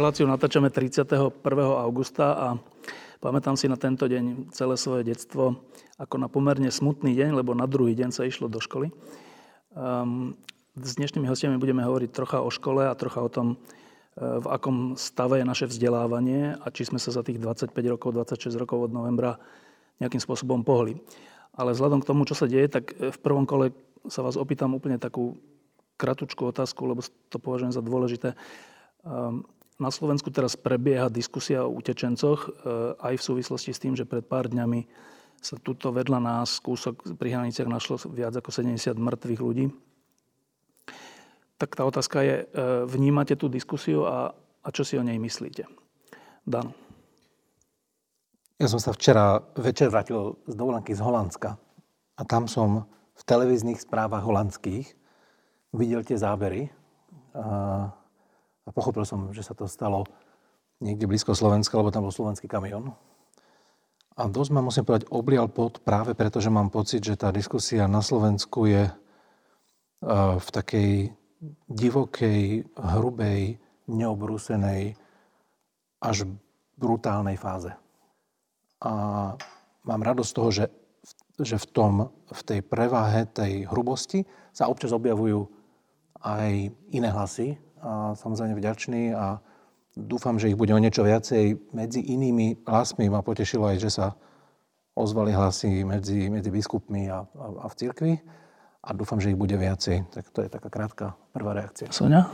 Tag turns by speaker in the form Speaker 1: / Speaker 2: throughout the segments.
Speaker 1: Reláciu natáčame 31. augusta a pamätám si na tento deň celé svoje detstvo ako na pomerne smutný deň, lebo na druhý deň sa išlo do školy. Um, s dnešnými hostiami budeme hovoriť trocha o škole a trocha o tom, e, v akom stave je naše vzdelávanie a či sme sa za tých 25 rokov, 26 rokov od novembra nejakým spôsobom pohli. Ale vzhľadom k tomu, čo sa deje, tak v prvom kole sa vás opýtam úplne takú kratučkú otázku, lebo to považujem za dôležité. Na Slovensku teraz prebieha diskusia o utečencoch e, aj v súvislosti s tým, že pred pár dňami sa tuto vedľa nás kúsok pri hraniciach našlo viac ako 70 mŕtvych ľudí. Tak tá otázka je, e, vnímate tú diskusiu a, a čo si o nej myslíte? Dan.
Speaker 2: Ja som sa včera večer vrátil z dovolenky z Holandska a tam som v televíznych správach holandských videl tie zábery. A a pochopil som, že sa to stalo niekde blízko Slovenska, lebo tam bol slovenský kamión. A dosť ma, musím povedať, oblial pod práve preto, že mám pocit, že tá diskusia na Slovensku je e, v takej divokej, hrubej, neobrúsenej, až brutálnej fáze. A mám radosť z toho, že, že v, tom, v tej preváhe tej hrubosti sa občas objavujú aj iné hlasy, a samozrejme vďačný a dúfam, že ich bude o niečo viacej. Medzi inými hlasmi ma potešilo aj, že sa ozvali hlasy medzi, medzi biskupmi a, a, a v cirkvi a dúfam, že ich bude viacej. Tak to je taká krátka prvá reakcia.
Speaker 1: Sonia?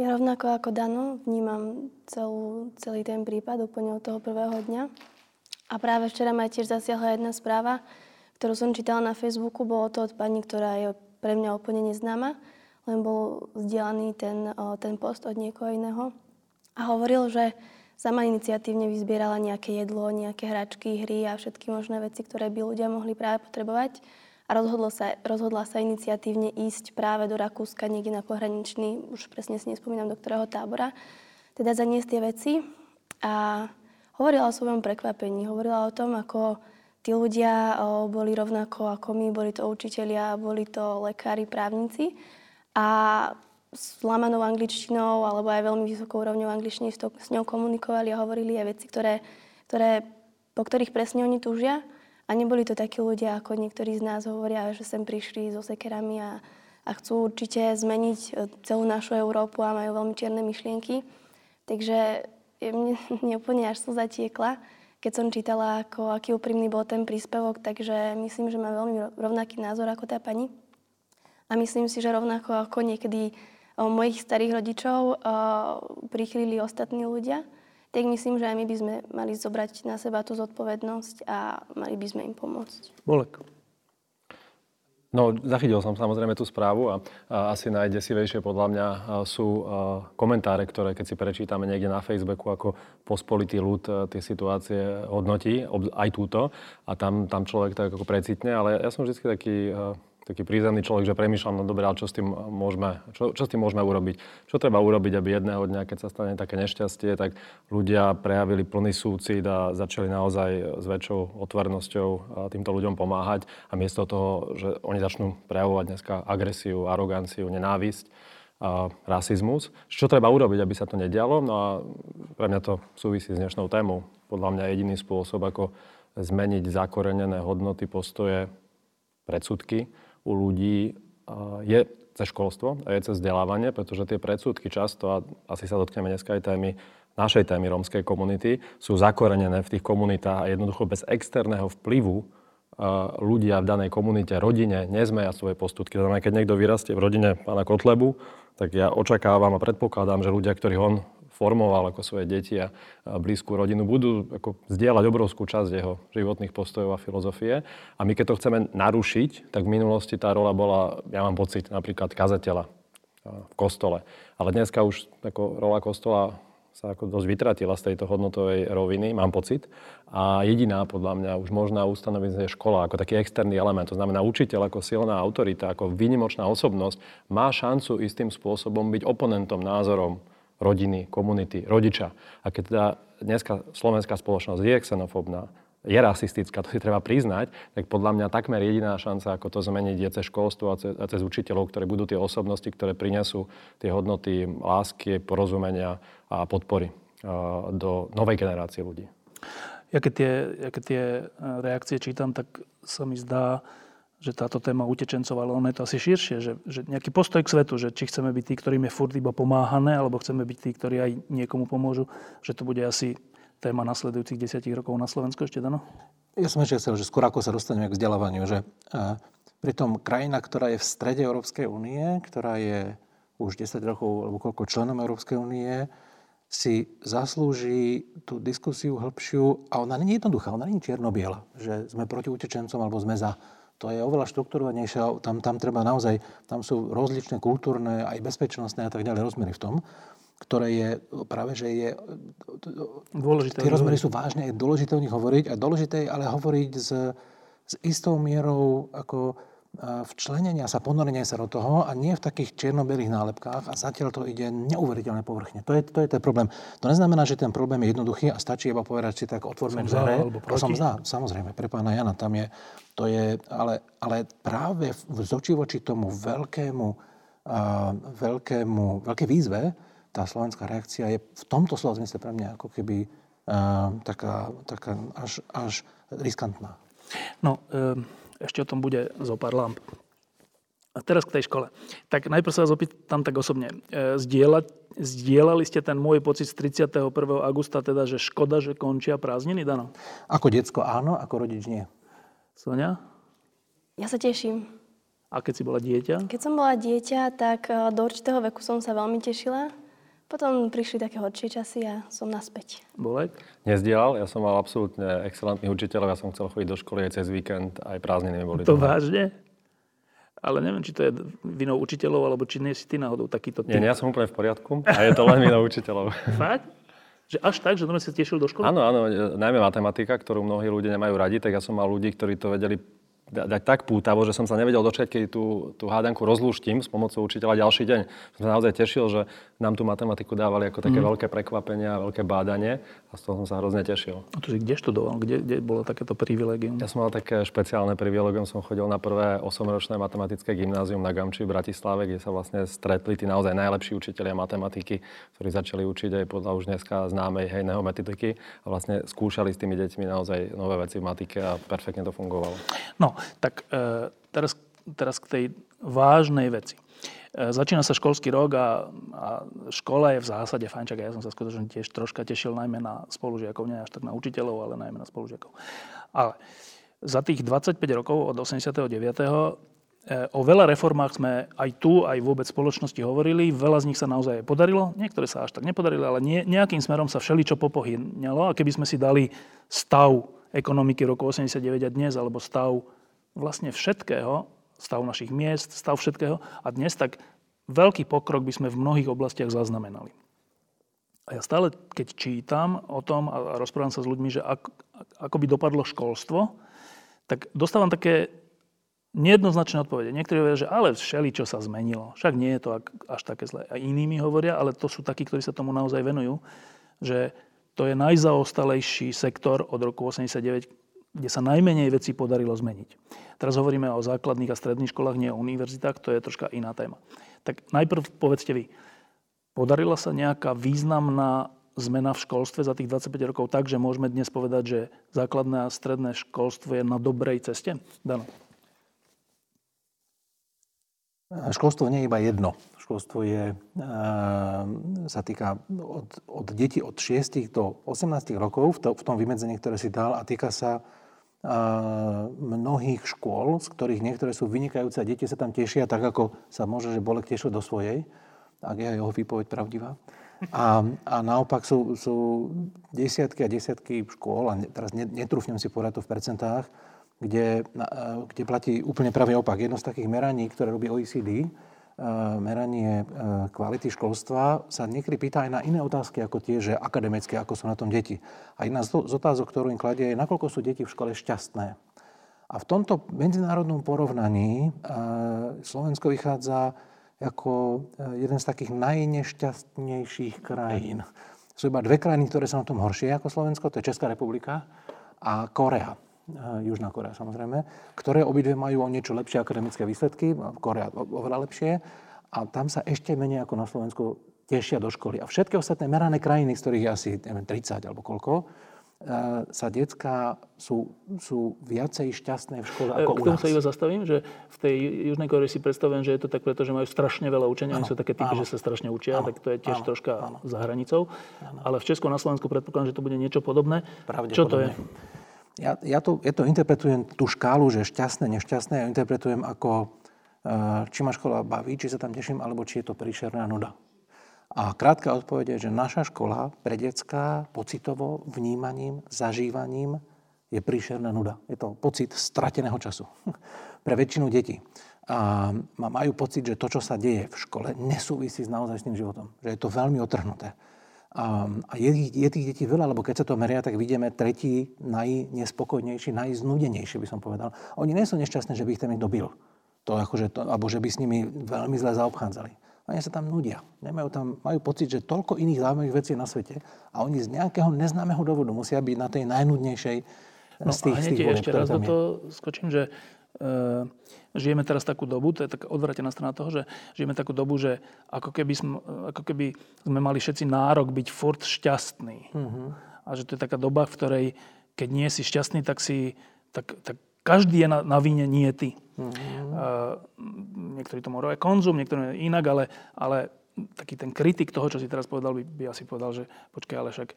Speaker 3: Ja rovnako ako Dano vnímam celú, celý ten prípad úplne od toho prvého dňa. A práve včera ma tiež zasiahla jedna správa, ktorú som čítala na Facebooku. Bolo to od pani, ktorá je pre mňa úplne neznáma len bol vzdielaný ten, ten post od niekoho iného. A hovoril, že sama iniciatívne vyzbierala nejaké jedlo, nejaké hračky, hry a všetky možné veci, ktoré by ľudia mohli práve potrebovať. A sa, rozhodla sa iniciatívne ísť práve do Rakúska, niekde na pohraničný, už presne si nespomínam, do ktorého tábora, teda zaniesť tie veci. A hovorila o svojom prekvapení, hovorila o tom, ako tí ľudia boli rovnako ako my, boli to učitelia, boli to lekári, právnici a s lamanou angličtinou alebo aj veľmi vysokou úrovňou angličtiny s ňou komunikovali a hovorili aj veci, ktoré, ktoré, po ktorých presne oni túžia. A neboli to takí ľudia, ako niektorí z nás hovoria, že sem prišli so sekerami a, a chcú určite zmeniť e, celú našu Európu a majú veľmi čierne myšlienky. Takže mne, mne úplne až slza tiekla, keď som čítala, ako, aký úprimný bol ten príspevok, takže myslím, že má veľmi rovnaký názor ako tá pani. A myslím si, že rovnako ako niekedy mojich starých rodičov prichylili ostatní ľudia, tak myslím, že aj my by sme mali zobrať na seba tú zodpovednosť a mali by sme im pomôcť.
Speaker 1: Bolek.
Speaker 4: No, zachytil som samozrejme tú správu a, a asi najdesivejšie podľa mňa sú a, komentáre, ktoré keď si prečítame niekde na Facebooku, ako pospolitý ľud tie situácie hodnotí, aj túto, a tam, tam človek tak ako precitne, ale ja som vždy taký taký prízemný človek, že premýšľam, no dobre, ale čo s tým môžeme, čo, čo s tým môžeme urobiť? Čo treba urobiť, aby jedného dňa, keď sa stane také nešťastie, tak ľudia prejavili plný súcit a začali naozaj s väčšou otvornosťou týmto ľuďom pomáhať a miesto toho, že oni začnú prejavovať dneska agresiu, aroganciu, nenávisť, a rasizmus. Čo treba urobiť, aby sa to nedialo? No a pre mňa to súvisí s dnešnou témou. Podľa mňa jediný spôsob, ako zmeniť zakorenené hodnoty, postoje, predsudky, u ľudí je cez školstvo a je cez vzdelávanie, pretože tie predsudky často, a asi sa dotkneme dneska aj témy, našej témy rómskej komunity, sú zakorenené v tých komunitách a jednoducho bez externého vplyvu ľudia v danej komunite, rodine nezmeja svoje postupky. Znamená, keď niekto vyrastie v rodine pána Kotlebu, tak ja očakávam a predpokladám, že ľudia, ktorí on formoval ako svoje deti a blízku rodinu, budú ako zdieľať obrovskú časť jeho životných postojov a filozofie. A my keď to chceme narušiť, tak v minulosti tá rola bola, ja mám pocit, napríklad kazateľa v kostole. Ale dneska už ako rola kostola sa ako dosť vytratila z tejto hodnotovej roviny, mám pocit. A jediná, podľa mňa, už možná ustanoviť je škola ako taký externý element. To znamená, učiteľ ako silná autorita, ako výnimočná osobnosť má šancu istým spôsobom byť oponentom názorom rodiny, komunity, rodiča. A keď teda dneska slovenská spoločnosť je xenofobná, je rasistická, to si treba priznať, tak podľa mňa takmer jediná šanca, ako to zmeniť, je cez školstvo a cez, a cez učiteľov, ktoré budú tie osobnosti, ktoré prinesú tie hodnoty lásky, porozumenia a podpory do novej generácie ľudí.
Speaker 1: Ja keď tie, ja keď tie e, reakcie čítam, tak sa mi zdá, že táto téma utečencov, ale ono je to asi širšie, že, že nejaký postoj k svetu, že či chceme byť tí, ktorým je furt iba pomáhané, alebo chceme byť tí, ktorí aj niekomu pomôžu, že to bude asi téma nasledujúcich desiatich rokov na Slovensku ešte, Dano?
Speaker 2: Ja som ešte chcel, že skôr ako sa dostaneme k vzdelávaniu, že pritom krajina, ktorá je v strede Európskej únie, ktorá je už 10 rokov alebo koľko členom Európskej únie, si zaslúži tú diskusiu hĺbšiu a ona nie je jednoduchá, ona nie je čierno-biela, že sme proti utečencom alebo sme za. To je oveľa štrukturovanejšie, tam, tam treba naozaj, tam sú rozličné kultúrne, aj bezpečnostné a tak ďalej rozmery v tom, ktoré je práve, že je...
Speaker 1: Dôležité.
Speaker 2: Tie rozmery sú vážne, je dôležité o nich hovoriť a dôležité je ale hovoriť s, s istou mierou ako včlenenia sa, ponorenia sa do toho a nie v takých čierno-bielých nálepkách a zatiaľ to ide neuveriteľne povrchne. To je, to je ten problém. To neznamená, že ten problém je jednoduchý a stačí iba povedať si tak otvorme dvere. Som za, samozrejme, pre pána Jana tam je, to je, ale, ale práve v zoči voči tomu veľkému, uh, veľkému, veľké výzve, tá slovenská reakcia je v tomto slova zmysle pre mňa ako keby uh, taká, taká až, až riskantná.
Speaker 1: No, um ešte o tom bude zo pár lamp. A teraz k tej škole. Tak najprv sa vás opýtam tak osobne. E, zdieľa, zdieľali ste ten môj pocit z 31. augusta, teda, že škoda, že končia prázdniny, Dano?
Speaker 2: Ako decko áno, ako rodič nie.
Speaker 1: Sonia?
Speaker 3: Ja sa teším.
Speaker 1: A keď si bola dieťa?
Speaker 3: Keď som bola dieťa, tak e, do určitého veku som sa veľmi tešila. Potom prišli také horšie časy a som naspäť.
Speaker 1: Bolek?
Speaker 4: Nezdielal, ja som mal absolútne excelentných učiteľov, ja som chcel chodiť do školy aj cez víkend, aj prázdniny boli.
Speaker 1: To doma. vážne? Ale neviem, či to je vinou učiteľov, alebo či nie si ty náhodou takýto
Speaker 4: typ. Nie, nie, ja som úplne v poriadku a je to len vinou učiteľov.
Speaker 1: Fakt? Že až tak, že sa tešil do školy?
Speaker 4: Áno, áno, najmä matematika, ktorú mnohí ľudia nemajú radi, tak ja som mal ľudí, ktorí to vedeli dať tak pútavo, že som sa nevedel dočkať, keď tú, tú hádanku rozlúštim s pomocou učiteľa ďalší deň. Som sa naozaj tešil, že nám tú matematiku dávali ako také mm. veľké prekvapenia, veľké bádanie a z toho som sa hrozne tešil.
Speaker 1: A to kde študoval? Kde, kde bolo takéto privilegium?
Speaker 4: Ja som mal také špeciálne privilegium. Som chodil na prvé 8-ročné matematické gymnázium na Gamči v Bratislave, kde sa vlastne stretli tí naozaj najlepší učiteľia matematiky, ktorí začali učiť aj podľa už dneska známej hejného metodiky a vlastne skúšali s tými deťmi naozaj nové veci v matike a perfektne to fungovalo.
Speaker 1: No, tak e, teraz, teraz k tej vážnej veci. E, začína sa školský rok a, a škola je v zásade fajn, čak ja som sa skutočne tiež troška tešil najmä na spolužiakov, nie až tak na učiteľov, ale najmä na spolužiakov. Ale za tých 25 rokov od 89. E, o veľa reformách sme aj tu, aj vôbec v spoločnosti hovorili. Veľa z nich sa naozaj podarilo, niektoré sa až tak nepodarili, ale nie, nejakým smerom sa všeličo popohýňalo. A keby sme si dali stav ekonomiky roku 89 a dnes, alebo stav vlastne všetkého, stav našich miest, stav všetkého a dnes tak veľký pokrok by sme v mnohých oblastiach zaznamenali. A ja stále, keď čítam o tom a rozprávam sa s ľuďmi, že ak, ako by dopadlo školstvo, tak dostávam také nejednoznačné odpovede. Niektorí hovoria, že ale všeli, čo sa zmenilo. Však nie je to až také zlé. A iní mi hovoria, ale to sú takí, ktorí sa tomu naozaj venujú, že to je najzaostalejší sektor od roku 89, kde sa najmenej vecí podarilo zmeniť. Teraz hovoríme o základných a stredných školách, nie o univerzitách, to je troška iná téma. Tak najprv povedzte vy, podarila sa nejaká významná zmena v školstve za tých 25 rokov tak, že môžeme dnes povedať, že základné a stredné školstvo je na dobrej ceste? Dano.
Speaker 2: Školstvo nie je iba jedno. Školstvo je, sa týka od, od detí od 6 do 18 rokov v, to, v tom vymedzení, ktoré si dal a týka sa mnohých škôl, z ktorých niektoré sú vynikajúce a deti sa tam tešia tak, ako sa môže, že Bolek tešil do svojej, ak je jeho výpoveď pravdivá. A, a naopak sú, sú desiatky a desiatky škôl, a teraz netrúfnem si povedať to v percentách, kde, kde platí úplne pravý opak. Jedno z takých meraní, ktoré robí OECD, meranie kvality školstva sa niekedy pýta aj na iné otázky ako tie, že akademické, ako sú na tom deti. A jedna z otázok, ktorú im kladie, je, nakoľko sú deti v škole šťastné. A v tomto medzinárodnom porovnaní Slovensko vychádza ako jeden z takých najnešťastnejších krajín. Sú iba dve krajiny, ktoré sú na tom horšie ako Slovensko, to je Česká republika a Korea. Južná Korea samozrejme, ktoré obidve majú o niečo lepšie akademické výsledky, Korea oveľa lepšie a tam sa ešte menej ako na Slovensku tešia do školy. A všetky ostatné merané krajiny, z ktorých je asi neviem, 30 alebo koľko, E, sa detská sú, sú viacej šťastné v škole ako
Speaker 1: K tomu sa iba zastavím, že v tej Južnej Korei si predstavujem, že je to tak preto, že majú strašne veľa učenia, oni sú také typy, že sa strašne učia, ano, tak to je tiež ano, troška ano. za hranicou. Ano. Ale v Česku na Slovensku predpokladám, že to bude niečo podobné. Čo to je?
Speaker 2: Ja, ja, to, ja to interpretujem, tú škálu, že šťastné, nešťastné, ja interpretujem ako, e, či ma škola baví, či sa tam teším, alebo či je to príšerná nuda. A krátka odpoveď je, že naša škola pre detská pocitovo, vnímaním, zažívaním je príšerná nuda. Je to pocit strateného času pre väčšinu detí. A majú pocit, že to, čo sa deje v škole, nesúvisí s naozaj s životom. Že je to veľmi otrhnuté. A, a je, je tých detí veľa, lebo keď sa to meria, tak vidíme tretí najnespokojnejší, najznudenejší, by som povedal. Oni nie sú nešťastní, že by ich ten dobil. To, akože to, alebo že by s nimi veľmi zle zaobchádzali oni sa tam nudia. Nemajú tam, majú pocit, že toľko iných zaujímavých vecí na svete a oni z nejakého neznámeho dôvodu musia byť na tej najnudnejšej
Speaker 1: no, z tých, z tých ešte raz do toho skočím, že žijeme teraz takú dobu, to je taká odvratená strana toho, že žijeme takú dobu, že ako keby sme, ako keby sme mali všetci nárok byť furt šťastný. Uh-huh. A že to je taká doba, v ktorej keď nie si šťastný, tak si tak, tak každý je na, na víne, nie ty. Mm-hmm. Uh, niektorí to môžu aj konzum, niektorí inak, ale, ale taký ten kritik toho, čo si teraz povedal, by, by asi povedal, že počkaj, ale však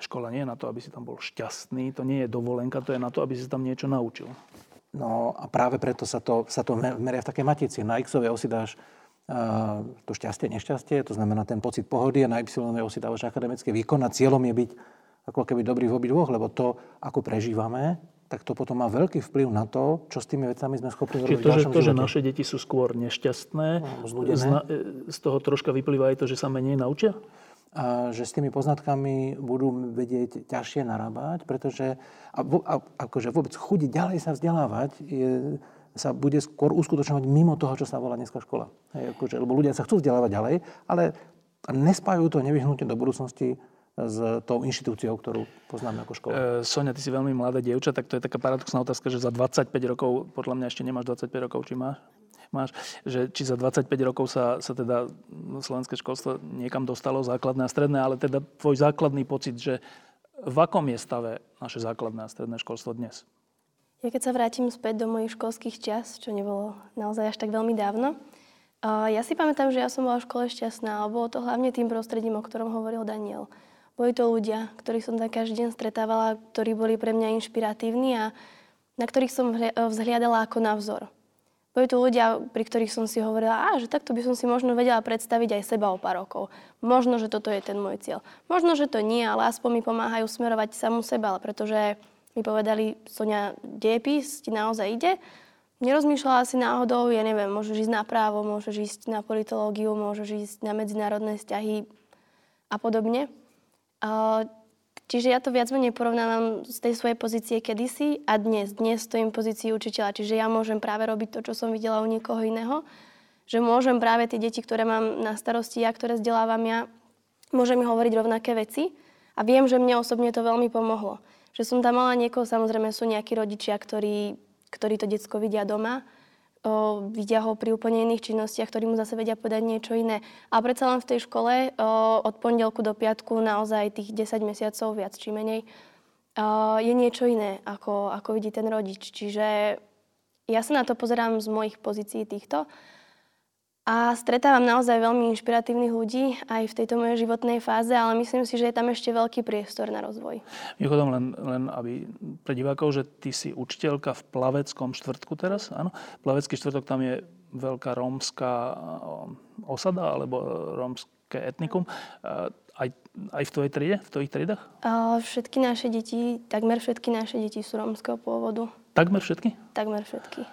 Speaker 1: škola nie je na to, aby si tam bol šťastný, to nie je dovolenka, to je na to, aby si tam niečo naučil.
Speaker 2: No a práve preto sa to, sa to meria v takej matici. Na x osi dáš uh, to šťastie, nešťastie, to znamená ten pocit pohody a na y osi dávaš akademický výkon a cieľom je byť ako keby dobrý v obidvoch, lebo to, ako prežívame, tak to potom má veľký vplyv na to, čo s tými vecami sme schopní
Speaker 1: robiť to, že, to, že naše deti sú skôr nešťastné, no, z, z toho troška vyplýva aj to, že sa menej naučia?
Speaker 2: Že s tými poznatkami budú vedieť ťažšie narábať, pretože a, a, akože vôbec chuť ďalej sa vzdelávať je, sa bude skôr uskutočňovať mimo toho, čo sa volá dneska škola. Hej, akože, lebo ľudia sa chcú vzdelávať ďalej, ale nespájajú to nevyhnutne do budúcnosti s tou inštitúciou, ktorú poznáme ako škola.
Speaker 1: E, Sonia, ty si veľmi mladá dievča, tak to je taká paradoxná otázka, že za 25 rokov, podľa mňa ešte nemáš 25 rokov, či máš? Máš, že či za 25 rokov sa, sa teda slovenské školstvo niekam dostalo, základné a stredné, ale teda tvoj základný pocit, že v akom je stave naše základné a stredné školstvo dnes?
Speaker 3: Ja keď sa vrátim späť do mojich školských čas, čo nebolo naozaj až tak veľmi dávno, ja si pamätám, že ja som bola v škole šťastná, ale bolo to hlavne tým prostredím, o ktorom hovoril Daniel. Boli to ľudia, ktorých som tak každý deň stretávala, ktorí boli pre mňa inšpiratívni a na ktorých som vzhliadala ako na vzor. Boli to ľudia, pri ktorých som si hovorila, a, že takto by som si možno vedela predstaviť aj seba o pár rokov. Možno, že toto je ten môj cieľ. Možno, že to nie, ale aspoň mi pomáhajú smerovať samú seba, pretože mi povedali, Sonia, dejepis ti naozaj ide. Nerozmýšľala si náhodou, ja neviem, môžeš ísť na právo, môžeš ísť na politológiu, môžeš ísť na medzinárodné vzťahy a podobne. Čiže ja to viac menej porovnávam z tej svojej pozície kedysi a dnes. Dnes stojím pozícii učiteľa, čiže ja môžem práve robiť to, čo som videla u niekoho iného. Že môžem práve tie deti, ktoré mám na starosti ja, ktoré vzdelávam ja, môžem hovoriť rovnaké veci. A viem, že mne osobne to veľmi pomohlo. Že som tam mala niekoho, samozrejme sú nejakí rodičia, ktorí, ktorí to detsko vidia doma, o, vidia ho pri úplne iných činnostiach, ktorí mu zase vedia povedať niečo iné. A predsa len v tej škole o, od pondelku do piatku naozaj tých 10 mesiacov, viac či menej, o, je niečo iné, ako, ako vidí ten rodič. Čiže ja sa na to pozerám z mojich pozícií týchto a stretávam naozaj veľmi inšpiratívnych ľudí aj v tejto mojej životnej fáze, ale myslím si, že je tam ešte veľký priestor na rozvoj.
Speaker 1: Mimochodom, len, len aby pre divákov, že ty si učiteľka v Plaveckom štvrtku teraz, áno? Plavecký štvrtok, tam je veľká rómska eh, osada alebo rómske etnikum. Eh, aj, aj v tvojej triede, v tvojich triedach?
Speaker 3: Všetky naše deti, takmer všetky naše deti sú rómskeho pôvodu.
Speaker 1: Takmer všetky?
Speaker 3: Takmer všetky.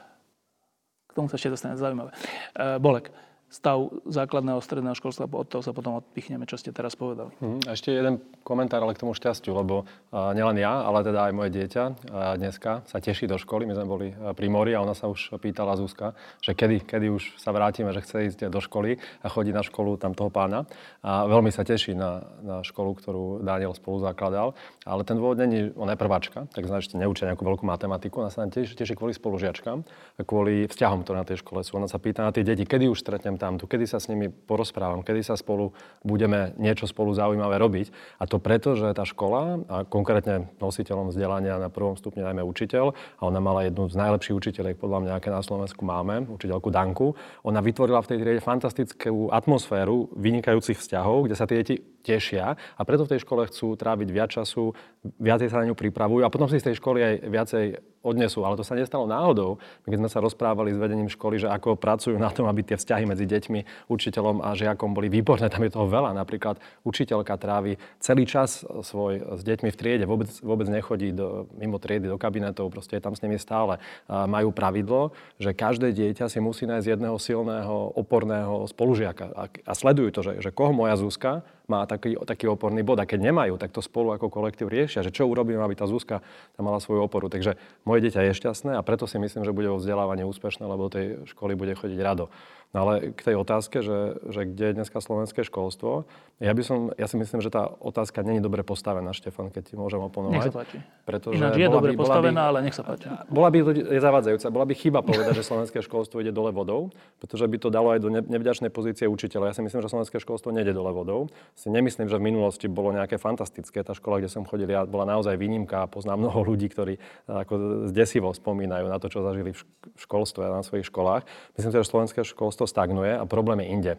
Speaker 1: K tomu sa ešte dostane zaujímavé. Eh, Bolek, stav základného stredného školstva, od toho sa potom odpichneme, čo ste teraz povedali.
Speaker 4: Mm, ešte jeden komentár ale k tomu šťastiu, lebo uh, nielen ja, ale teda aj moje dieťa uh, dneska sa teší do školy. My sme boli uh, pri mori a ona sa už pýtala Zuzka, že kedy, kedy už sa vrátime, že chce ísť do školy a chodí na školu tam toho pána. A veľmi sa teší na, na školu, ktorú Daniel spolu zakladal. Ale ten dôvod není, ona je prváčka, tak že neučia nejakú veľkú matematiku. Ona sa teší, teší kvôli spolužiačkám, kvôli vzťahom, ktoré na tej škole sú. Ona sa pýta na tie deti, kedy už stretnem tu, kedy sa s nimi porozprávam, kedy sa spolu budeme niečo spolu zaujímavé robiť. A to preto, že tá škola, a konkrétne nositeľom vzdelania na prvom stupni najmä učiteľ, a ona mala jednu z najlepších učiteľiek, podľa mňa, aké na Slovensku máme, učiteľku Danku, ona vytvorila v tej triede fantastickú atmosféru vynikajúcich vzťahov, kde sa tie deti tešia a preto v tej škole chcú tráviť viac času, viacej sa na ňu pripravujú a potom si z tej školy aj viacej odnesú. Ale to sa nestalo náhodou. Keď sme sa rozprávali s vedením školy, že ako pracujú na tom, aby tie vzťahy medzi deťmi, učiteľom a žiakom boli výborné, tam je toho veľa. Napríklad učiteľka trávi celý čas svoj s deťmi v triede, vôbec, vôbec nechodí do, mimo triedy, do kabinetov, proste je tam s nimi stále. Majú pravidlo, že každé dieťa si musí nájsť jedného silného, oporného spolužiaka. A, a sledujú to, že, že koho moja Zuzka má taký, taký oporný bod. A keď nemajú, tak to spolu ako kolektív riešia, že čo urobím, aby tá Zuzka tam mala svoju oporu. Takže moje dieťa je šťastné a preto si myslím, že bude vo vzdelávaní úspešné, lebo do tej školy bude chodiť rado. No ale k tej otázke, že, že kde je dneska slovenské školstvo, ja, by som, ja si myslím, že tá otázka není dobre postavená, Štefan, keď ti môžem oponovať.
Speaker 1: Nech sa páči.
Speaker 4: Pretože
Speaker 1: Ináč je dobre by, postavená, by, ale nech sa páči.
Speaker 4: Bola by, je zavádzajúca, bola by chyba povedať, že slovenské školstvo ide dole vodou, pretože by to dalo aj do nevďačnej pozície učiteľa. Ja si myslím, že slovenské školstvo nejde dole vodou. Si nemyslím, že v minulosti bolo nejaké fantastické. Tá škola, kde som chodil, ja bola naozaj výnimka a poznám mnoho ľudí, ktorí ako zdesivo spomínajú na to, čo zažili v školstve a na svojich školách. Myslím si, že slovenské školstvo stagnuje a problém je inde.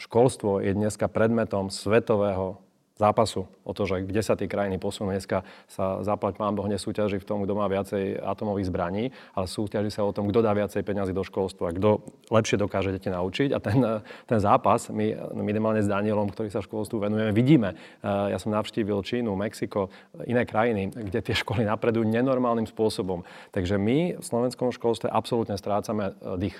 Speaker 4: Školstvo je dneska predmetom svetového zápasu o to, že kde sa tie krajiny posunú. Dneska sa zaplať pán Boh nesúťaží v tom, kto má viacej atomových zbraní, ale súťaží sa o tom, kto dá viacej peniazy do školstva, kto lepšie dokáže deti naučiť. A ten, ten zápas, my minimálne s Danielom, ktorý sa školstvu venujeme, vidíme. Ja som navštívil Čínu, Mexiko, iné krajiny, kde tie školy napredujú nenormálnym spôsobom. Takže my v slovenskom školstve absolútne strácame dých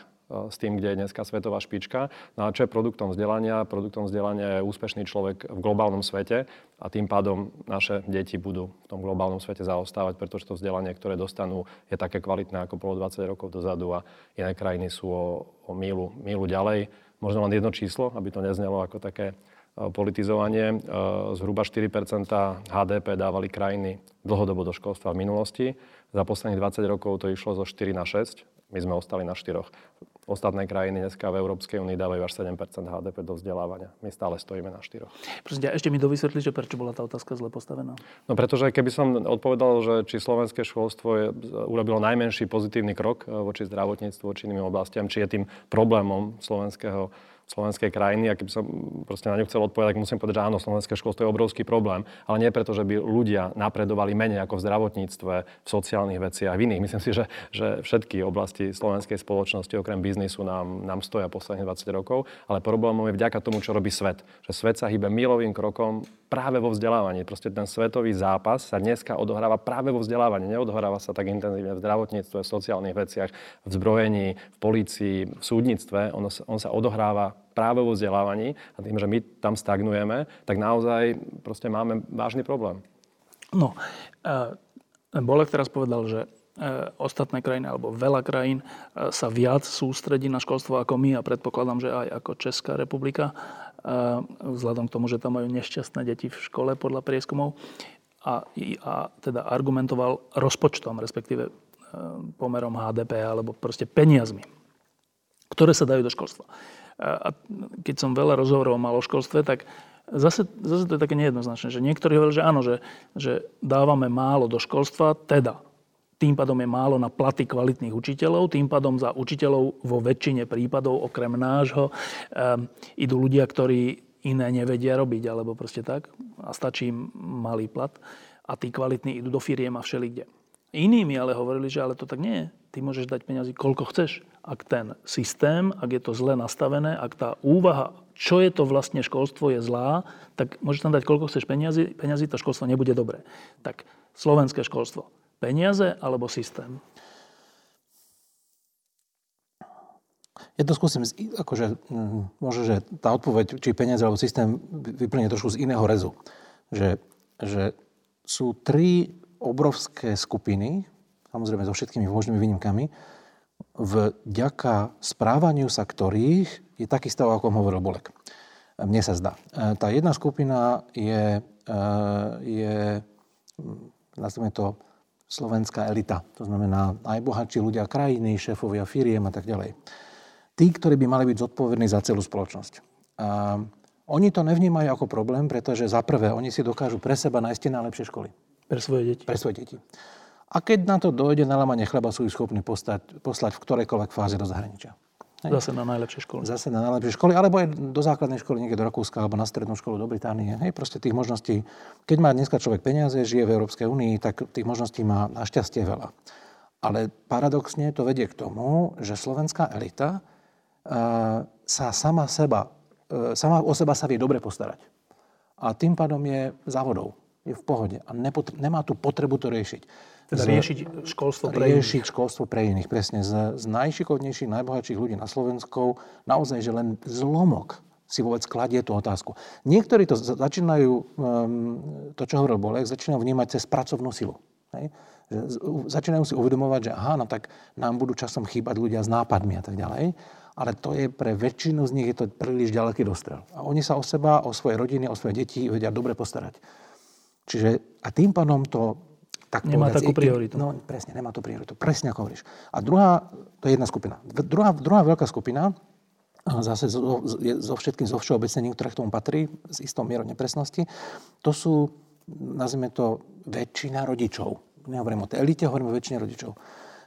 Speaker 4: s tým, kde je dneska svetová špička. No a čo je produktom vzdelania? Produktom vzdelania je úspešný človek v globálnom svete a tým pádom naše deti budú v tom globálnom svete zaostávať, pretože to vzdelanie, ktoré dostanú, je také kvalitné ako bolo 20 rokov dozadu a iné krajiny sú o, o mílu, mílu ďalej. Možno len jedno číslo, aby to neznelo ako také politizovanie. Zhruba 4% HDP dávali krajiny dlhodobo do školstva v minulosti. Za posledných 20 rokov to išlo zo 4 na 6. My sme ostali na 4. Ostatné krajiny dneska v Európskej únii dávajú až 7% HDP do vzdelávania. My stále stojíme na 4.
Speaker 1: Prosím ešte mi dovysvetli, že prečo bola tá otázka zle postavená?
Speaker 4: No pretože keby som odpovedal, že či slovenské školstvo je, urobilo najmenší pozitívny krok eh, voči zdravotníctvu, voči iným oblastiam, či je tým problémom slovenského slovenskej krajiny. A keby som proste na ňu chcel odpovedať, tak musím povedať, že áno, slovenské školstvo je obrovský problém. Ale nie preto, že by ľudia napredovali menej ako v zdravotníctve, v sociálnych veciach, v iných. Myslím si, že, že všetky oblasti slovenskej spoločnosti, okrem biznisu, nám, nám stoja posledných 20 rokov. Ale problémom je vďaka tomu, čo robí svet. Že svet sa hýbe milovým krokom práve vo vzdelávaní. Proste ten svetový zápas sa dneska odohráva práve vo vzdelávaní. Neodohráva sa tak intenzívne v zdravotníctve, v sociálnych veciach, v zbrojení, v polícii, v súdnictve. On, on sa odohráva práve vo vzdelávaní a tým, že my tam stagnujeme, tak naozaj proste máme vážny problém.
Speaker 1: No, uh, Bolek teraz povedal, že ostatné krajiny alebo veľa krajín sa viac sústredí na školstvo ako my a predpokladám, že aj ako Česká republika vzhľadom k tomu, že tam majú nešťastné deti v škole podľa prieskumov a, a teda argumentoval rozpočtom, respektíve e, pomerom HDP alebo proste peniazmi, ktoré sa dajú do školstva. A keď som veľa rozhovorov mal o školstve, tak zase, zase to je také nejednoznačné, že niektorí hovorili, že áno, že, že dávame málo do školstva, teda tým pádom je málo na platy kvalitných učiteľov, tým pádom za učiteľov vo väčšine prípadov, okrem nášho, um, idú ľudia, ktorí iné nevedia robiť, alebo proste tak. A stačí im malý plat. A tí kvalitní idú do firiem a všelikde. Iní mi ale hovorili, že ale to tak nie je. Ty môžeš dať peniazy koľko chceš. Ak ten systém, ak je to zle nastavené, ak tá úvaha, čo je to vlastne školstvo, je zlá, tak môžeš tam dať koľko chceš peniazy, peniazy to školstvo nebude dobré. Tak slovenské školstvo Peniaze alebo systém?
Speaker 2: Ja to skúsim, akože, mm, možno, že tá odpoveď, či peniaze alebo systém vyplne trošku z iného rezu. Že, že sú tri obrovské skupiny, samozrejme so všetkými možnými výnimkami, vďaka správaniu sa ktorých je taký stav, ako hovoril Bolek. Mne sa zdá. E, tá jedna skupina je, e, je nazvime to, slovenská elita. To znamená najbohatší ľudia krajiny, šéfovia firiem a tak ďalej. Tí, ktorí by mali byť zodpovední za celú spoločnosť. A oni to nevnímajú ako problém, pretože za prvé, oni si dokážu pre seba nájsť najlepšie školy.
Speaker 1: Pre svoje deti.
Speaker 2: Pre svoje deti. A keď na to dojde na lamanie chleba, sú ich schopní poslať, poslať v ktorejkoľvek fáze do zahraničia.
Speaker 1: Hej. Zase na najlepšie školy.
Speaker 2: Zase na najlepšie školy, alebo aj do základnej školy niekde do Rakúska, alebo na strednú školu do Británie. Hej, proste tých možností. Keď má dneska človek peniaze, žije v Európskej únii, tak tých možností má našťastie veľa. Ale paradoxne to vedie k tomu, že slovenská elita uh, sa sama, seba, uh, sama o seba sa vie dobre postarať. A tým pádom je závodou. Je v pohode. A nepotr- nemá tu potrebu to riešiť.
Speaker 1: Teda riešiť školstvo pre
Speaker 2: riešiť iných. školstvo pre iných, presne. Z, z najšikovnejších, najbohatších ľudí na Slovensku naozaj, že len zlomok si vôbec kladie tú otázku. Niektorí to začínajú, um, to čo hovoril Bolek, začínajú vnímať cez pracovnú silu. Hej? Začínajú si uvedomovať, že aha, no tak nám budú časom chýbať ľudia s nápadmi a tak ďalej. Ale to je pre väčšinu z nich je to príliš ďaleký dostrel. A oni sa o seba, o svoje rodiny, o svoje deti vedia dobre postarať. Čiže a tým pádom to
Speaker 1: tak nemá povedať, takú prioritu.
Speaker 2: No presne, nemá tú prioritu. Presne ako hovoríš. A druhá, to je jedna skupina. Druhá, druhá veľká skupina, zase zo, zo všetkým, zo všeobecnením, ktoré k tomu patrí, s istou mierou nepresnosti, to sú, nazvime to, väčšina rodičov. Nehovorím o tej elite, hovorím o väčšine rodičov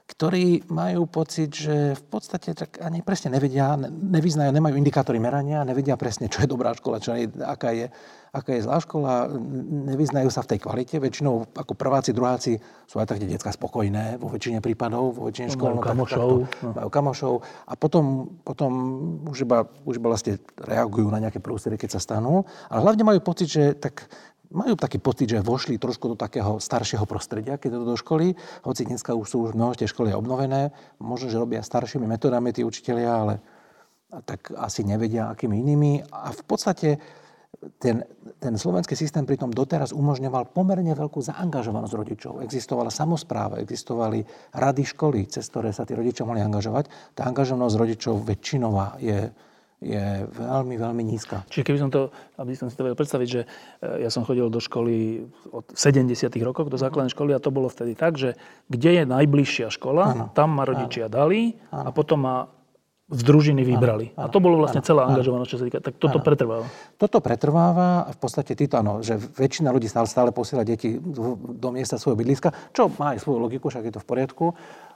Speaker 2: ktorí majú pocit, že v podstate tak ani presne nevedia, nevyznajú, nemajú indikátory merania, nevedia presne, čo je dobrá škola, čo je, aká, je, aká je zlá škola, nevyznajú sa v tej kvalite. Väčšinou ako prváci, druháci sú aj tak tie detská spokojné vo väčšine prípadov, vo väčšine škôl.
Speaker 1: Majú no, kamošov.
Speaker 2: no. Majú kamošov. A potom, potom už, iba, už iba vlastne reagujú na nejaké prústery, keď sa stanú. Ale hlavne majú pocit, že tak majú taký pocit, že vošli trošku do takého staršieho prostredia, keď idú do školy, hoci dneska už sú už mnoho tie školy obnovené, možno, že robia staršími metodami tí učitelia, ale tak asi nevedia, akými inými. A v podstate ten, ten slovenský systém pritom doteraz umožňoval pomerne veľkú zaangažovanosť rodičov. Existovala samozpráva, existovali rady školy, cez ktoré sa tí rodičia mohli angažovať. Tá angažovanosť rodičov väčšinová je je veľmi, veľmi nízka.
Speaker 1: Čiže keby som to, aby som si to vedel predstaviť, že e, ja som chodil do školy od 70 rokov, do základnej školy a to bolo vtedy tak, že kde je najbližšia škola, ano. tam ma rodičia ano. dali ano. a potom ma z družiny vybrali. Áno, áno, a to bolo vlastne celá angažovanosť, čo sa týka. Tak toto áno. pretrváva.
Speaker 2: Toto pretrváva a v podstate títo, áno, že väčšina ľudí stále, stále posiela deti do miesta svojho bydliska, čo má aj svoju logiku, však je to v poriadku.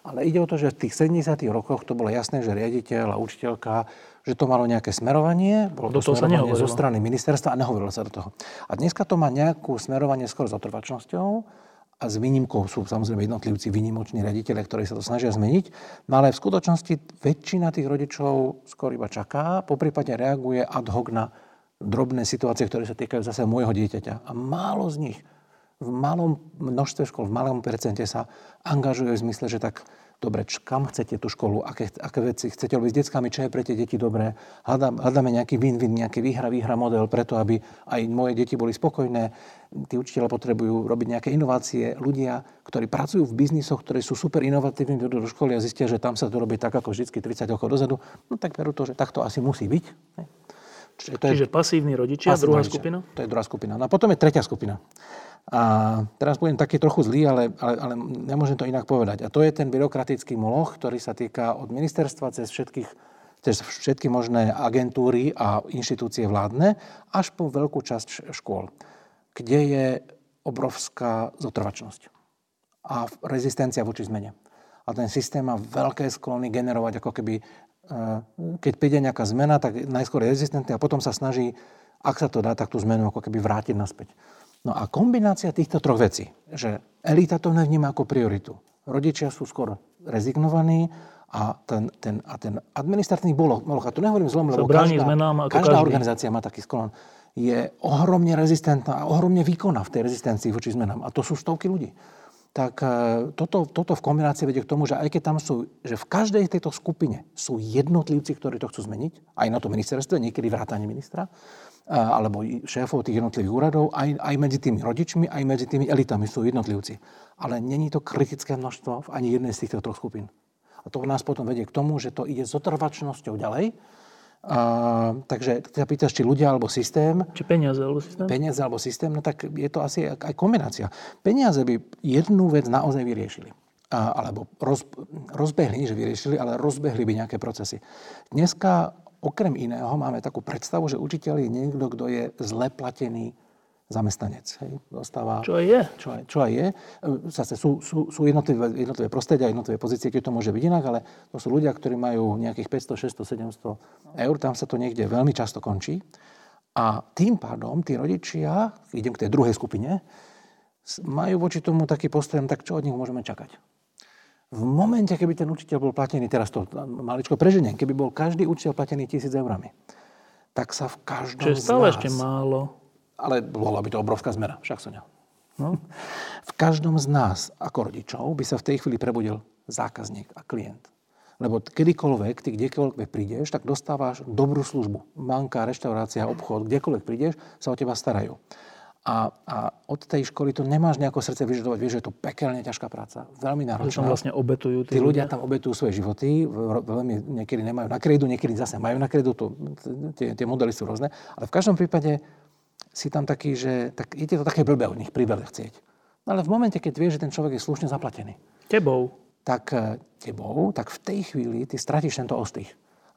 Speaker 2: Ale ide o to, že v tých 70 rokoch to bolo jasné, že riaditeľ a učiteľka že to malo nejaké smerovanie, bolo to do smerovanie zo strany ministerstva a nehovorilo sa do toho. A dneska to má nejakú smerovanie skôr s otrvačnosťou a s výnimkou sú samozrejme jednotlivci výnimoční riaditeľe, ktorí sa to snažia zmeniť, no ale v skutočnosti väčšina tých rodičov skôr iba čaká, poprípade reaguje ad hoc na drobné situácie, ktoré sa týkajú zase môjho dieťaťa. A málo z nich v malom množstve škôl, v malom percente sa angažuje v zmysle, že tak dobre, č, kam chcete tú školu, aké, aké veci chcete robiť s deckami, čo je pre tie deti dobré. Hľadám, hľadáme nejaký win-win, nejaký výhra-výhra model preto, aby aj moje deti boli spokojné. Tí učiteľe potrebujú robiť nejaké inovácie. Ľudia, ktorí pracujú v biznisoch, ktorí sú super inovatívni, do školy a zistia, že tam sa to robí tak, ako vždy 30 rokov dozadu, no tak veru to, že takto asi musí byť.
Speaker 1: Čiže, to je, Čiže pasívni rodičia, pasívni druhá rodičia. skupina?
Speaker 2: To je druhá skupina. No a potom je tretia skupina. A teraz budem taký trochu zlý, ale, ale, ale nemôžem to inak povedať. A to je ten byrokratický moloch, ktorý sa týka od ministerstva cez všetkých cez všetky možné agentúry a inštitúcie vládne, až po veľkú časť škôl, kde je obrovská zotrvačnosť a rezistencia voči zmene. A ten systém má veľké sklony generovať, ako keby, e, keď príde nejaká zmena, tak najskôr je rezistentný a potom sa snaží, ak sa to dá, tak tú zmenu ako keby vrátiť naspäť. No a kombinácia týchto troch vecí, že elita to nevníma ako prioritu. Rodičia sú skoro rezignovaní a ten, ten, a ten administratívny boloch, a tu nehovorím zlom, lebo každá, zmenám každá každý. organizácia má taký sklon, je ohromne rezistentná a ohromne výkonná v tej rezistencii voči zmenám. A to sú stovky ľudí. tak e, toto, toto v kombinácii vedie k tomu, že aj keď tam sú, že v každej tejto skupine sú jednotlivci, ktorí to chcú zmeniť, aj na to ministerstve, niekedy vrátanie ministra, alebo šéfov tých jednotlivých úradov, aj, aj medzi tými rodičmi, aj medzi tými elitami sú jednotlivci. Ale není to kritické množstvo v ani jednej z týchto troch skupín. A to nás potom vedie k tomu, že to ide s otrvačnosťou ďalej. A, takže ty sa pýtaš, či ľudia alebo systém.
Speaker 1: Či peniaze alebo systém?
Speaker 2: Peniaze alebo systém, no tak je to asi aj kombinácia. Peniaze by jednu vec naozaj vyriešili. Alebo roz, rozbehli, že vyriešili, ale rozbehli by nejaké procesy. Dneska okrem iného máme takú predstavu, že učiteľ je niekto, kto je zle platený zamestnanec. Hej. Dostáva,
Speaker 1: čo aj je.
Speaker 2: Čo aj, čo aj je. Zase sú, sú, sú jednotlivé, jednotlivé prostredia, jednotlivé pozície, keď to môže byť inak, ale to sú ľudia, ktorí majú nejakých 500, 600, 700 eur, tam sa to niekde veľmi často končí. A tým pádom tí rodičia, idem k tej druhej skupine, majú voči tomu taký postoj, tak čo od nich môžeme čakať. V momente, keby ten učiteľ bol platený, teraz to maličko preženiem, keby bol každý učiteľ platený tisíc eurami, tak sa v každom
Speaker 1: Čo je stále z nás, ešte málo.
Speaker 2: Ale bola by to obrovská zmena, však Sonia. No. V každom z nás, ako rodičov, by sa v tej chvíli prebudil zákazník a klient. Lebo kedykoľvek, ty kdekoľvek prídeš, tak dostávaš dobrú službu. Banka, reštaurácia, obchod, kdekoľvek prídeš, sa o teba starajú. A, a od tej školy to nemáš nejako srdce vyžadovať. Vieš, že je to pekelne ťažká práca. Veľmi náročná.
Speaker 1: Že vlastne obetujú
Speaker 2: tí, tí ľudia. ľudia tam obetujú svoje životy. Veľmi niekedy nemajú na kredu, niekedy zase majú na kredu. To, tie, tie modely sú rôzne. Ale v každom prípade si tam taký, že tak, je to také blbé od nich priveľa chcieť. No ale v momente, keď vieš, že ten človek je slušne zaplatený.
Speaker 1: Tebou.
Speaker 2: Tak eh, tebou, tak v tej chvíli ty stratíš tento ostých.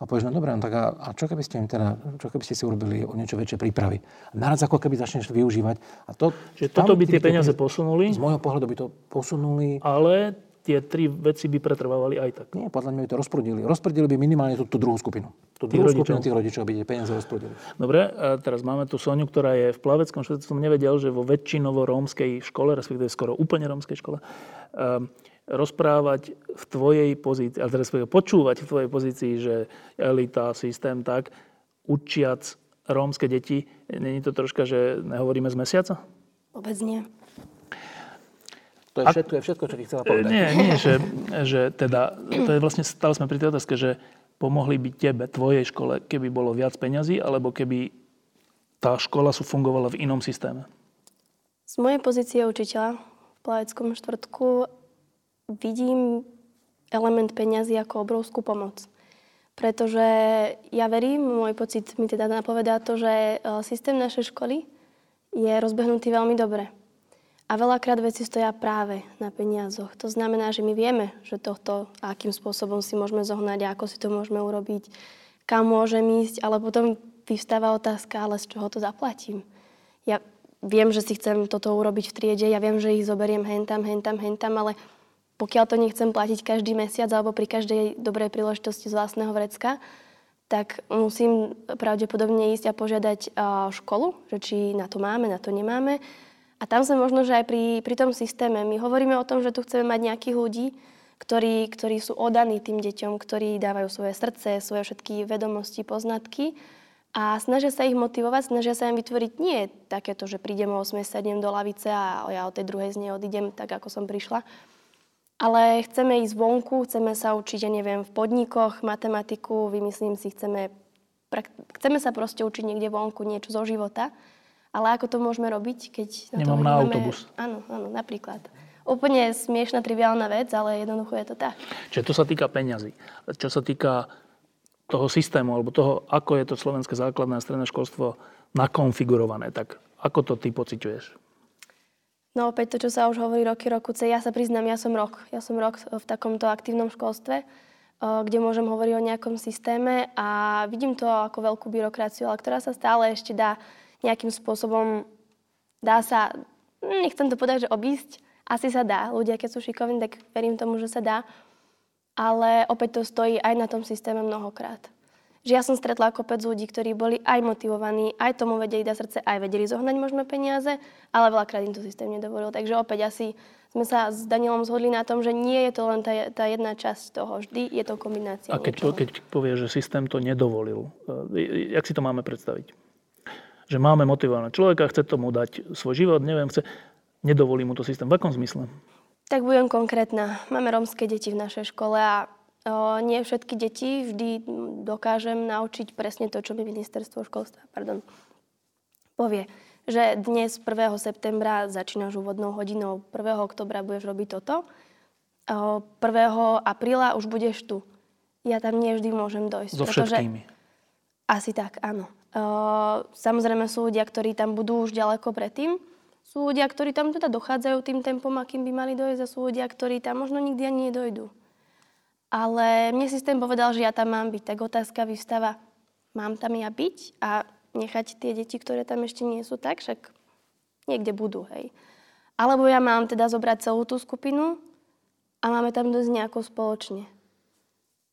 Speaker 2: A povieš, no dobré, no tak a, a čo keby ste im teda, čo keby ste si urobili o niečo väčšie prípravy? Naraz ako keby začneš využívať. A to,
Speaker 1: Čiže toto by tie peniaze posunuli?
Speaker 2: Z môjho pohľadu by to posunuli.
Speaker 1: Ale tie tri veci by pretrvávali aj tak.
Speaker 2: Nie, podľa mňa by to rozprudili. Rozprudili by minimálne tú, tú druhú skupinu. Tú druhú rodičov. skupinu tých rodičov by tie peniaze rozprudili.
Speaker 1: Dobre, a teraz máme tu Soniu, ktorá je v Plaveckom štáte. Som nevedel, že vo väčšinovo rómskej škole, respektíve skoro úplne rómskej škole, um, rozprávať v tvojej pozícii, ale teraz počúvať v tvojej pozícii, že elita, systém tak, učiac rómske deti, není to troška, že nehovoríme z mesiaca?
Speaker 3: Vôbec nie.
Speaker 2: To je, všetko, je všetko, čo ti chcela povedať.
Speaker 1: Nie, nie, že, že teda, to je vlastne, stále sme pri tej otázke, že pomohli by tebe, tvojej škole, keby bolo viac peňazí, alebo keby tá škola sú fungovala v inom systéme?
Speaker 3: Z mojej pozície učiteľa v Plaveckom štvrtku vidím element peňazí ako obrovskú pomoc. Pretože ja verím, môj pocit mi teda napovedá to, že e, systém našej školy je rozbehnutý veľmi dobre. A veľakrát veci stoja práve na peniazoch. To znamená, že my vieme, že tohto, akým spôsobom si môžeme zohnať, ako si to môžeme urobiť, kam môžem ísť, ale potom vyvstáva otázka, ale z čoho to zaplatím. Ja viem, že si chcem toto urobiť v triede, ja viem, že ich zoberiem hentam, hentam, hentam, ale pokiaľ to nechcem platiť každý mesiac alebo pri každej dobrej príležitosti z vlastného vrecka, tak musím pravdepodobne ísť a požiadať školu, že či na to máme, na to nemáme. A tam sme možno, že aj pri, pri tom systéme. My hovoríme o tom, že tu chceme mať nejakých ľudí, ktorí, ktorí sú odaní tým deťom, ktorí dávajú svoje srdce, svoje všetky vedomosti, poznatky a snažia sa ich motivovať, snažia sa im vytvoriť nie takéto, že prídem o 8, sadnem do lavice a ja o tej druhej z nej odídem tak, ako som prišla, ale chceme ísť vonku, chceme sa učiť, ja neviem, v podnikoch, matematiku, vymyslím si, chceme, chceme sa proste učiť niekde vonku, niečo zo života. Ale ako to môžeme robiť, keď
Speaker 1: na Nemám to na autobus.
Speaker 3: Áno, áno, napríklad. Úplne smiešná, triviálna vec, ale jednoducho je to tak.
Speaker 1: Čiže to sa týka peňazí. Čo sa týka toho systému, alebo toho, ako je to slovenské základné a stredné školstvo nakonfigurované, tak ako to ty pociťuješ?
Speaker 3: No opäť to, čo sa už hovorí roky, rokuce. Ja sa priznám, ja som rok. Ja som rok v takomto aktívnom školstve, kde môžem hovoriť o nejakom systéme a vidím to ako veľkú byrokraciu, ale ktorá sa stále ešte dá nejakým spôsobom, dá sa, nechcem to povedať, že obísť, asi sa dá. Ľudia, keď sú šikovní, tak verím tomu, že sa dá. Ale opäť to stojí aj na tom systéme mnohokrát že ja som stretla kopec ľudí, ktorí boli aj motivovaní, aj tomu vedeli dať srdce, aj vedeli zohnať možno peniaze, ale veľakrát im to systém nedovolil. Takže opäť asi sme sa s Danielom zhodli na tom, že nie je to len tá, tá jedna časť toho, vždy je to kombinácia.
Speaker 1: A keď, keď povie, že systém to nedovolil, e, jak si to máme predstaviť? Že máme motivovaného človeka, chce tomu dať svoj život, neviem, chce, nedovolí mu to systém. V akom zmysle?
Speaker 3: Tak budem konkrétna. Máme rómske deti v našej škole a nie všetky deti vždy dokážem naučiť presne to, čo mi ministerstvo školstva pardon, povie. Že dnes 1. septembra začínaš úvodnou hodinou, 1. oktobra budeš robiť toto, o, 1. apríla už budeš tu. Ja tam nie vždy môžem dojsť.
Speaker 1: So všetkými.
Speaker 3: Asi tak, áno. Samozrejme sú ľudia, ktorí tam budú už ďaleko predtým. Sú ľudia, ktorí tam teda dochádzajú tým tempom, akým by mali dojsť a sú ľudia, ktorí tam možno nikdy ani nedojdu. Ale mne systém povedal, že ja tam mám byť. Tak otázka vystáva, mám tam ja byť a nechať tie deti, ktoré tam ešte nie sú tak, však niekde budú, hej. Alebo ja mám teda zobrať celú tú skupinu a máme tam dosť nejako spoločne.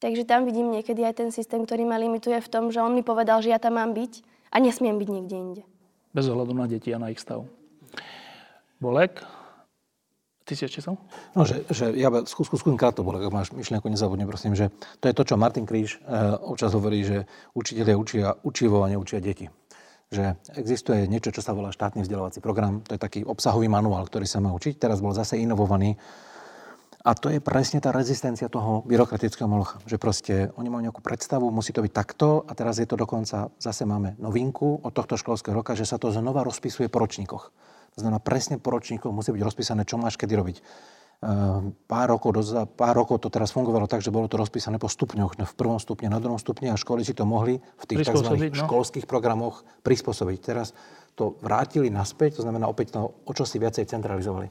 Speaker 3: Takže tam vidím niekedy aj ten systém, ktorý ma limituje v tom, že on mi povedal, že ja tam mám byť a nesmiem byť niekde inde.
Speaker 1: Bez ohľadu na deti a na ich stav. Bolek? Ty si ešte som?
Speaker 2: No, že, že ja skús, skús, krátko, Bolek, ak máš myšlienku, nezabudni, prosím, že to je to, čo Martin Kríž e, občas hovorí, že učiteľia učia učivo a neučia deti. Že existuje niečo, čo sa volá štátny vzdelávací program, to je taký obsahový manuál, ktorý sa má učiť. Teraz bol zase inovovaný a to je presne tá rezistencia toho byrokratického molocha. Že proste oni majú nejakú predstavu, musí to byť takto a teraz je to dokonca, zase máme novinku od tohto školského roka, že sa to znova rozpisuje po ročníkoch. Znamená, presne po ročníkoch musí byť rozpísané, čo máš kedy robiť. Uh, pár rokov, doza, pár rokov to teraz fungovalo tak, že bolo to rozpísané po stupňoch. No, v prvom stupne, na druhom stupni a školy si to mohli v tých tzv. No? školských programoch prispôsobiť. Teraz to vrátili naspäť, to znamená opäť to o čo si viacej centralizovali.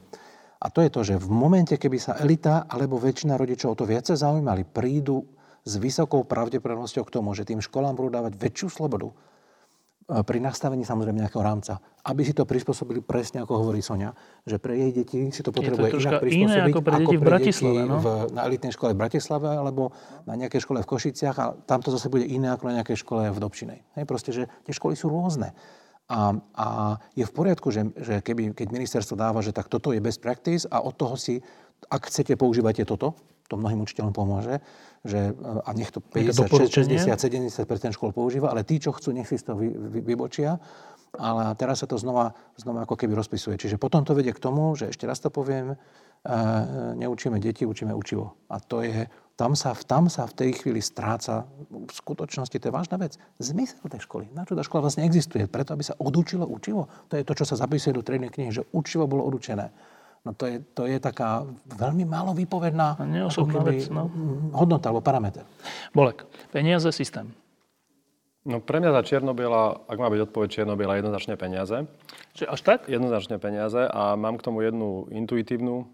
Speaker 2: A to je to, že v momente, keby sa elita alebo väčšina rodičov o to viacej zaujímali, prídu s vysokou pravdepodobnosťou k tomu, že tým školám budú dávať väčšiu slobodu pri nastavení samozrejme nejakého rámca, aby si to prispôsobili presne ako hovorí Sonia, že pre jej deti si to potrebuje to inak prispôsobiť
Speaker 1: iné ako pre deti ako v Bratislave. No?
Speaker 2: V, na elitnej škole v Bratislave alebo na nejakej škole v Košiciach a tam to zase bude iné ako na nejakej škole v Dobšinej. Hej, proste, že tie školy sú rôzne. A, a je v poriadku, že, že keby, keď ministerstvo dáva, že tak toto je best practice a od toho si, ak chcete, používate toto, to mnohým učiteľom pomôže, že, a nech to 50, 60, 70 škôl používa, ale tí, čo chcú, nech si toho vy, vy, vybočia. Ale teraz sa to znova, znova ako keby rozpisuje. Čiže potom to vedie k tomu, že ešte raz to poviem, neučíme deti, učíme učivo. A to je, tam sa, tam sa v tej chvíli stráca, v skutočnosti to je vážna vec, zmysel tej školy. Na čo tá škola vlastne existuje? Preto, aby sa odučilo učivo. To je to, čo sa zapisuje do trednej knihy, že učivo bolo odučené. No to je, to je taká veľmi málo vypovedná
Speaker 1: vec, no.
Speaker 2: hodnota alebo parameter.
Speaker 1: Bolek, peniaze, systém.
Speaker 4: No pre mňa za Čiernobyla, ak má byť odpoveď Čiernobyla, jednoznačne peniaze.
Speaker 1: Čiže až tak?
Speaker 4: Jednoznačne peniaze a mám k tomu jednu intuitívnu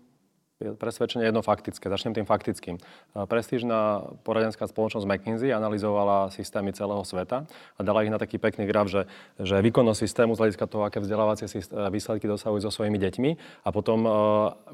Speaker 4: presvedčenie jedno faktické. Začnem tým faktickým. Prestížna poradenská spoločnosť McKinsey analyzovala systémy celého sveta a dala ich na taký pekný graf, že, že výkonnosť systému z hľadiska toho, aké vzdelávacie výsledky dosahujú so svojimi deťmi a potom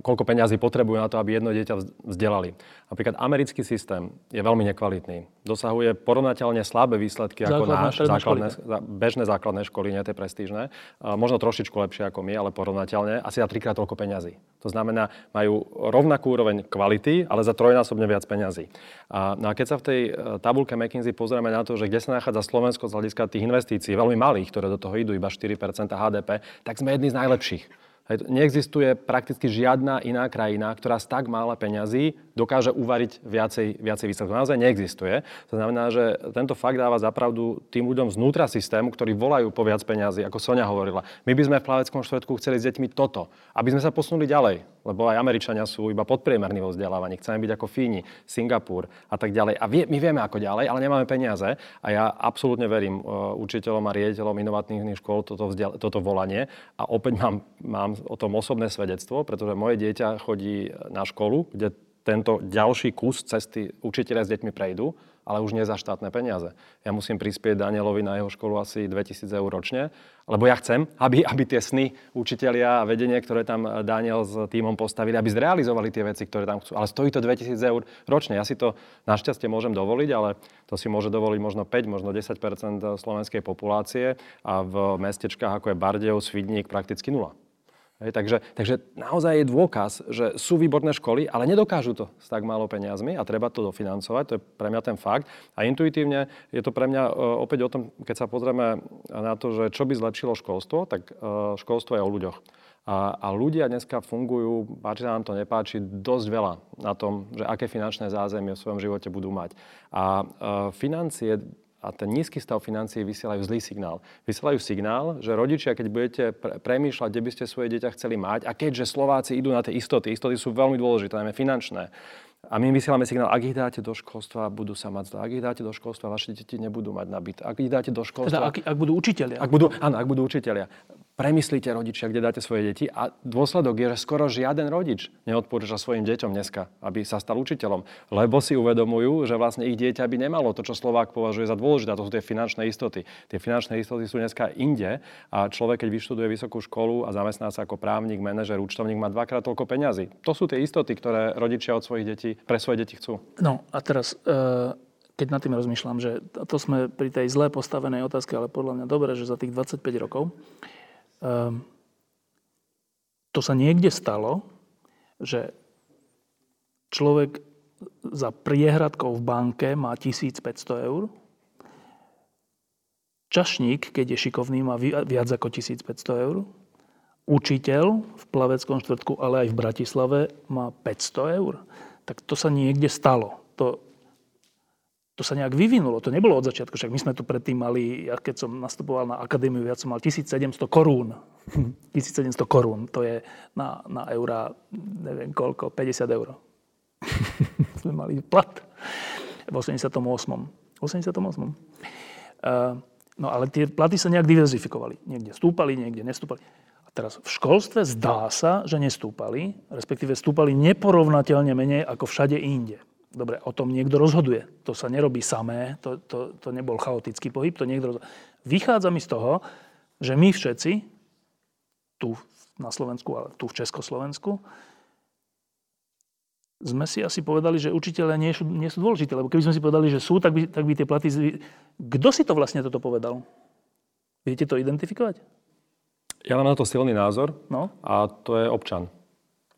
Speaker 4: koľko peňazí potrebujú na to, aby jedno dieťa vzdelali. Napríklad americký systém je veľmi nekvalitný. Dosahuje porovnateľne slabé výsledky ako náš, základné, bežné základné školy, nie tie prestížne. Možno trošičku lepšie ako my, ale porovnateľne. Asi za trikrát toľko peňazí. To znamená, majú rovnakú úroveň kvality, ale za trojnásobne viac peňazí. A, no a keď sa v tej e, tabulke McKinsey pozrieme na to, že kde sa nachádza Slovensko z hľadiska tých investícií, veľmi malých, ktoré do toho idú, iba 4% HDP, tak sme jedni z najlepších. Neexistuje prakticky žiadna iná krajina, ktorá z tak mála peňazí dokáže uvariť viacej, viacej výsledkov. Naozaj neexistuje. To znamená, že tento fakt dáva zapravdu tým ľuďom znútra systému, ktorí volajú po viac peňazí, ako Sonia hovorila. My by sme v plaveckom štvrtku chceli s deťmi toto, aby sme sa posunuli ďalej lebo aj Američania sú iba podpriemerní vo vzdelávaní. Chceme byť ako Fíni, Singapur a tak ďalej. A vie, my vieme ako ďalej, ale nemáme peniaze. A ja absolútne verím uh, učiteľom a riaditeľom inovatívnych škôl toto, vzdial- toto volanie. A opäť mám, mám o tom osobné svedectvo, pretože moje dieťa chodí na školu, kde tento ďalší kus cesty učiteľe s deťmi prejdú ale už nie za štátne peniaze. Ja musím prispieť Danielovi na jeho školu asi 2000 eur ročne, lebo ja chcem, aby, aby tie sny učitelia a vedenie, ktoré tam Daniel s týmom postavili, aby zrealizovali tie veci, ktoré tam chcú. Ale stojí to 2000 eur ročne. Ja si to našťastie môžem dovoliť, ale to si môže dovoliť možno 5, možno 10% slovenskej populácie a v mestečkách ako je Bardejov, Svidník prakticky nula. Hej, takže, takže naozaj je dôkaz, že sú výborné školy, ale nedokážu to s tak málo peniazmi a treba to dofinancovať. To je pre mňa ten fakt. A intuitívne je to pre mňa e, opäť o tom, keď sa pozrieme na to, že čo by zlepšilo školstvo, tak e, školstvo je o ľuďoch. A, a ľudia dneska fungujú, páči nám to, nepáči, dosť veľa na tom, že aké finančné zázemie v svojom živote budú mať. A e, financie a ten nízky stav financií vysielajú zlý signál. Vysielajú signál, že rodičia, keď budete pre- premýšľať, kde by ste svoje dieťa chceli mať, a keďže Slováci idú na tie istoty, istoty sú veľmi dôležité, najmä finančné, a my vysielame signál, ak ich dáte do školstva, budú sa mať zle. Ak ich dáte do školstva, vaše deti nebudú mať nabit. Ak ich dáte do školstva...
Speaker 1: Teda ak, ak budú učiteľia.
Speaker 4: Ak budú, áno, ak budú učiteľia premyslíte rodičia, kde dáte svoje deti a dôsledok je, že skoro žiaden rodič neodporúča svojim deťom dneska, aby sa stal učiteľom, lebo si uvedomujú, že vlastne ich dieťa by nemalo to, čo Slovák považuje za dôležité, to sú tie finančné istoty. Tie finančné istoty sú dneska inde a človek, keď vyštuduje vysokú školu a zamestná sa ako právnik, manažer, účtovník, má dvakrát toľko peňazí. To sú tie istoty, ktoré rodičia od svojich detí, pre svoje deti chcú.
Speaker 1: No a teraz... Uh keď nad tým rozmýšľam, že to sme pri tej zle postavenej otázke, ale podľa mňa dobre, že za tých 25 rokov Um, to sa niekde stalo, že človek za priehradkou v banke má 1500 eur. Čašník, keď je šikovný, má viac ako 1500 eur. Učiteľ v Plaveckom štvrtku, ale aj v Bratislave má 500 eur. Tak to sa niekde stalo. To, to sa nejak vyvinulo. To nebolo od začiatku. Však my sme tu predtým mali, ja keď som nastupoval na akadémiu, ja som mal 1700 korún. 1700 korún. To je na, na eurá, neviem koľko, 50 eur. sme mali plat v 88. 88. Uh, no ale tie platy sa nejak diverzifikovali. Niekde stúpali, niekde nestúpali. Teraz v školstve zdá sa, že nestúpali, respektíve stúpali neporovnateľne menej ako všade inde. Dobre, o tom niekto rozhoduje. To sa nerobí samé, to, to, to nebol chaotický pohyb, to niekto rozhoduje. Vychádza mi z toho, že my všetci, tu na Slovensku, ale tu v Československu, sme si asi povedali, že učiteľe nie sú, nie sú dôležité, lebo keby sme si povedali, že sú, tak by, tak by tie platy... Kto si to vlastne toto povedal? Viete to identifikovať?
Speaker 4: Ja mám na to silný názor
Speaker 1: no?
Speaker 4: a to je občan.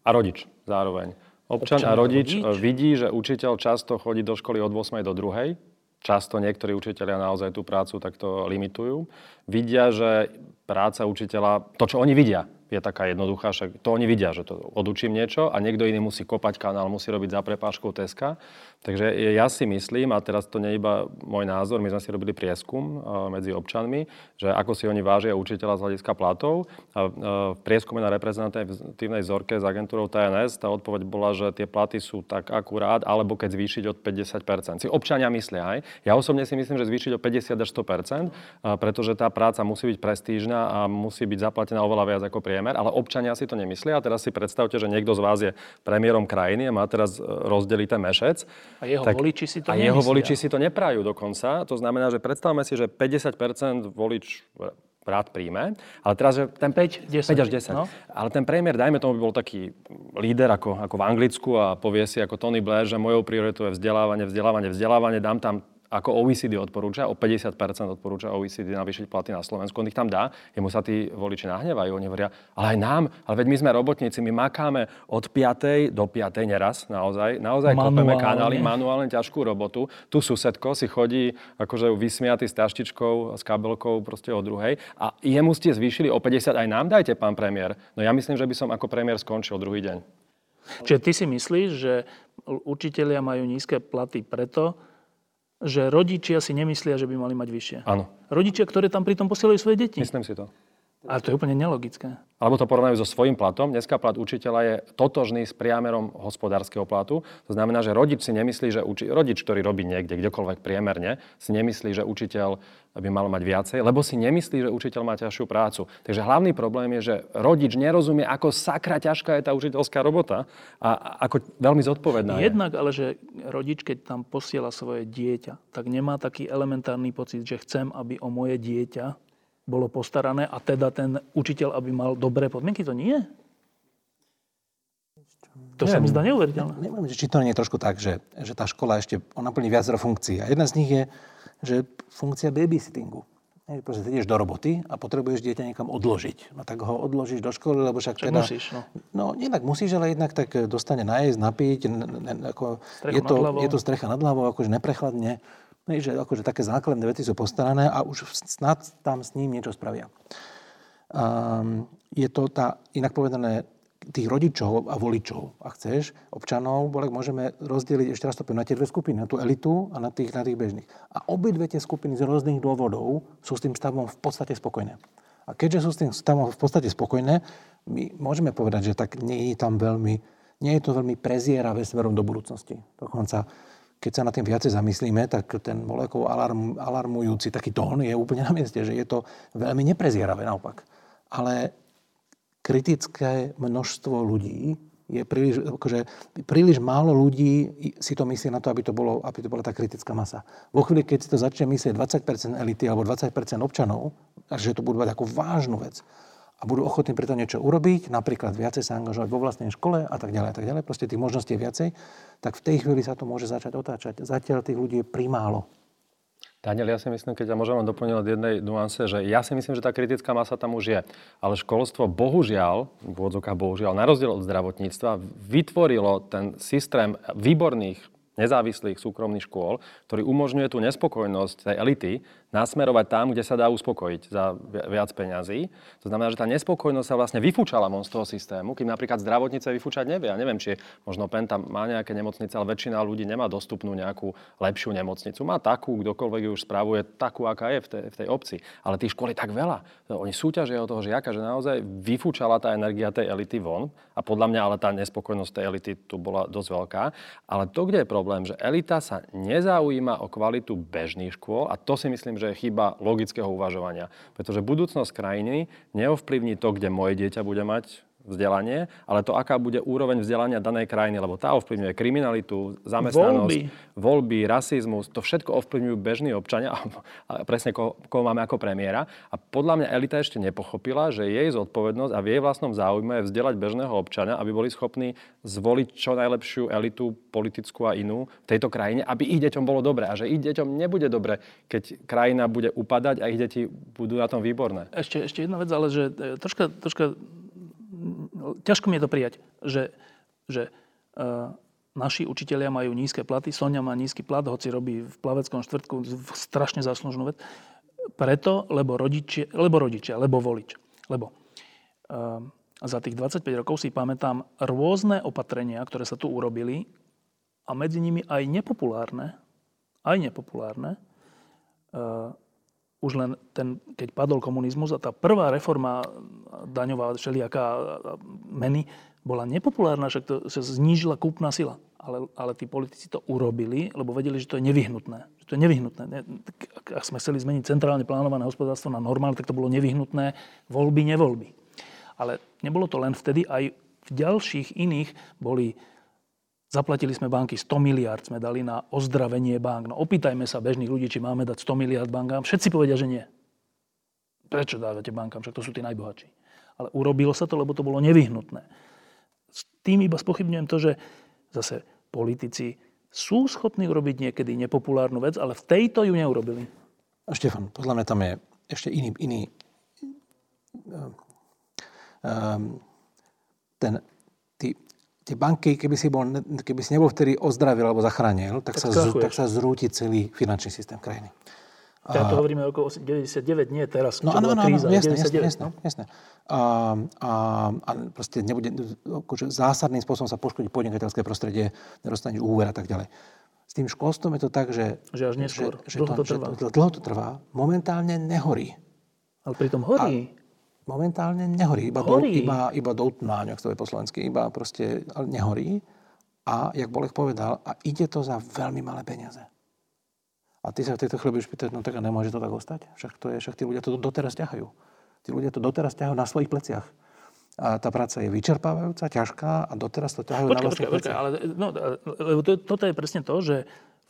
Speaker 4: A rodič zároveň. Občan, a rodič, rodič vidí, že učiteľ často chodí do školy od 8. do 2. Často niektorí učiteľia naozaj tú prácu takto limitujú. Vidia, že práca učiteľa, to, čo oni vidia, je taká jednoduchá, však to oni vidia, že to odučím niečo a niekto iný musí kopať kanál, musí robiť za prepážkou teska. Takže ja si myslím, a teraz to nie je iba môj názor, my sme si robili prieskum medzi občanmi, že ako si oni vážia učiteľa z hľadiska platov. A v prieskume na reprezentatívnej vzorke s agentúrou TNS tá odpoveď bola, že tie platy sú tak akurát, alebo keď zvýšiť od 50 Si občania myslia aj. Ja osobne si myslím, že zvýšiť o 50 až 100% pretože tá práca musí byť prestížna a musí byť zaplatená oveľa viac ako priemer, ale občania si to nemyslia. A teraz si predstavte, že niekto z vás je premiérom krajiny a má teraz e, rozdeliť ten mešec.
Speaker 1: A jeho tak, voliči si to
Speaker 4: A jeho voliči si to neprajú dokonca. To znamená, že predstavme si, že 50% volič rád príjme, ale teraz, že ten 5, 10, 5 až 10. No. Ale ten premiér, dajme tomu, by bol taký líder ako, ako v Anglicku a povie si ako Tony Blair, že mojou prioritou je vzdelávanie, vzdelávanie, vzdelávanie, dám tam ako OECD odporúča, o 50% odporúča OECD navýšiť platy na Slovensku. On ich tam dá, jemu sa tí voliči nahnevajú. Oni hovoria, ale aj nám, ale veď my sme robotníci, my makáme od 5. do 5. neraz, naozaj. Naozaj kopeme kanály, manuálne ťažkú robotu. Tu susedko si chodí akože vysmiatý s taštičkou, s kabelkou proste o druhej. A jemu ste zvýšili o 50, aj nám dajte, pán premiér. No ja myslím, že by som ako premiér skončil druhý deň.
Speaker 1: Čiže ty si myslíš, že učitelia majú nízke platy preto, že rodičia si nemyslia, že by mali mať vyššie.
Speaker 4: Áno.
Speaker 1: Rodičia, ktoré tam pritom posielajú svoje deti.
Speaker 4: Myslím si to.
Speaker 1: Ale to je úplne nelogické.
Speaker 4: Alebo to porovnajú so svojím platom. Dneska plat učiteľa je totožný s priamerom hospodárskeho platu. To znamená, že rodič si nemyslí, že uči... rodič, ktorý robí niekde, kdekoľvek priemerne, si nemyslí, že učiteľ by mal mať viacej, lebo si nemyslí, že učiteľ má ťažšiu prácu. Takže hlavný problém je, že rodič nerozumie, ako sakra ťažká je tá učiteľská robota a ako veľmi zodpovedná
Speaker 1: Jednak je. ale, že rodič, keď tam posiela svoje dieťa, tak nemá taký elementárny pocit, že chcem, aby o moje dieťa bolo postarané a teda ten učiteľ, aby mal dobré podmienky. To nie. To neviem, sa mi zdá neuveriteľné.
Speaker 2: Neviem, či to nie je trošku tak, že, že tá škola ešte naplní viacero funkcií. A jedna z nich je, že funkcia babysittingu. Proste ideš do roboty a potrebuješ dieťa niekam odložiť. No tak ho odložíš do školy, lebo však teda...
Speaker 1: musíš, no.
Speaker 2: No, jednak musíš, ale jednak tak dostane najesť, napiť. Ne, ne, ako, je, to, je to strecha nad hlavou, akože neprechladne. Hej, že akože také základné veci sú postarané a už snad tam s ním niečo spravia. Um, je to tá, inak povedané, tých rodičov a voličov, ak chceš, občanov, Bolek, môžeme rozdeliť, ešte raz to na tie dve skupiny, na tú elitu a na tých, na tých bežných. A obidve tie skupiny z rôznych dôvodov sú s tým stavom v podstate spokojné. A keďže sú s tým stavom v podstate spokojné, my môžeme povedať, že tak nie je tam veľmi, nie je to veľmi prezieravé smerom do budúcnosti. Dokonca keď sa na tým viacej zamyslíme, tak ten molekov alarm, alarmujúci taký tón je úplne na mieste, že je to veľmi neprezieravé naopak. Ale kritické množstvo ľudí je príliš, akože, príliš málo ľudí si to myslí na to, aby to, bolo, aby to bola tá kritická masa. Vo chvíli, keď si to začne myslieť 20% elity alebo 20% občanov, že to budú mať ako vážnu vec, a budú ochotní preto niečo urobiť, napríklad viacej sa angažovať vo vlastnej škole a tak ďalej a tak ďalej, proste tých možností je viacej, tak v tej chvíli sa to môže začať otáčať. Zatiaľ tých ľudí je primálo.
Speaker 4: Daniel, ja si myslím, keď ja môžem len doplniť od jednej nuance, že ja si myslím, že tá kritická masa tam už je. Ale školstvo bohužiaľ, v úvodzovkách bohužiaľ, na rozdiel od zdravotníctva, vytvorilo ten systém výborných nezávislých súkromných škôl, ktorý umožňuje tú nespokojnosť tej elity nasmerovať tam, kde sa dá uspokojiť za viac peňazí. To znamená, že tá nespokojnosť sa vlastne vyfúčala von z toho systému, kým napríklad zdravotnice vyfúčať nevie. Ja neviem, či možno PEN tam má nejaké nemocnice, ale väčšina ľudí nemá dostupnú nejakú lepšiu nemocnicu. Má takú, kdokoľvek ju už spravuje, takú, aká je v tej, v tej obci. Ale tých škôl je tak veľa. Oni súťažia od toho žiaka, že naozaj vyfúčala tá energia tej elity von. A podľa mňa ale tá nespokojnosť tej elity tu bola dosť veľká. Ale to, kde je problém, že elita sa nezaujíma o kvalitu bežných škôl a to si myslím, že je chyba logického uvažovania. Pretože budúcnosť krajiny neovplyvní to, kde moje dieťa bude mať vzdelanie, ale to, aká bude úroveň vzdelania danej krajiny, lebo tá ovplyvňuje kriminalitu, zamestnanosť, voľby, voľby rasizmus, to všetko ovplyvňujú bežní občania, a presne koho, koho máme ako premiéra. A podľa mňa elita ešte nepochopila, že jej zodpovednosť a v jej vlastnom záujme je vzdelať bežného občana, aby boli schopní zvoliť čo najlepšiu elitu politickú a inú v tejto krajine, aby ich deťom bolo dobre a že ich deťom nebude dobre, keď krajina bude upadať a ich deti budú na tom výborné.
Speaker 1: Ešte, ešte jedna vec, ale že e, troška, troška ťažko mi je to prijať, že, že uh, naši učitelia majú nízke platy, Sonia má nízky plat, hoci robí v plaveckom štvrtku strašne záslužnú vec. Preto, lebo rodičia, lebo, rodičia, lebo volič. Lebo uh, za tých 25 rokov si pamätám rôzne opatrenia, ktoré sa tu urobili a medzi nimi aj nepopulárne, aj nepopulárne, uh, už len ten, keď padol komunizmus a tá prvá reforma daňová všelijaká meny bola nepopulárna, však to sa znížila kúpna sila. Ale, ale tí politici to urobili, lebo vedeli, že to je nevyhnutné. Že to je nevyhnutné. Ak sme chceli zmeniť centrálne plánované hospodárstvo na normálne, tak to bolo nevyhnutné. Voľby, nevoľby. Ale nebolo to len vtedy, aj v ďalších iných boli Zaplatili sme banky 100 miliard, sme dali na ozdravenie bank. No opýtajme sa bežných ľudí, či máme dať 100 miliard bankám. Všetci povedia, že nie. Prečo dávate bankám? Však to sú tí najbohatší. Ale urobilo sa to, lebo to bolo nevyhnutné. S tým iba spochybňujem to, že zase politici sú schopní urobiť niekedy nepopulárnu vec, ale v tejto ju neurobili.
Speaker 2: Štefan, podľa mňa tam je ešte iný, iný um, ten tie banky, keby si, bol, keby si nebol vtedy ozdravil alebo zachránil, tak, tak, sa, zrú, tak sa zrúti celý finančný systém krajiny.
Speaker 1: Ja to hovoríme okolo 99, nie teraz,
Speaker 2: no, áno, áno, kríza, jasné, 99, jasné, no? jasné. A, a, a proste nebude, akože zásadným spôsobom sa poškodí podnikateľské prostredie, nedostaneš úver a tak ďalej. S tým školstvom je to tak, že...
Speaker 1: Že až neskôr,
Speaker 2: že, že dlho to, to trvá. Že, dlho to trvá, momentálne nehorí.
Speaker 1: Ale pritom horí. A,
Speaker 2: momentálne nehorí. Iba, horí. Do, iba, iba doutnáň, ak to je po slovensky. Iba proste nehorí. A, jak Bolek povedal, a ide to za veľmi malé peniaze. A ty sa v tejto chvíli budeš pýtať, no tak a nemôže to tak ostať? Však, to je, však tí ľudia to doteraz ťahajú. Tí ľudia to doteraz ťahajú na svojich pleciach. A tá práca je vyčerpávajúca, ťažká a doteraz to ťahajú počkej, na vlastných počkej,
Speaker 1: pleciach. Ale, no, lebo to, toto je presne to, že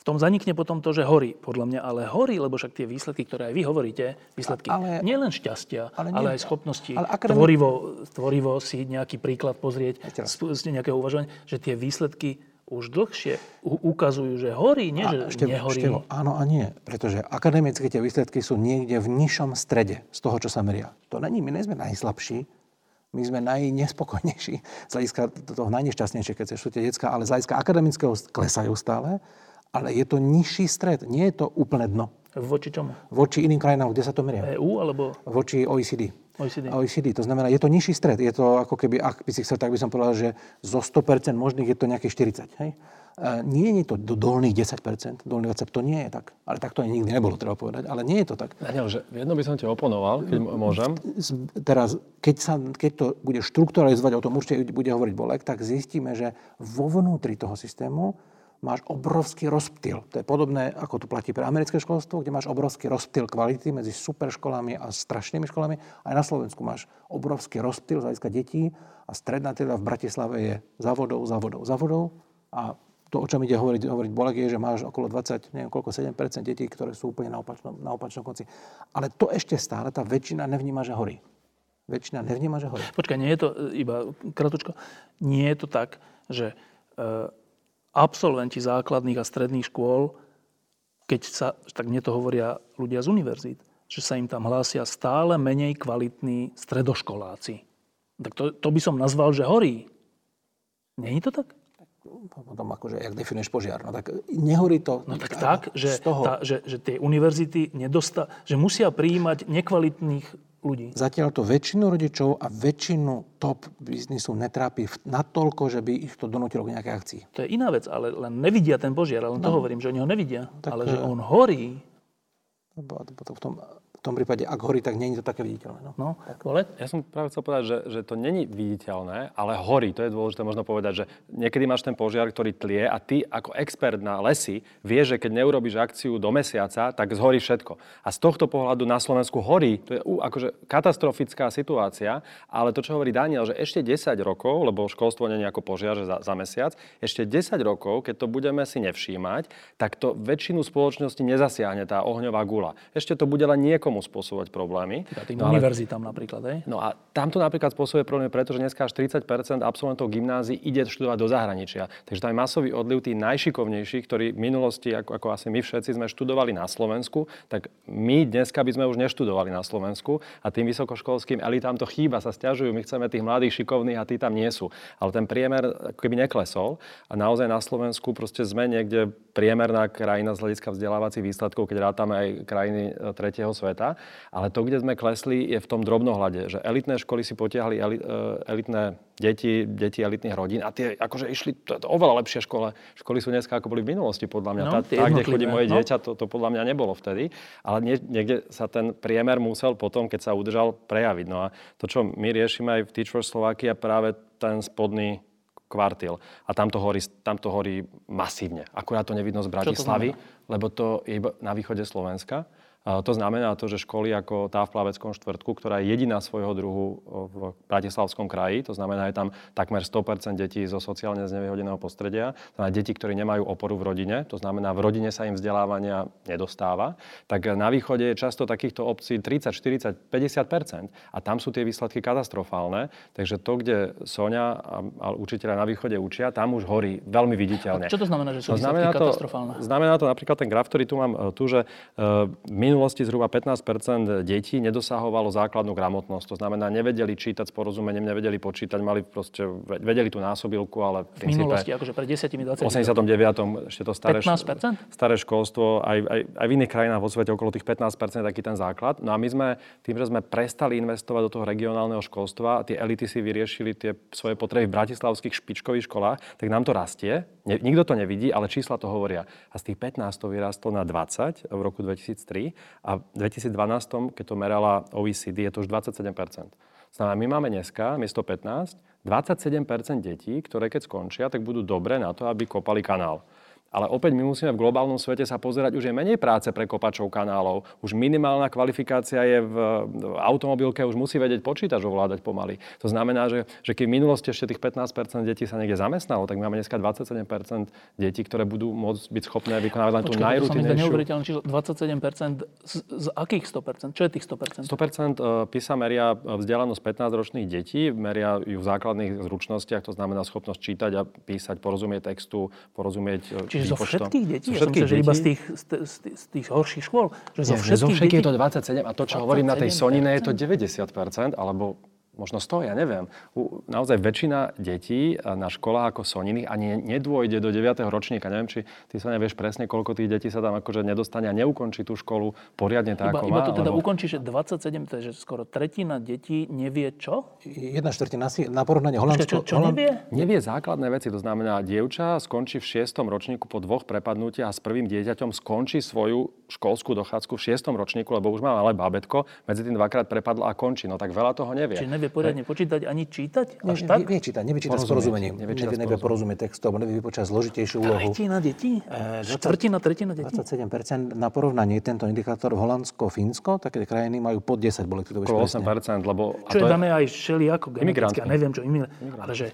Speaker 1: v tom zanikne potom to, že horí, podľa mňa, ale horí, lebo však tie výsledky, ktoré aj vy hovoríte, výsledky ale, nie len šťastia, ale, nie, ale aj schopnosti ale akademi... tvorivo, tvorivo si nejaký príklad pozrieť, z nejakého uvažovania, že tie výsledky už dlhšie ukazujú, že horí, nie že ešte, nehorí. Števo,
Speaker 2: áno a nie, pretože akademické tie výsledky sú niekde v nižšom strede z toho, čo sa meria. To není, my nie sme najslabší, my sme najnespokojnejší z hľadiska toho najnešťastnejšie, keď sú tie detská, ale z hľadiska akademického klesajú stále ale je to nižší stred, nie je to úplne dno.
Speaker 1: Voči čomu?
Speaker 2: Voči iným krajinám, kde sa to meria.
Speaker 1: EU alebo?
Speaker 2: Voči OECD.
Speaker 1: OECD.
Speaker 2: OECD. To znamená, je to nižší stred. Je to ako keby, ak by si chcel, tak by som povedal, že zo 100% možných je to nejaké 40. Hej? E, nie je to do dolných 10%, dolných 20%, to nie je tak. Ale tak to ani nikdy nebolo, treba povedať. Ale nie je to tak.
Speaker 4: Daniel, že jedno by som ti oponoval, keď môžem.
Speaker 2: Teraz, keď, sa, keď to bude štrukturalizovať, o tom určite bude hovoriť Bolek, tak zistíme, že vo vnútri toho systému máš obrovský rozptyl. To je podobné, ako to platí pre americké školstvo, kde máš obrovský rozptyl kvality medzi super školami a strašnými školami. Aj na Slovensku máš obrovský rozptyl z hľadiska detí a stredná teda v Bratislave je závodov, závodov, závodov. A to, o čom ide hovoriť, hovoriť Bolek, je, že máš okolo 20, neviem koľko, 7% detí, ktoré sú úplne na opačnom, na opačnom konci. Ale to ešte stále tá väčšina nevníma, že horí. Väčšina nevníma, že horí.
Speaker 1: Počkaj, nie je to, iba kratučko, nie je to tak, že e, absolventi základných a stredných škôl, keď sa, tak mne to hovoria ľudia z univerzít, že sa im tam hlásia stále menej kvalitní stredoškoláci. Tak to, to by som nazval, že horí. Není to tak?
Speaker 2: Potom akože, jak definuješ požiar. No tak nehorí to.
Speaker 1: No tak tak, že, toho... tá, že, že tie univerzity nedosta, že musia prijímať nekvalitných ľudí.
Speaker 2: Zatiaľ to väčšinu rodičov a väčšinu top biznisu netrápi natoľko, že by ich to donútilo k nejakej akcii.
Speaker 1: To je iná vec, ale len nevidia ten požiar, len no. to hovorím, že oni ho nevidia. Tak, ale že on horí.
Speaker 2: V tom, v tom prípade, ak horí, tak nie je to také viditeľné. No,
Speaker 1: no
Speaker 2: tak.
Speaker 4: Ja som práve chcel povedať, že, že to není viditeľné, ale horí. To je dôležité možno povedať, že niekedy máš ten požiar, ktorý tlie a ty ako expert na lesy vieš, že keď neurobiš akciu do mesiaca, tak zhorí všetko. A z tohto pohľadu na Slovensku horí. To je akože katastrofická situácia, ale to, čo hovorí Daniel, že ešte 10 rokov, lebo školstvo nie je ako požiar že za, za mesiac, ešte 10 rokov, keď to budeme si nevšímať, tak to väčšinu spoločnosti nezasiahne tá ohňová gula. Ešte to bude len niekomu niekomu spôsobovať problémy.
Speaker 1: A tým no, univerzitám napríklad, hej?
Speaker 4: No a tam to napríklad spôsobuje problémy, pretože dneska až 30% absolventov gymnázií ide študovať do zahraničia. Takže tam je masový odliv tých najšikovnejších, ktorí v minulosti, ako, ako asi my všetci sme študovali na Slovensku, tak my dneska by sme už neštudovali na Slovensku a tým vysokoškolským elitám to chýba, sa stiažujú, my chceme tých mladých šikovných a tí tam nie sú. Ale ten priemer keby neklesol a naozaj na Slovensku proste sme niekde priemerná krajina z hľadiska vzdelávacích výsledkov, keď rátame aj krajiny e, tretieho sveta sveta, ale to, kde sme klesli, je v tom drobnohľade, že elitné školy si potiahli e, elitné deti, deti elitných rodín a tie akože išli, to, to oveľa lepšie škole. Školy sú dneska ako boli v minulosti, podľa mňa. No, tá, tá, kde chodí moje no. dieťa, to, to podľa mňa nebolo vtedy, ale nie, niekde sa ten priemer musel potom, keď sa udržal, prejaviť. No a to, čo my riešime aj v Teach for Slovakia, práve ten spodný kvartil. A tam to horí, tam to horí masívne. Akurát to nevidno z Bratislavy, to lebo to je iba na východe Slovenska. To znamená to, že školy ako tá v Plaveckom štvrtku, ktorá je jediná svojho druhu v Bratislavskom kraji, to znamená, je tam takmer 100% detí zo sociálne znevýhodeného prostredia, to znamená deti, ktorí nemajú oporu v rodine, to znamená, v rodine sa im vzdelávania nedostáva, tak na východe je často takýchto obcí 30, 40, 50% a tam sú tie výsledky katastrofálne. Takže to, kde Sonia a, učiteľa na východe učia, tam už horí veľmi viditeľne. A
Speaker 1: čo to znamená, že sú to znamená to, katastrofálne?
Speaker 4: Znamená to napríklad ten graf, ktorý tu mám e, tu, že uh, minulosti zhruba 15% detí nedosahovalo základnú gramotnosť. To znamená, nevedeli čítať s porozumením, nevedeli počítať, mali proste, vedeli tú násobilku, ale
Speaker 1: v princípe... minulosti, akože pred 10 20
Speaker 4: 89. ešte to staré,
Speaker 1: 15%?
Speaker 4: staré školstvo, aj, aj, aj v iných krajinách vo svete okolo tých 15% taký ten základ. No a my sme tým, že sme prestali investovať do toho regionálneho školstva, tie elity si vyriešili tie svoje potreby v bratislavských špičkových školách, tak nám to rastie. Nikto to nevidí, ale čísla to hovoria. A z tých 15 to vyrastlo na 20 v roku 2003 a v 2012, keď to merala OECD, je to už 27% Znamená, my máme dneska, miesto 15, 27% detí, ktoré keď skončia, tak budú dobre na to, aby kopali kanál. Ale opäť my musíme v globálnom svete sa pozerať, už je menej práce pre kopačov kanálov. Už minimálna kvalifikácia je v, automobilke, už musí vedieť počítač ovládať pomaly. To znamená, že, že keď v minulosti ešte tých 15% detí sa niekde zamestnalo, tak máme dneska 27% detí, ktoré budú môcť byť schopné vykonávať len tú najrutinejšiu.
Speaker 1: číslo. 27% z, z akých 100%? Čo je tých 100%?
Speaker 4: 100% PISA meria vzdelanosť 15-ročných detí, meria ju v základných zručnostiach, to znamená schopnosť čítať a písať, porozumieť textu, porozumieť
Speaker 1: Čiže zo všetkých detí? Zo všetkých ja som že iba z tých, z, z, z tých horších škôl. Že zo všetkých,
Speaker 4: zo všetkých detí? je to 27 a to, čo 27%? hovorím na tej Sonine, je to 90%, alebo možno 100, ja neviem. U, naozaj väčšina detí na školách ako Soniny ani nedôjde do 9. ročníka. Neviem, či ty sa nevieš presne, koľko tých detí sa tam akože nedostane a neukončí tú školu poriadne tak,
Speaker 1: iba,
Speaker 4: ako
Speaker 1: iba
Speaker 4: má.
Speaker 1: to teda
Speaker 4: lebo...
Speaker 1: ukončí, že 27, to je, že skoro tretina detí nevie čo?
Speaker 2: Jedna štvrtina si na porovnanie Holandsko...
Speaker 1: Čo, čo nevie?
Speaker 4: Nevie základné veci, to znamená, dievča skončí v 6. ročníku po dvoch prepadnutiach a s prvým dieťaťom skončí svoju školskú dochádzku v 6. ročníku, lebo už má ale bábetko, medzi tým dvakrát prepadla a končí. No tak veľa toho nevie.
Speaker 1: Či nevie poriadne počítať ani čítať? Až
Speaker 2: vie,
Speaker 1: tak?
Speaker 2: vie čítať, nevie čítať s porozumením.
Speaker 4: nevie
Speaker 2: Nevie,
Speaker 4: čítať
Speaker 2: nevie porozumieť textom, nevie vypočať zložitejšiu úlohu.
Speaker 1: Tretina detí?
Speaker 2: Eh,
Speaker 1: Štvrtina, tretina detí?
Speaker 2: 27% na porovnanie tento indikátor Holandsko, Fínsko, také krajiny majú pod 10, boli to
Speaker 4: Okolo
Speaker 2: presne.
Speaker 4: 8%, lebo...
Speaker 1: Čo je dané aj všelijako ja neviem čo, imigr... ale že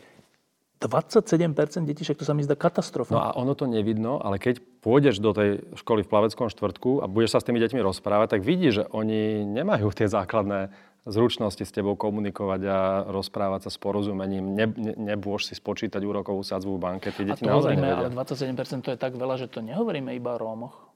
Speaker 1: 27% detí, však to sa mi zdá katastrofa.
Speaker 4: No a ono to nevidno, ale keď pôjdeš do tej školy v plaveckom štvrtku a budeš sa s tými deťmi rozprávať, tak vidíš, že oni nemajú tie základné zručnosti s tebou komunikovať a rozprávať sa s porozumením. Ne, ne, nebôž si spočítať úrokovú sadzbu v banke. Tie
Speaker 1: a
Speaker 4: deti
Speaker 1: to
Speaker 4: naozaj
Speaker 1: hovoríme,
Speaker 4: nevedia.
Speaker 1: ale 27% to je tak veľa, že to nehovoríme iba o Rómoch.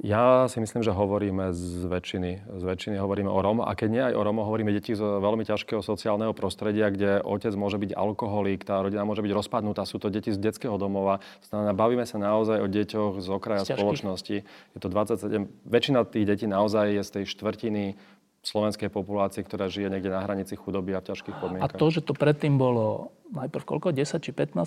Speaker 4: Ja si myslím, že hovoríme z väčšiny. Z väčšiny hovoríme o Rómoch. A keď nie aj o Rómoch, hovoríme deti z veľmi ťažkého sociálneho prostredia, kde otec môže byť alkoholík, tá rodina môže byť rozpadnutá. Sú to deti z detského domova. Znamená, bavíme sa naozaj o deťoch z okraja
Speaker 1: Z
Speaker 4: spoločnosti. Je to 27. Väčšina tých detí naozaj je z tej štvrtiny slovenskej populácie, ktorá žije niekde na hranici chudoby a v ťažkých
Speaker 1: A
Speaker 4: podmienkach.
Speaker 1: to, že to predtým bolo najprv koľko? 10 či 15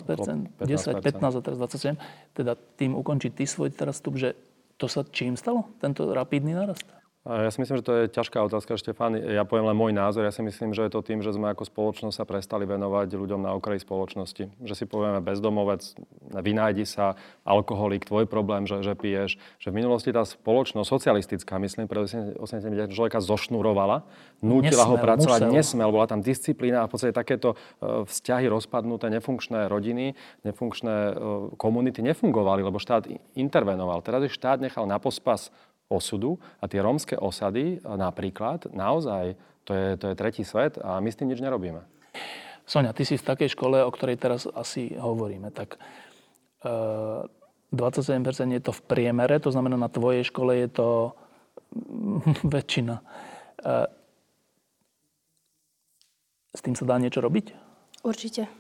Speaker 4: 15%.
Speaker 1: 10, 15 a teraz 27. Teda tým ukončiť ty svoj teraz vstup, že to sa čím stalo? Tento rapidný narast?
Speaker 4: Ja si myslím, že to je ťažká otázka, Štefán. Ja poviem len môj názor. Ja si myslím, že je to tým, že sme ako spoločnosť sa prestali venovať ľuďom na okraji spoločnosti. Že si povieme bezdomovec, vynájdi sa, alkoholik, tvoj problém, že, že piješ. Že v minulosti tá spoločnosť, socialistická, myslím, pre 80 človeka zošnurovala, nútila ho
Speaker 1: Nesmel,
Speaker 4: pracovať,
Speaker 1: musel.
Speaker 4: nesmel, bola tam disciplína a v podstate takéto e, vzťahy rozpadnuté, nefunkčné rodiny, nefunkčné e, komunity nefungovali, lebo štát intervenoval. Teraz ich štát nechal na pospas osudu a tie rómske osady napríklad, naozaj, to je, to je tretí svet a my s tým nič nerobíme.
Speaker 1: Sonia, ty si v takej škole, o ktorej teraz asi hovoríme, tak e, 27% je to v priemere, to znamená na tvojej škole je to väčšina. E, s tým sa dá niečo robiť?
Speaker 3: Určite.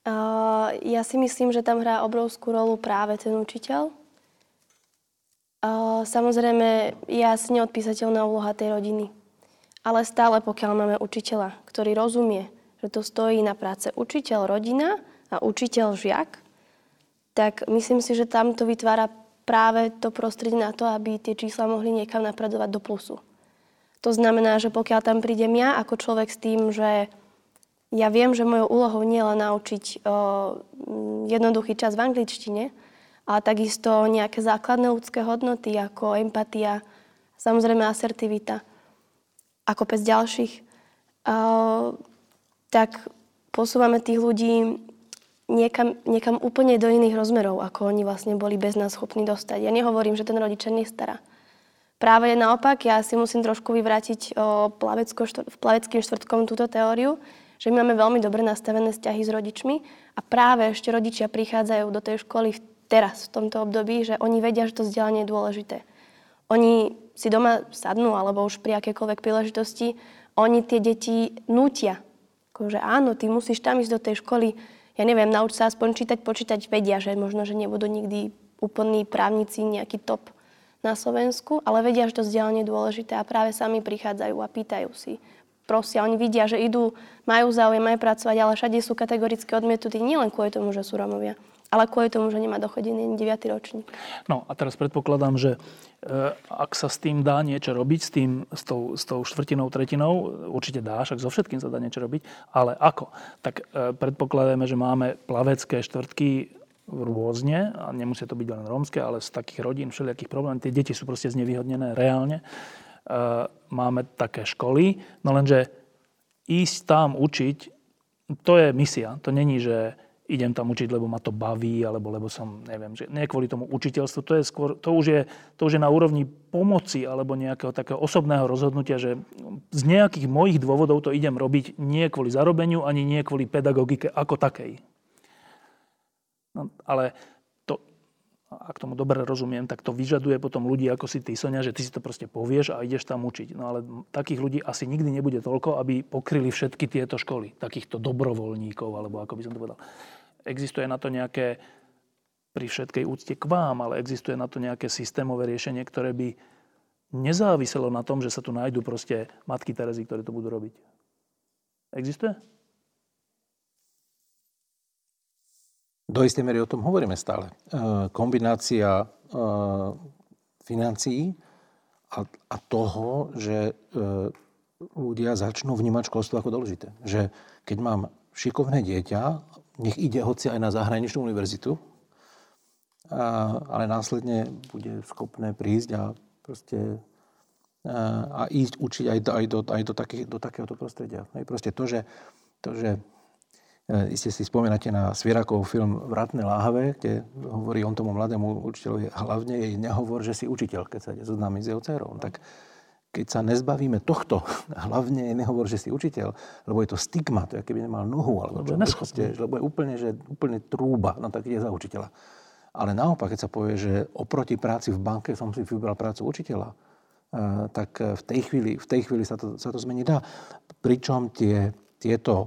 Speaker 3: Uh, ja si myslím, že tam hrá obrovskú rolu práve ten učiteľ. Uh, samozrejme, je asi neodpísateľná úloha tej rodiny. Ale stále, pokiaľ máme učiteľa, ktorý rozumie, že to stojí na práce učiteľ, rodina a učiteľ, žiak, tak myslím si, že tam to vytvára práve to prostredie na to, aby tie čísla mohli niekam napredovať do plusu. To znamená, že pokiaľ tam prídem ja ako človek s tým, že ja viem, že mojou úlohou nie je len naučiť mm, jednoduchý čas v angličtine, ale takisto nejaké základné ľudské hodnoty ako empatia, samozrejme asertivita a kopec ďalších, tak posúvame tých ľudí niekam, niekam úplne do iných rozmerov, ako oni vlastne boli bez nás schopní dostať. Ja nehovorím, že ten rodič nestará. Práve naopak, ja si musím trošku vyvrátiť o plavecko, štvr- plaveckým štvrtkom túto teóriu, že my máme veľmi dobre nastavené vzťahy s rodičmi a práve ešte rodičia prichádzajú do tej školy v- teraz, v tomto období, že oni vedia, že to vzdelanie je dôležité. Oni si doma sadnú, alebo už pri akékoľvek príležitosti, oni tie deti nútia. Akože áno, ty musíš tam ísť do tej školy, ja neviem, nauč sa aspoň čítať, počítať, vedia, že možno, že nebudú nikdy úplní právnici, nejaký top na Slovensku, ale vedia, že to vzdelanie je dôležité a práve sami prichádzajú a pýtajú si. Prosia, oni vidia, že idú, majú záujem aj pracovať, ale všade sú kategoricky odmietnutí nielen kvôli tomu, že sú Romovia, ale kvôli tomu, že nemá dochodený 9. ročník.
Speaker 1: No a teraz predpokladám, že e, ak sa s tým dá niečo robiť, s, tým, s, tou, s tou štvrtinou, tretinou, určite dá, však so všetkým sa dá niečo robiť, ale ako? Tak e, predpokladáme, že máme plavecké štvrtky rôzne, a nemusia to byť len rómske, ale z takých rodín, všelijakých problémov. Tie deti sú proste znevýhodnené reálne. E, máme také školy, no lenže ísť tam učiť, to je misia. To není, že idem tam učiť, lebo ma to baví, alebo lebo som, neviem, že nie kvôli tomu učiteľstvu, to, je skôr, to, už je, to už je na úrovni pomoci alebo nejakého takého osobného rozhodnutia, že z nejakých mojich dôvodov to idem robiť nie kvôli zarobeniu, ani nie kvôli pedagogike ako takej. No, ale to, ak tomu dobre rozumiem, tak to vyžaduje potom ľudí ako si ty, Sonia, že ty si to proste povieš a ideš tam učiť. No ale takých ľudí asi nikdy nebude toľko, aby pokryli všetky tieto školy. Takýchto dobrovoľníkov, alebo ako by som to povedal. Existuje na to nejaké, pri všetkej úcte k vám, ale existuje na to nejaké systémové riešenie, ktoré by nezáviselo na tom, že sa tu nájdú proste matky Terezy, ktoré to budú robiť. Existuje?
Speaker 2: Do istej miery o tom hovoríme stále. E, kombinácia e, financií a, toho, že e, ľudia začnú vnímať školstvo ako dôležité. Že keď mám šikovné dieťa, nech ide hoci aj na zahraničnú univerzitu, a, ale následne bude schopné prísť a proste a, a ísť učiť aj do, aj do, aj do, takých, do takéhoto prostredia. Hej, proste to, že, to, že E, iste si spomínate na Svierakov film Vratné láhave, kde hovorí on tomu mladému učiteľovi, hlavne jej nehovor, že si učiteľ, keď sa ide zoznámiť s jeho dcerou. Tak keď sa nezbavíme tohto, hlavne nehovor, že si učiteľ, lebo je to stigma, to je, keby nemal nohu, alebo čo, proste, lebo je úplne, že, úplne trúba, no tak ide za učiteľa. Ale naopak, keď sa povie, že oproti práci v banke som si vybral prácu učiteľa, e, tak v tej chvíli, v tej chvíli sa, to, sa to zmení dá. Pričom tie tieto e,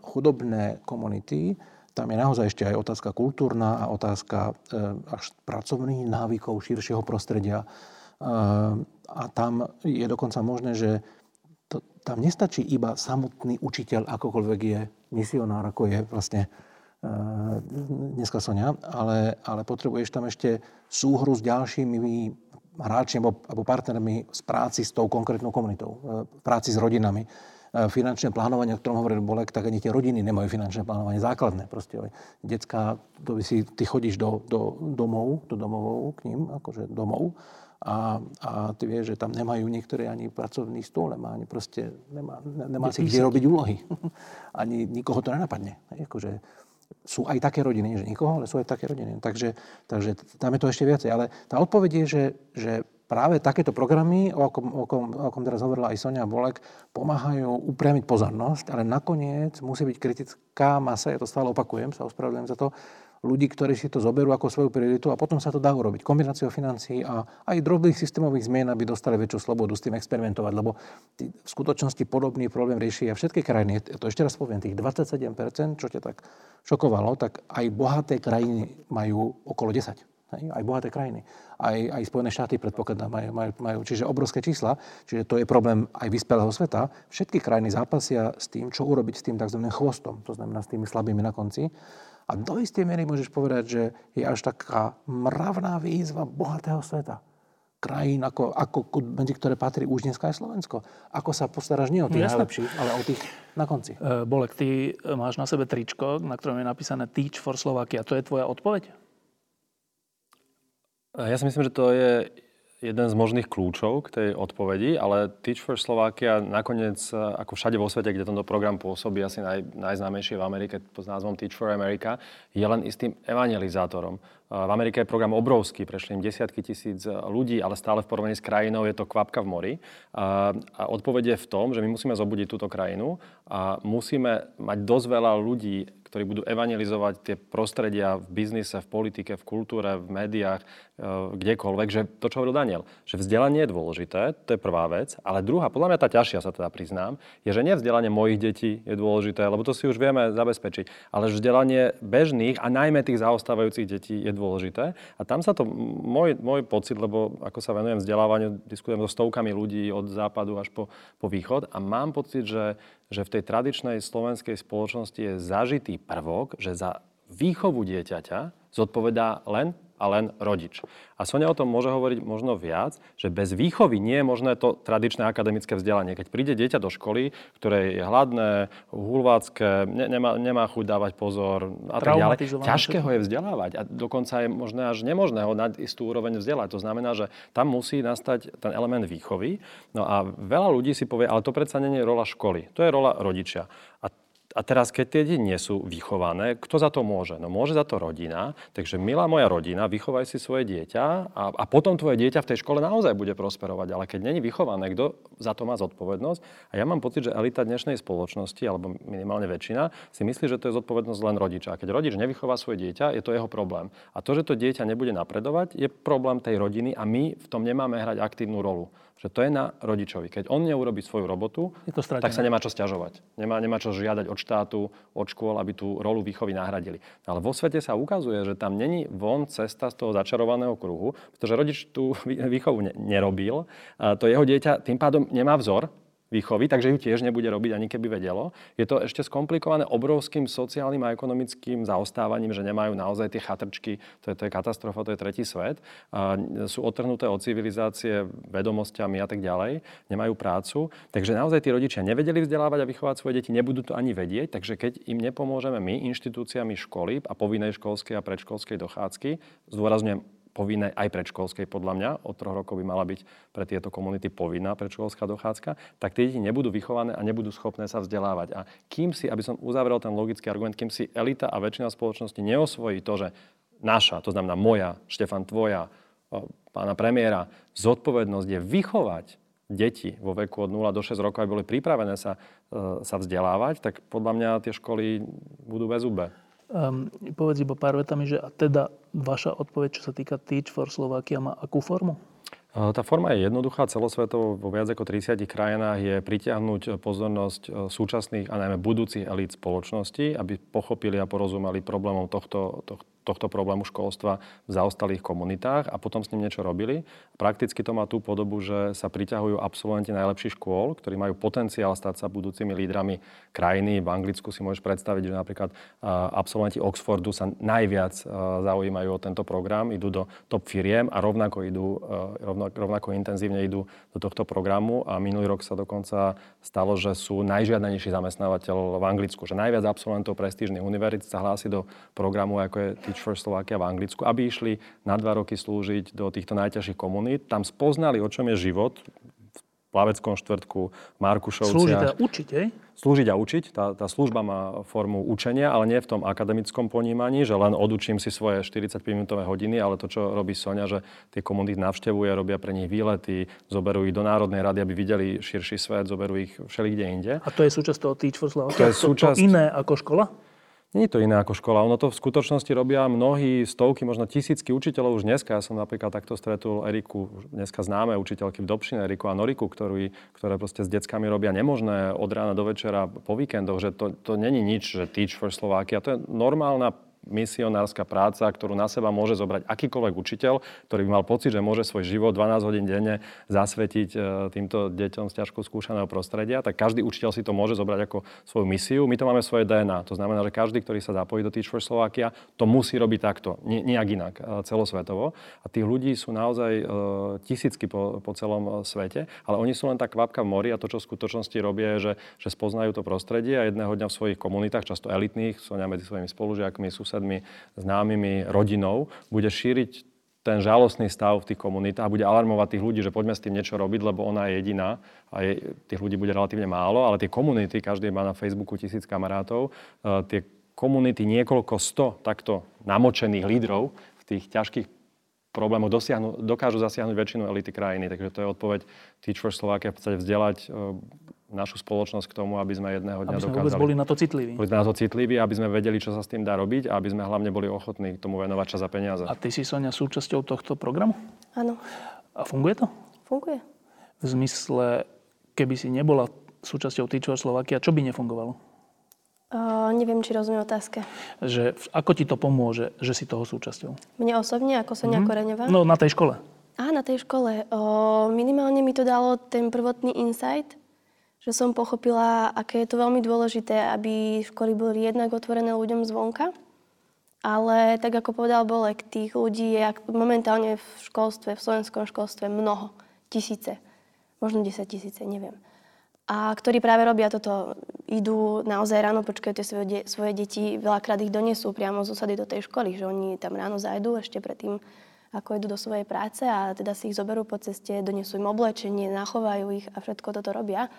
Speaker 2: chudobné komunity, tam je naozaj ešte aj otázka kultúrna a otázka e, až pracovných návykov širšieho prostredia. E, a tam je dokonca možné, že to, tam nestačí iba samotný učiteľ, akokoľvek je misionár, ako je vlastne dneska Sonia, ale, ale potrebuješ tam ešte súhru s ďalšími hráčmi alebo, partnermi z práci s tou konkrétnou komunitou, v práci s rodinami E, finančné plánovanie, o ktorom hovoril Bolek, tak ani tie rodiny nemajú finančné plánovanie základné. Proste, detská, to by si, ty chodíš do, do domov, do domovov k ním, akože domov, a, a ty vieš, že tam nemajú niektoré ani pracovný stôl, nemá ani proste, nemá, nemá si kde robiť úlohy. ani nikoho to nenapadne. Akože, sú aj také rodiny, že nikoho, ale sú aj také rodiny. Takže, takže tam je to ešte viacej. Ale tá odpoveď je, že, že práve takéto programy, o akom, o, kom, o kom teraz hovorila aj Sonia Bolek, pomáhajú upriamiť pozornosť, ale nakoniec musí byť kritická masa, ja to stále opakujem, sa ospravedlňujem za to, ľudí, ktorí si to zoberú ako svoju prioritu a potom sa to dá urobiť. Kombináciou financií a aj drobných systémových zmien, aby dostali väčšiu slobodu s tým experimentovať, lebo v skutočnosti podobný problém riešia všetky krajiny. To ešte raz poviem, tých 27%, čo ťa tak šokovalo, tak aj bohaté krajiny majú okolo 10. Hej, aj bohaté krajiny. Aj, aj Spojené štáty predpokladám majú, majú, majú. Čiže obrovské čísla. Čiže to je problém aj vyspelého sveta. Všetky krajiny zápasia s tým, čo urobiť s tým tzv. chvostom. To znamená s tými slabými na konci. A do istej miery môžeš povedať, že je až taká mravná výzva bohatého sveta. Krajín, ako, ako, medzi ktoré patrí už dneska aj Slovensko. Ako sa postaráš nie o tých najlepších, ale o tých na konci.
Speaker 1: E, Bolek, ty máš na sebe tričko, na ktorom je napísané Teach for Slovakia. To je tvoja odpoveď?
Speaker 4: Ja si myslím, že to je jeden z možných kľúčov k tej odpovedi, ale Teach for Slovakia nakoniec, ako všade vo svete, kde tento program pôsobí, asi naj, najznámejšie v Amerike pod názvom Teach for America, je len istým evangelizátorom. V Amerike je program obrovský, prešli im desiatky tisíc ľudí, ale stále v porovnaní s krajinou je to kvapka v mori. A, odpoveď je v tom, že my musíme zobudiť túto krajinu a musíme mať dosť veľa ľudí, ktorí budú evangelizovať tie prostredia v biznise, v politike, v kultúre, v médiách, e, kdekoľvek, že to, čo hovoril Daniel, že vzdelanie je dôležité, to je prvá vec, ale druhá, podľa mňa tá ťažšia sa teda priznám, je, že nie vzdelanie mojich detí je dôležité, lebo to si už vieme zabezpečiť, ale vzdelanie bežných a najmä tých zaostávajúcich detí je dôležité. A tam sa to, môj, môj pocit, lebo ako sa venujem vzdelávaniu, diskutujem so stovkami ľudí od západu až po, po východ a mám pocit, že že v tej tradičnej slovenskej spoločnosti je zažitý prvok, že za výchovu dieťaťa zodpovedá len a len rodič. A Sonia o tom môže hovoriť možno viac, že bez výchovy nie je možné to tradičné akademické vzdelanie. Keď príde dieťa do školy, ktoré je hladné, hulvácké, ne, nemá, nemá chuť dávať pozor a tak ďalej, ťažké ho je vzdelávať a dokonca je možné až nemožné ho na istú úroveň vzdelať. To znamená, že tam musí nastať ten element výchovy. No a veľa ľudí si povie, ale to predsa nie je rola školy, to je rola rodičia. A a teraz, keď tie deti nie sú vychované, kto za to môže? No môže za to rodina. Takže milá moja rodina, vychovaj si svoje dieťa a, a potom tvoje dieťa v tej škole naozaj bude prosperovať. Ale keď není vychované, kto za to má zodpovednosť? A ja mám pocit, že elita dnešnej spoločnosti, alebo minimálne väčšina, si myslí, že to je zodpovednosť len rodiča. A keď rodič nevychová svoje dieťa, je to jeho problém. A to, že to dieťa nebude napredovať, je problém tej rodiny a my v tom nemáme hrať aktívnu rolu že to je na rodičovi. Keď on neurobi svoju robotu, je to tak sa nemá čo stiažovať. Nemá, nemá čo žiadať od štátu, od škôl, aby tú rolu výchovy nahradili. Ale vo svete sa ukazuje, že tam není von cesta z toho začarovaného kruhu, pretože rodič tú výchovu nerobil. To jeho dieťa tým pádom nemá vzor, výchovy, takže ju tiež nebude robiť ani keby vedelo. Je to ešte skomplikované obrovským sociálnym a ekonomickým zaostávaním, že nemajú naozaj tie chatrčky, to je, to je katastrofa, to je tretí svet. A sú otrhnuté od civilizácie vedomosťami a tak ďalej, nemajú prácu. Takže naozaj tí rodičia nevedeli vzdelávať a vychovať svoje deti, nebudú to ani vedieť, takže keď im nepomôžeme my inštitúciami školy a povinnej školskej a predškolskej dochádzky, zdôrazňujem povinné aj predškolskej podľa mňa, od troch rokov by mala byť pre tieto komunity povinná predškolská dochádzka, tak tie deti nebudú vychované a nebudú schopné sa vzdelávať. A kým si, aby som uzavrel ten logický argument, kým si elita a väčšina spoločnosti neosvojí to, že naša, to znamená moja, Štefan, tvoja, pána premiéra, zodpovednosť je vychovať deti vo veku od 0 do 6 rokov, aby boli pripravené sa, e, sa vzdelávať, tak podľa mňa tie školy budú bez zube.
Speaker 1: Um, povedz iba pár vetami, že a teda vaša odpoveď, čo sa týka Teach for Slovakia, má akú formu?
Speaker 4: Tá forma je jednoduchá, celosvetovo vo viac ako 30 krajinách je pritiahnuť pozornosť e, súčasných a najmä budúcich elít spoločnosti, aby pochopili a porozumeli problémom tohto, tohto tohto problému školstva v zaostalých komunitách a potom s ním niečo robili. Prakticky to má tú podobu, že sa priťahujú absolventi najlepších škôl, ktorí majú potenciál stať sa budúcimi lídrami krajiny. V Anglicku si môžeš predstaviť, že napríklad absolventi Oxfordu sa najviac zaujímajú o tento program, idú do top firiem a rovnako, idú, rovnako, rovnako intenzívne idú do tohto programu a minulý rok sa dokonca stalo, že sú najžiadnejší zamestnávateľ v Anglicku, že najviac absolventov prestížnych univerzít sa hlási do programu, ako je Teach for Slovakia v Anglicku, aby išli na dva roky slúžiť do týchto najťažších komunít. Tam spoznali, o čom je život v Plaveckom štvrtku, v Markušovciach.
Speaker 1: Slúžiť a učiť, hej?
Speaker 4: Slúžiť a učiť. Tá, tá služba má formu učenia, ale nie v tom akademickom ponímaní, že len odučím si svoje 45-minútové hodiny, ale to, čo robí Sonia, že tie komunity navštevuje, robia pre nich výlety, zoberú ich do Národnej rady, aby videli širší svet, zoberú ich všelikde inde.
Speaker 1: A to je súčasť toho Teach for Slovakia? To je súčasť... To, to iné ako škola?
Speaker 4: Nie je to iné ako škola. Ono to v skutočnosti robia mnohí, stovky, možno tisícky učiteľov už dneska. Ja som napríklad takto stretol Eriku, dneska známe učiteľky v Dobšine, Eriku a Noriku, ktorý, ktoré proste s deckami robia nemožné od rána do večera po víkendoch, že to, to není nič, že Teach for Slovakia. To je normálna misionárska práca, ktorú na seba môže zobrať akýkoľvek učiteľ, ktorý by mal pocit, že môže svoj život 12 hodín denne zasvetiť e, týmto deťom z ťažko skúšaného prostredia, tak každý učiteľ si to môže zobrať ako svoju misiu. My to máme svoje DNA. To znamená, že každý, ktorý sa zapojí do Teach for Slovakia, to musí robiť takto, nejak inak, e, celosvetovo. A tých ľudí sú naozaj e, tisícky po, po celom svete, ale oni sú len tá kvapka v mori a to, čo v skutočnosti robia, je, že, že spoznajú to prostredie a jedného dňa v svojich komunitách, často elitných, sú medzi svojimi spolužiakmi, sú susedmi, známymi, rodinou, bude šíriť ten žalostný stav v tých komunitách a bude alarmovať tých ľudí, že poďme s tým niečo robiť, lebo ona je jediná a je, tých ľudí bude relatívne málo, ale tie komunity, každý má na Facebooku tisíc kamarátov, uh, tie komunity niekoľko sto takto namočených lídrov v tých ťažkých problémoch dosiahnu, dokážu zasiahnuť väčšinu elity krajiny. Takže to je odpoveď Teach for Slovakia v podstate vzdelať uh, našu spoločnosť k tomu, aby sme jedného dňa
Speaker 1: aby sme
Speaker 4: dokázali...
Speaker 1: boli na to citliví.
Speaker 4: Boli na to citliví, aby sme vedeli, čo sa s tým dá robiť a aby sme hlavne boli ochotní k tomu venovať čas a peniaze.
Speaker 1: A ty si, Sonia, súčasťou tohto programu?
Speaker 3: Áno.
Speaker 1: A funguje to?
Speaker 3: Funguje.
Speaker 1: V zmysle, keby si nebola súčasťou Teach Slovakia, čo by nefungovalo?
Speaker 3: Uh, neviem, či rozumiem otázke.
Speaker 1: Že, ako ti to pomôže, že si toho súčasťou?
Speaker 3: Mne osobne, ako Sonia mm-hmm. Koreňová?
Speaker 1: No, na tej škole.
Speaker 3: Á, na tej škole. O, minimálne mi to dalo ten prvotný insight, že som pochopila, aké je to veľmi dôležité, aby školy boli jednak otvorené ľuďom zvonka, ale tak ako povedal Bolek, tých ľudí je momentálne v školstve, v slovenskom školstve mnoho, tisíce, možno 10 tisíce, neviem. A ktorí práve robia toto, idú naozaj ráno, počkajú tie svoje, de- svoje deti, veľakrát ich donesú priamo z osady do tej školy, že oni tam ráno zajdú ešte predtým, ako idú do svojej práce a teda si ich zoberú po ceste, donesú im oblečenie, nachovajú ich a všetko toto robia.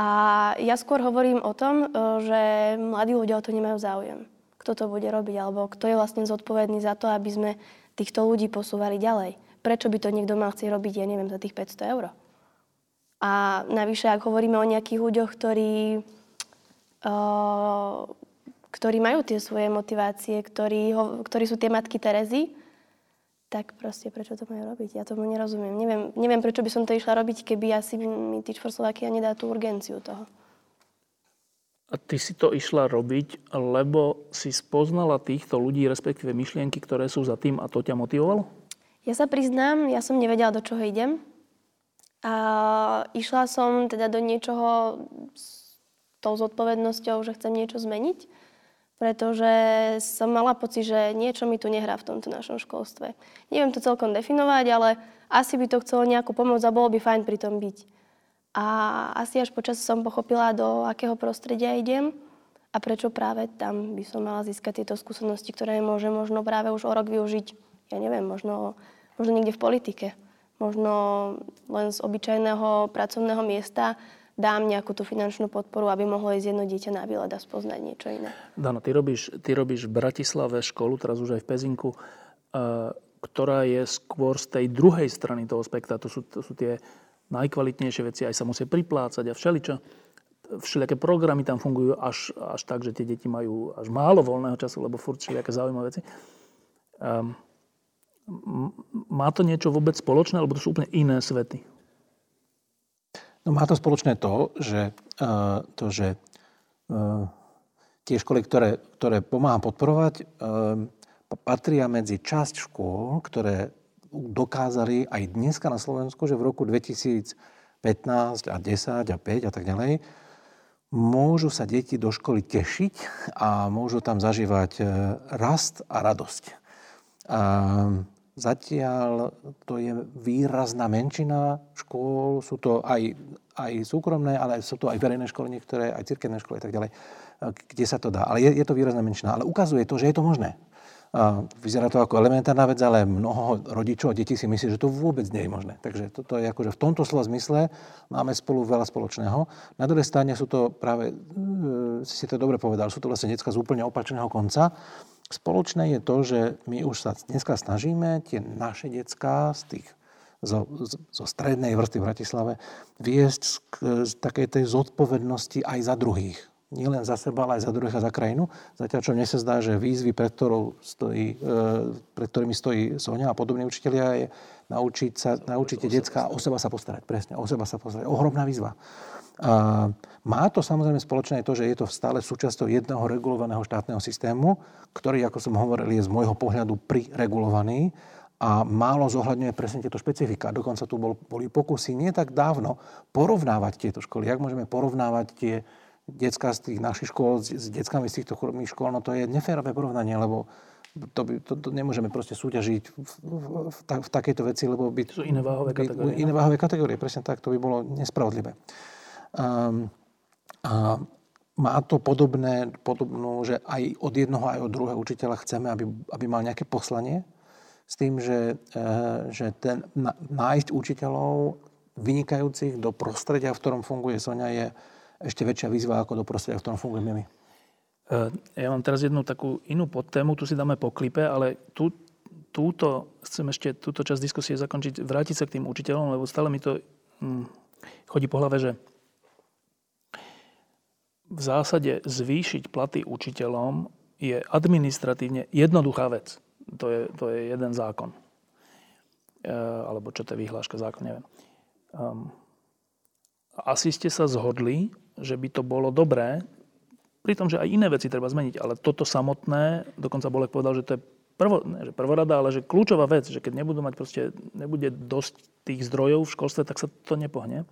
Speaker 3: A ja skôr hovorím o tom, e, že mladí ľudia o to nemajú záujem. Kto to bude robiť, alebo kto je vlastne zodpovedný za to, aby sme týchto ľudí posúvali ďalej. Prečo by to niekto mal chcieť robiť, ja neviem, za tých 500 eur. A navyše, ak hovoríme o nejakých ľuďoch, ktorí, uh, ktorí majú tie svoje motivácie, ktorí, ktorí sú tie matky Terezy, tak proste prečo to majú robiť? Ja tomu nerozumiem. Neviem, neviem prečo by som to išla robiť, keby asi mi Teach for Slovakia nedá tú urgenciu toho.
Speaker 1: A ty si to išla robiť, lebo si spoznala týchto ľudí, respektíve myšlienky, ktoré sú za tým a to ťa motivovalo?
Speaker 3: Ja sa priznám, ja som nevedela, do čoho idem. A išla som teda do niečoho s tou zodpovednosťou, že chcem niečo zmeniť pretože som mala pocit, že niečo mi tu nehrá v tomto našom školstve. Neviem to celkom definovať, ale asi by to chcelo nejakú pomoc a bolo by fajn pri tom byť. A asi až počas som pochopila, do akého prostredia idem a prečo práve tam by som mala získať tieto skúsenosti, ktoré môžem možno práve už o rok využiť, ja neviem, možno, možno niekde v politike. Možno len z obyčajného pracovného miesta dám nejakú tú finančnú podporu, aby mohlo ísť jedno dieťa na výlet a spoznať niečo iné.
Speaker 1: Dana, ty robíš, ty robíš v Bratislave školu, teraz už aj v Pezinku, uh, ktorá je skôr z tej druhej strany toho spektra. To sú, to sú tie najkvalitnejšie veci, aj sa musia priplácať a všeličo. Všelijaké programy tam fungujú až, až tak, že tie deti majú až málo voľného času, lebo furt všelijaké zaujímavé veci. Um, má to niečo vôbec spoločné, alebo to sú úplne iné svety?
Speaker 2: No má to spoločné to, že, uh, to, že uh, tie školy, ktoré, ktoré pomáham podporovať, uh, patria medzi časť škôl, ktoré dokázali aj dneska na Slovensku, že v roku 2015 a 10 a 5 a tak ďalej, môžu sa deti do školy tešiť a môžu tam zažívať rast a radosť. Zatiaľ to je výrazná menšina škôl, sú to aj, aj súkromné, ale sú to aj verejné školy niektoré, aj cirkevné školy a tak ďalej, kde sa to dá. Ale je, je to výrazná menšina. Ale ukazuje to, že je to možné. Vyzerá to ako elementárna vec, ale mnoho rodičov a detí si myslí, že to vôbec nie je možné. Takže toto je akože v tomto slova zmysle máme spolu veľa spoločného. Na druhej strane sú to práve, e, si to dobre povedal, sú to vlastne detská z úplne opačného konca. Spoločné je to, že my už sa dneska snažíme tie naše detská z tých zo, zo strednej vrsty v Bratislave viesť z, z takej tej zodpovednosti aj za druhých. Nie len za seba, ale aj za druhých a za krajinu. Zatiaľ, čo mne sa zdá, že výzvy, pred, ktorou stojí, e, pred ktorými stojí Sonia a podobní učiteľia, je naučiť sa, naučiť detská o seba sa postarať. Presne, o seba sa postarať. Ohromná výzva. A má to samozrejme spoločné to, že je to stále súčasťou jedného regulovaného štátneho systému, ktorý, ako som hovoril, je z môjho pohľadu priregulovaný a málo zohľadňuje presne tieto špecifika. Dokonca tu bol, boli pokusy nie tak dávno porovnávať tieto školy. Jak môžeme porovnávať tie detská z tých našich škôl s, s deckami z týchto škôl, no to je neférové porovnanie, lebo to, by, to, to nemôžeme proste súťažiť v, v, v, v takejto veci, lebo by...
Speaker 1: To sú iné váhové kategórie.
Speaker 2: Iné váhové kategórie, presne tak. To by bolo nespravodlivé. Um, a má to podobné, podobnú, že aj od jednoho, aj od druhého učiteľa chceme, aby, aby mal nejaké poslanie s tým, že, e, že ten, nájsť učiteľov vynikajúcich do prostredia, v ktorom funguje Sonia, je ešte väčšia výzva ako do prostredia, v ktorom fungujeme my.
Speaker 1: E, ja mám teraz jednu takú inú podtému, tu si dáme po klipe, ale tu, túto, chcem ešte túto časť diskusie zakončiť, vrátiť sa k tým učiteľom, lebo stále mi to hm, chodí po hlave, že v zásade zvýšiť platy učiteľom je administratívne jednoduchá vec. To je, to je jeden zákon. E, alebo čo to je vyhláška, zákon, neviem. Um, asi ste sa zhodli, že by to bolo dobré, pri tom, že aj iné veci treba zmeniť, ale toto samotné, dokonca Bolek povedal, že to je prvo, ne, že prvorada, ale že kľúčová vec, že keď nebudú mať proste, nebude dosť tých zdrojov v školstve, tak sa to nepohne.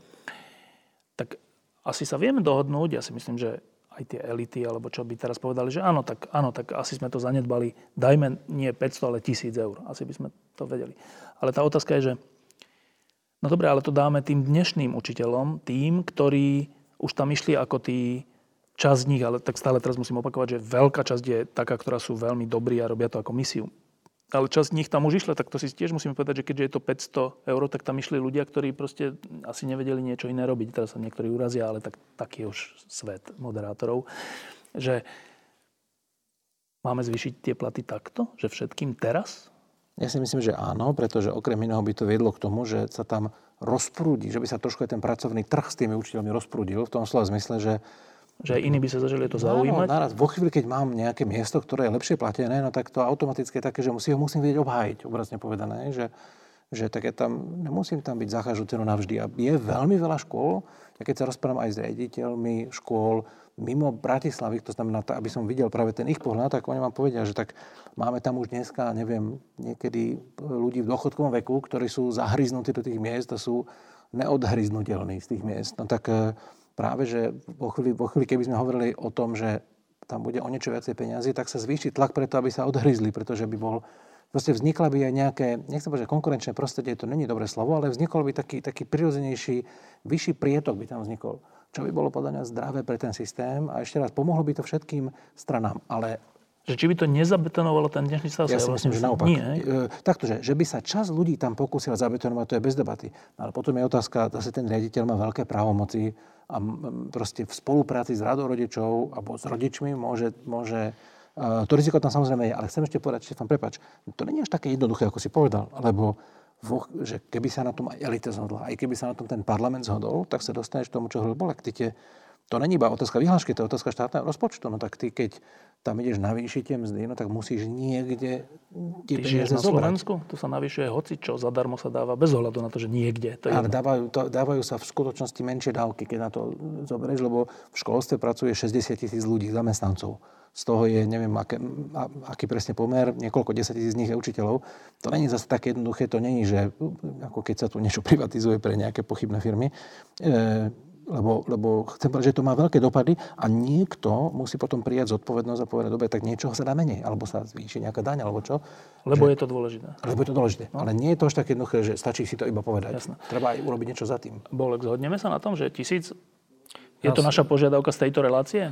Speaker 1: Tak asi sa vieme dohodnúť, ja si myslím, že aj tie elity, alebo čo by teraz povedali, že áno, tak, áno, tak asi sme to zanedbali, dajme nie 500, ale 1000 eur. Asi by sme to vedeli. Ale tá otázka je, že no dobre, ale to dáme tým dnešným učiteľom, tým, ktorí už tam išli ako tí časť z nich, ale tak stále teraz musím opakovať, že veľká časť je taká, ktorá sú veľmi dobrí a robia to ako misiu. ale časť nich tam už išla, tak to si tiež musíme povedať, že keďže je to 500 eur, tak tam išli ľudia, ktorí proste asi nevedeli niečo iné robiť. Teraz sa niektorí urazia, ale tak, taký je už svet moderátorov. Že máme zvýšiť tie platy takto? Že všetkým teraz?
Speaker 2: Ja si myslím, že áno, pretože okrem iného by to viedlo k tomu, že sa tam rozprúdi, že by sa trošku aj ten pracovný trh s tými učiteľmi rozprúdil v tom slova zmysle, že
Speaker 1: že aj iní by sa zažili to zaujímať?
Speaker 2: Áno, naraz. Vo chvíli, keď mám nejaké miesto, ktoré je lepšie platené, no tak to automaticky je také, že musím ho musím vedieť obhájiť, obrazne povedané. Že, že tak ja tam, nemusím tam byť za každú cenu navždy. A je veľmi veľa škôl, ja keď sa rozprávam aj s riaditeľmi škôl mimo Bratislavy, to znamená, aby som videl práve ten ich pohľad, tak oni vám povedia, že tak máme tam už dneska, neviem, niekedy ľudí v dôchodkovom veku, ktorí sú zahryznutí do tých miest a sú neodhryznutelní z tých miest. No tak eh, práve, že vo chvíli, vo chvíli, keby sme hovorili o tom, že tam bude o niečo viacej peniazy, tak sa zvýši tlak preto, aby sa odhryzli, pretože by bol proste vznikla by aj nejaké, nechcem povedať, konkurenčné prostredie, to není dobré slovo, ale vznikol by taký, taký prirodzenejší, vyšší prietok by tam vznikol, čo by bolo podľa mňa zdravé pre ten systém a ešte raz, pomohlo by to všetkým stranám, ale
Speaker 1: že či by to nezabetonovalo ten dnešný stav?
Speaker 2: Ja si myslím, že naopak. Nie, e, takto, že, že by sa čas ľudí tam pokúsil zabetonovať, to je bez debaty. No, ale potom je otázka, zase ten riaditeľ má veľké právomoci a proste v spolupráci s radou rodičov alebo s rodičmi môže, môže to riziko tam samozrejme je. Ale chcem ešte povedať, Štefan, prepač, to nie je až také jednoduché, ako si povedal, lebo že keby sa na tom aj elita zhodla, aj keby sa na tom ten parlament zhodol, tak sa dostaneš k tomu, čo hovoril Bolek. To není iba otázka vyhlášky, to je otázka štátneho rozpočtu. No tak ty, keď tam ideš navýšiť tie mzdy, no tak musíš niekde
Speaker 1: tie peniaze na Slovensku? Tu sa navyšuje hoci čo, zadarmo sa dáva, bez ohľadu na to, že niekde. To je
Speaker 2: Ale dávajú, to, dávajú sa v skutočnosti menšie dávky, keď na to zoberieš, lebo v školstve pracuje 60 tisíc ľudí, zamestnancov. Z toho je, neviem, aké, aký presne pomer, niekoľko desať tisíc z nich je učiteľov. To není zase také jednoduché, to není, že ako keď sa tu niečo privatizuje pre nejaké pochybné firmy. E, lebo, lebo chcem povedať, že to má veľké dopady a niekto musí potom prijať zodpovednosť a povedať, dobre, tak niečo sa dá menej, alebo sa zvýši nejaká daň, alebo čo.
Speaker 1: Lebo že, je to dôležité.
Speaker 2: Lebo je to dôležité. No. Ale nie je to až také jednoduché, že stačí si to iba povedať. Jasne. Treba aj urobiť niečo za tým.
Speaker 1: Bolek, zhodneme sa na tom, že tisíc je to naša požiadavka z tejto relácie?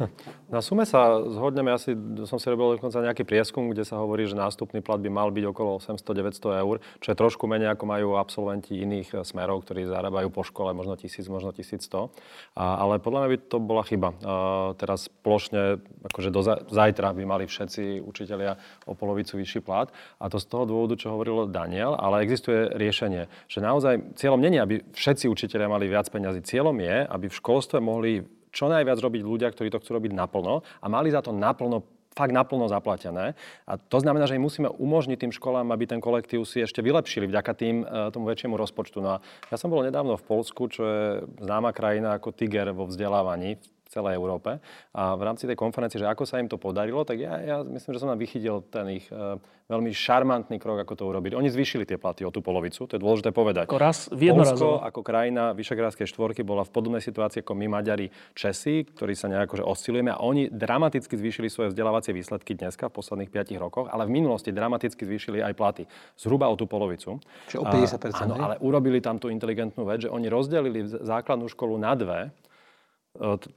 Speaker 4: Na sume sa zhodneme, asi som si robil dokonca nejaký prieskum, kde sa hovorí, že nástupný plat by mal byť okolo 800-900 eur, čo je trošku menej ako majú absolventi iných eh, smerov, ktorí zarábajú po škole možno 1000, možno 1100. A, ale podľa mňa by to bola chyba. A teraz plošne, akože do zajtra by mali všetci učitelia o polovicu vyšší plat. A to z toho dôvodu, čo hovoril Daniel, ale existuje riešenie, že naozaj cieľom není, aby všetci učitelia mali viac peňazí. Cieľom je, aby v školstve mohli čo najviac robiť ľudia, ktorí to chcú robiť naplno a mali za to naplno fakt naplno zaplatené. A to znamená, že im musíme umožniť tým školám, aby ten kolektív si ešte vylepšili vďaka tým, e, tomu väčšiemu rozpočtu. No a ja som bol nedávno v Polsku, čo je známa krajina ako Tiger vo vzdelávaní celej Európe. A v rámci tej konferencie, že ako sa im to podarilo, tak ja, ja myslím, že som tam vychytil ten ich uh, veľmi šarmantný krok, ako to urobili. Oni zvýšili tie platy o tú polovicu, to je dôležité povedať.
Speaker 1: Ako raz,
Speaker 4: Polsko ako krajina Vyšegrádskej štvorky bola v podobnej situácii ako my Maďari Česi, ktorí sa nejako že oscilujeme a oni dramaticky zvýšili svoje vzdelávacie výsledky dneska v posledných 5 rokoch, ale v minulosti dramaticky zvýšili aj platy. Zhruba o tú polovicu.
Speaker 2: Čiže o 50%.
Speaker 4: áno, ale urobili tam tú inteligentnú vec, že oni rozdelili základnú školu na dve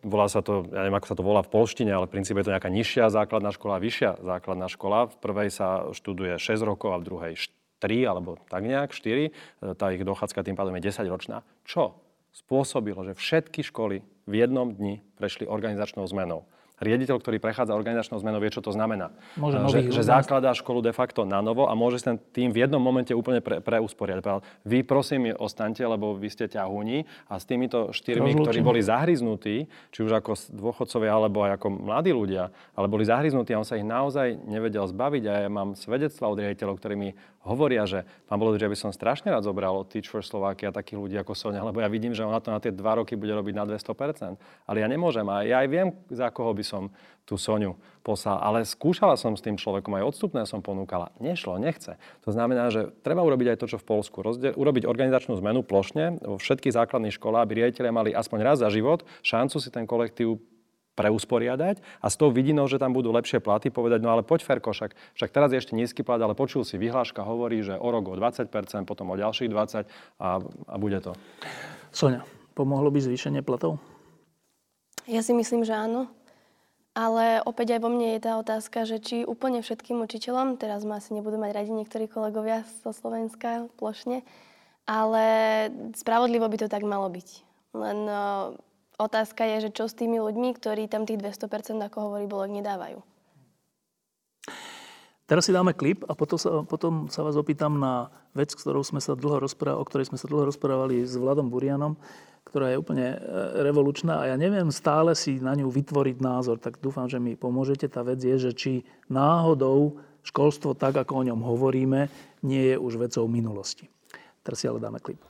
Speaker 4: volá sa to, ja neviem, ako sa to volá v polštine, ale v princípe je to nejaká nižšia základná škola, vyššia základná škola. V prvej sa študuje 6 rokov a v druhej 3 alebo tak nejak 4. E, tá ich dochádzka tým pádom je 10 ročná. Čo spôsobilo, že všetky školy v jednom dni prešli organizačnou zmenou riaditeľ, ktorý prechádza organizačnou zmenou, vie, čo to znamená.
Speaker 1: Môže
Speaker 4: že, že základá školu de facto na novo a môže ten tým v jednom momente úplne pre, preusporiať. Vy prosím ostaňte, lebo vy ste ťahúni a s týmito štyrmi, Rozlučím. ktorí boli zahryznutí, či už ako dôchodcovia, alebo aj ako mladí ľudia, ale boli zahryznutí a on sa ich naozaj nevedel zbaviť. A ja mám svedectva od riaditeľov, ktorí mi hovoria, že pán že by som strašne rád zobral od Teach for Slovakia takých ľudí ako Sonia, lebo ja vidím, že ona to na tie dva roky bude robiť na 200%. Ale ja nemôžem a ja aj viem, za koho by som tú Soniu poslal. Ale skúšala som s tým človekom, aj odstupné som ponúkala. Nešlo, nechce. To znamená, že treba urobiť aj to, čo v Polsku. Rozdiel, urobiť organizačnú zmenu plošne vo všetkých základných školách, aby riaditeľia mali aspoň raz za život šancu si ten kolektív preusporiadať a s tou vidinou, že tam budú lepšie platy, povedať, no ale poď Ferko, však, však teraz je ešte nízky plat, ale počul si, vyhláška hovorí, že o rok o 20%, potom o ďalších 20% a, a bude to.
Speaker 1: Sonia, pomohlo by zvýšenie platov?
Speaker 3: Ja si myslím, že áno. Ale opäť aj vo mne je tá otázka, že či úplne všetkým učiteľom, teraz ma asi nebudú mať radi niektorí kolegovia zo Slovenska plošne, ale spravodlivo by to tak malo byť. Len uh, otázka je, že čo s tými ľuďmi, ktorí tam tých 200%, ako hovorí Bolek, nedávajú.
Speaker 1: Teraz si dáme klip a potom sa, potom sa vás opýtam na vec, ktorou sme sa dlho rozprávali, o ktorej sme sa dlho rozprávali s Vladom Burianom, ktorá je úplne e, revolučná a ja neviem stále si na ňu vytvoriť názor, tak dúfam, že mi pomôžete. Tá vec je, že či náhodou školstvo tak, ako o ňom hovoríme, nie je už vecou minulosti. Teraz si ale dáme klip.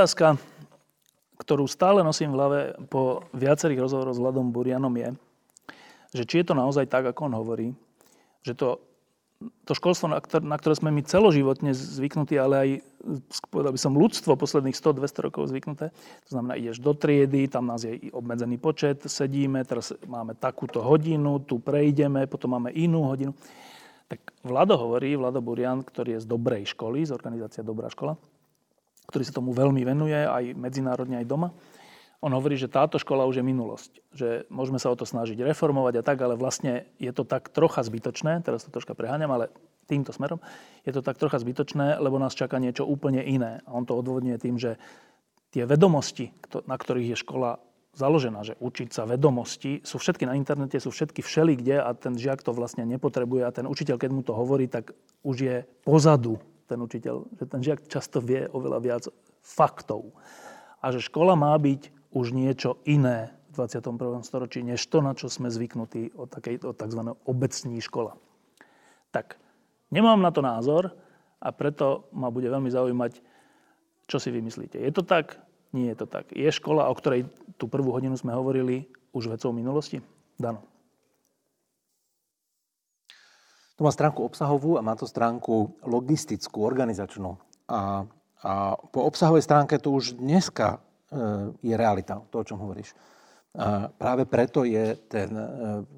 Speaker 1: Otázka, ktorú stále nosím v hlave po viacerých rozhovoroch s Vladom Burianom je, že či je to naozaj tak, ako on hovorí, že to, to školstvo, na ktoré, sme my celoživotne zvyknutí, ale aj, povedal by som, ľudstvo posledných 100-200 rokov zvyknuté, to znamená, ideš do triedy, tam nás je obmedzený počet, sedíme, teraz máme takúto hodinu, tu prejdeme, potom máme inú hodinu. Tak Vlado hovorí, Vlado Burian, ktorý je z dobrej školy, z organizácia Dobrá škola, ktorý sa tomu veľmi venuje, aj medzinárodne, aj doma, on hovorí, že táto škola už je minulosť. Že môžeme sa o to snažiť reformovať a tak, ale vlastne je to tak trocha zbytočné, teraz to troška preháňam, ale týmto smerom, je to tak trocha zbytočné, lebo nás čaká niečo úplne iné. A on to odvodňuje tým, že tie vedomosti, na ktorých je škola založená, že učiť sa vedomosti, sú všetky na internete, sú všetky všeli kde a ten žiak to vlastne nepotrebuje a ten učiteľ, keď mu to hovorí, tak už je pozadu ten učiteľ, že ten žiak často vie oveľa viac faktov. A že škola má byť už niečo iné v 21. storočí, než to, na čo sme zvyknutí od, takej, od tzv. obecní škola. Tak, nemám na to názor a preto ma bude veľmi zaujímať, čo si vymyslíte. Je to tak? Nie je to tak. Je škola, o ktorej tú prvú hodinu sme hovorili, už vecou minulosti? Dano.
Speaker 2: To má stránku obsahovú a má to stránku logistickú, organizačnú. A, a po obsahovej stránke to už dneska E, je realita, to, o čom hovoríš. A práve preto je ten, e,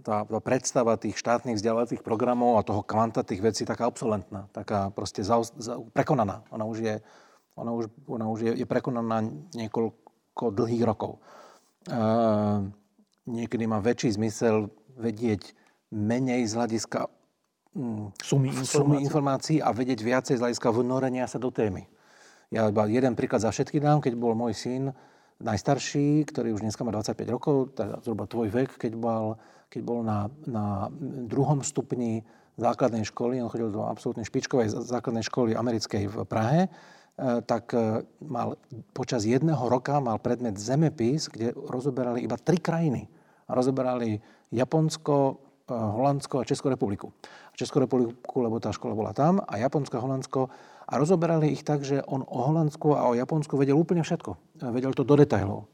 Speaker 2: tá, tá predstava tých štátnych vzdelávacích programov a toho kvanta tých vecí taká obsolentná, taká proste za, za, prekonaná. Ona už, je, ona už, ona už je, je prekonaná niekoľko dlhých rokov. A niekedy má väčší zmysel vedieť menej z hľadiska
Speaker 1: sumy informácií.
Speaker 2: sumy informácií a vedieť viacej z hľadiska vnorenia sa do témy. Ja iba jeden príklad za všetky dám, keď bol môj syn najstarší, ktorý už dneska má 25 rokov, teda zhruba tvoj vek, keď bol, keď bol na, na druhom stupni základnej školy, on chodil do absolútne špičkovej základnej školy americkej v Prahe, e, tak e, mal počas jedného roka mal predmet zemepis, kde rozoberali iba tri krajiny. Rozoberali Japonsko, Holandsko a Českú republiku. Českú republiku, lebo tá škola bola tam, a Japonsko a Holandsko a rozoberali ich tak, že on o Holandsku a o Japonsku vedel úplne všetko. Vedel to do detailov.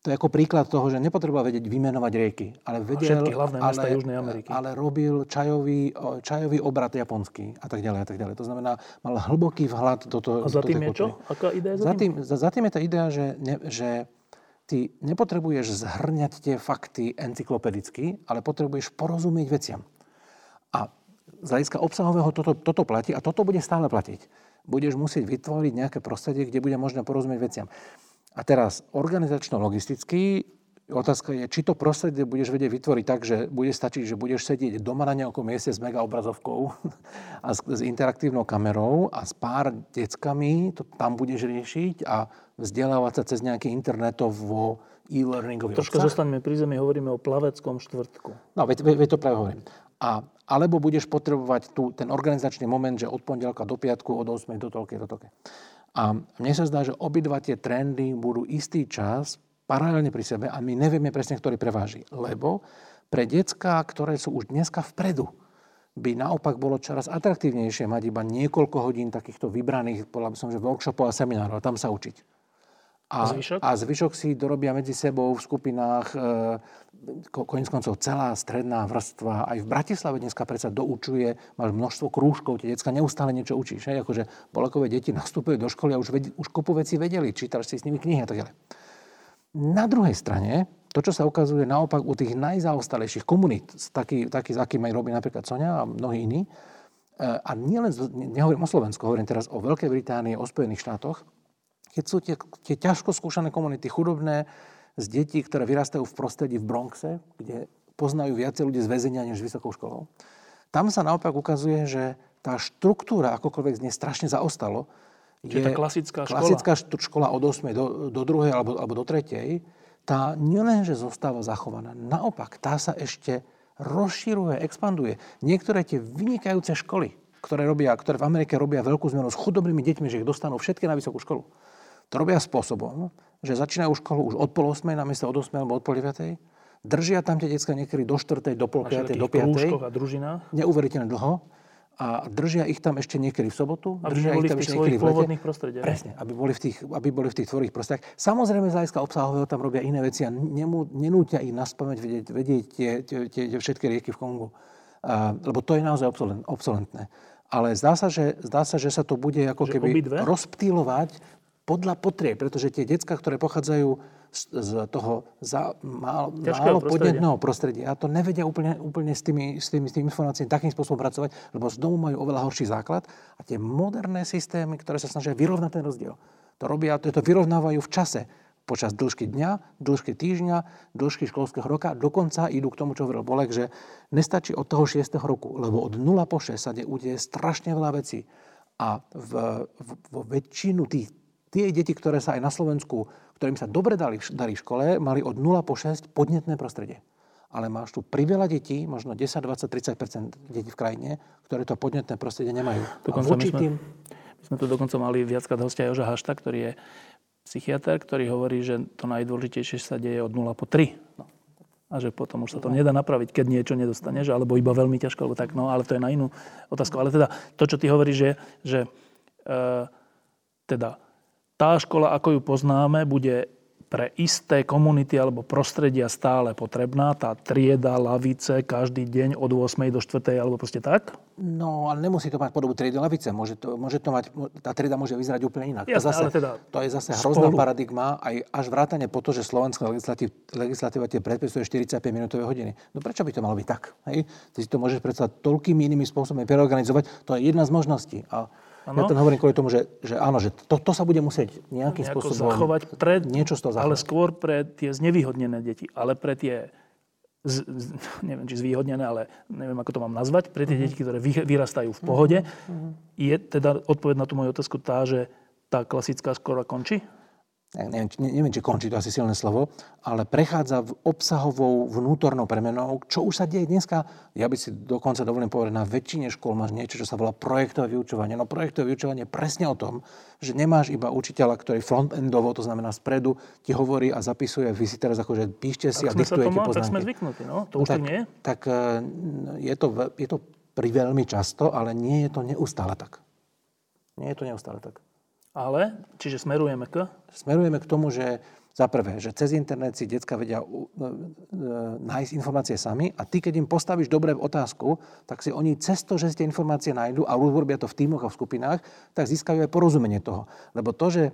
Speaker 2: To je ako príklad toho, že nepotreboval vedieť vymenovať rieky, ale vedel,
Speaker 1: všetky hlavné mesta
Speaker 2: ale,
Speaker 1: Južnej Ameriky.
Speaker 2: ale robil čajový, čajový obrad japonský a tak ďalej a tak ďalej. To znamená, mal hlboký vhľad do toho.
Speaker 1: A za tým je čo? Aká idea
Speaker 2: za tým? Za, za tým je tá idea, že, ne, že ty nepotrebuješ zhrňať tie fakty encyklopedicky, ale potrebuješ porozumieť veciam. A z hľadiska obsahového toto, toto platí a toto bude stále platiť. Budeš musieť vytvoriť nejaké prostredie, kde bude možné porozumieť veciam. A teraz organizačno-logisticky otázka je, či to prostredie budeš vedieť vytvoriť tak, že bude stačiť, že budeš sedieť doma na nejakom mieste s mega obrazovkou a s, s interaktívnou kamerou a s pár deckami to tam budeš riešiť a vzdelávať sa cez nejaký internetovo e-learningový
Speaker 1: Troška obsah. zostaňme pri zemi, hovoríme o plaveckom štvrtku.
Speaker 2: No, veď, veď to práve hovorím. A, alebo budeš potrebovať tu, ten organizačný moment, že od pondelka do piatku, od 8 do toľky, do toľky. A mne sa zdá, že obidva tie trendy budú istý čas paralelne pri sebe a my nevieme presne, ktorý preváži. Lebo pre decka, ktoré sú už dneska vpredu, by naopak bolo čoraz atraktívnejšie mať iba niekoľko hodín takýchto vybraných, povedal by som, že workshopov a seminárov a tam sa učiť.
Speaker 1: A, a, zvyšok?
Speaker 2: a zvyšok si dorobia medzi sebou v skupinách, e, koniec koncov celá stredná vrstva. Aj v Bratislave dneska predsa doučuje, máš množstvo krúžkov, tie decka neustále niečo učíš. Hej? Akože bolekové deti nastupujú do školy a už, ved, už kopu veci vedeli, čítaš si s nimi knihy a tak ďalej. Na druhej strane, to, čo sa ukazuje naopak u tých najzaostalejších komunít, taký, taký, s akým aj robí napríklad Sonia a mnohí iní, e, a nielen, nehovorím o Slovensku, hovorím teraz o Veľkej Británii, o Spojených štátoch, keď sú tie, tie ťažko skúšané komunity chudobné z detí, ktoré vyrastajú v prostredí v Bronxe, kde poznajú viacej ľudí z väzenia než vysokou školou. Tam sa naopak ukazuje, že tá štruktúra, akokoľvek z nej strašne zaostalo,
Speaker 1: je tá klasická škola.
Speaker 2: klasická škola od 8. do, do 2. Alebo, alebo do 3. Tá nielenže zostáva zachovaná, naopak, tá sa ešte rozširuje, expanduje. Niektoré tie vynikajúce školy, ktoré, robia, ktoré v Amerike robia veľkú zmenu s chudobnými deťmi, že ich dostanú všetky na vysokú školu to robia spôsobom, že začínajú školu už od pol 8, namiesto od 8 alebo od pol 9. Držia tam tie detská niekedy do 4, do pol 5, do 5.
Speaker 1: a družinách?
Speaker 2: Neuveriteľne dlho. A držia ich tam ešte niekedy v sobotu.
Speaker 1: Aby
Speaker 2: držia
Speaker 1: boli
Speaker 2: ich tam
Speaker 1: v tých svojich pôvodných prostrediach.
Speaker 2: Presne, aby boli v tých, aby boli v tých tvorých prostrediach. Samozrejme, z hľadiska obsahového tam robia iné veci a nemú, nenútia ich naspamäť vedieť, vedieť tie, tie, tie, tie všetky rieky v Kongu. Uh, lebo to je naozaj obsolent, obsolentné. Ale zdá sa, že, zdá sa, že sa to bude ako
Speaker 1: Že
Speaker 2: keby
Speaker 1: obidve?
Speaker 2: rozptýlovať podľa potrieb, pretože tie decka, ktoré pochádzajú z, z toho za, málo, málo podnetného prostredia, to nevedia úplne, úplne s, tými, s, tými, s tými informáciami takým spôsobom pracovať, lebo z domu majú oveľa horší základ a tie moderné systémy, ktoré sa snažia vyrovnať ten rozdiel, to robia, to, to vyrovnávajú v čase počas dĺžky dňa, dĺžky týždňa, dĺžky školského roka. Dokonca idú k tomu, čo hovoril Bolek, že nestačí od toho 6. roku, lebo od 0 po 6 sa de- udeje strašne veľa vecí. A v, v, vo väčšinu tých, tie deti, ktoré sa aj na Slovensku, ktorým sa dobre dali, darí v škole, mali od 0 po 6 podnetné prostredie. Ale máš tu priveľa detí, možno 10, 20, 30% detí v krajine, ktoré to podnetné prostredie nemajú.
Speaker 1: Dokonca
Speaker 2: a voči
Speaker 1: my sme-
Speaker 2: tým,
Speaker 1: My sme tu dokonca mali viackrát hostia Joža Hašta, ktorý je psychiatr, ktorý hovorí, že to najdôležitejšie sa deje od 0 po 3. No. A že potom už sa to nedá napraviť, keď niečo nedostaneš, alebo iba veľmi ťažko, alebo tak, no, ale to je na inú otázku. Ale teda to, čo ty hovoríš, je, že e, teda tá škola, ako ju poznáme, bude pre isté komunity alebo prostredia stále potrebná. Tá trieda, lavice, každý deň od 8. do 4. alebo proste tak.
Speaker 2: No, ale nemusí to mať podobu triedy lavice. Môže to, môže to mať, tá trieda môže vyzerať úplne inak.
Speaker 1: Jasné,
Speaker 2: to, zase,
Speaker 1: ale teda
Speaker 2: to je zase
Speaker 1: spolu.
Speaker 2: hrozná paradigma, aj až vrátane po to, že slovenská legislatív, legislatíva tie predpisuje 45-minútové hodiny. No prečo by to malo byť tak? Hej? Ty si to môžeš predsa toľkými inými spôsobmi preorganizovať. To je jedna z možností. A ja
Speaker 1: Áno.
Speaker 2: to hovorím kvôli tomu, že, že áno, že to, to sa bude musieť nejakým
Speaker 1: nejako
Speaker 2: spôsobom...
Speaker 1: zachovať pre,
Speaker 2: niečo z toho
Speaker 1: ale
Speaker 2: zachovať.
Speaker 1: skôr pre tie znevýhodnené deti, ale pre tie z, z, neviem, či zvýhodnené, ale neviem, ako to mám nazvať, pre tie
Speaker 2: Mhm.
Speaker 1: deti, ktoré vy, vyrastajú v pohode, je teda odpoveď na tú moju otázku tá, že tá klasická škola končí?
Speaker 2: Neviem, neviem, či končí to asi silné slovo, ale prechádza v obsahovou vnútornou premenou, čo už sa deje dneska. Ja by si dokonca dovolím povedať, na väčšine škôl máš niečo, čo sa volá projektové vyučovanie. No projektové vyučovanie je presne o tom, že nemáš iba učiteľa, ktorý frontendovo, to znamená spredu, ti hovorí a zapisuje, vy si teraz akože píšte si
Speaker 1: Tak
Speaker 2: a diktujete
Speaker 1: tomu, tak
Speaker 2: poznámky.
Speaker 1: sme zvyknutí, no? To už
Speaker 2: tak,
Speaker 1: nie je?
Speaker 2: Tak e, je to, je to pri veľmi často, ale nie je to neustále tak. Nie je to neustále tak.
Speaker 1: Ale, čiže smerujeme k...
Speaker 2: Smerujeme k tomu, že za prvé, že cez internet si decka vedia e, e, nájsť informácie sami a ty, keď im postavíš dobre otázku, tak si oni cez to, že si tie informácie nájdu a urobia to v tímoch a v skupinách, tak získajú aj porozumenie toho. Lebo to, že,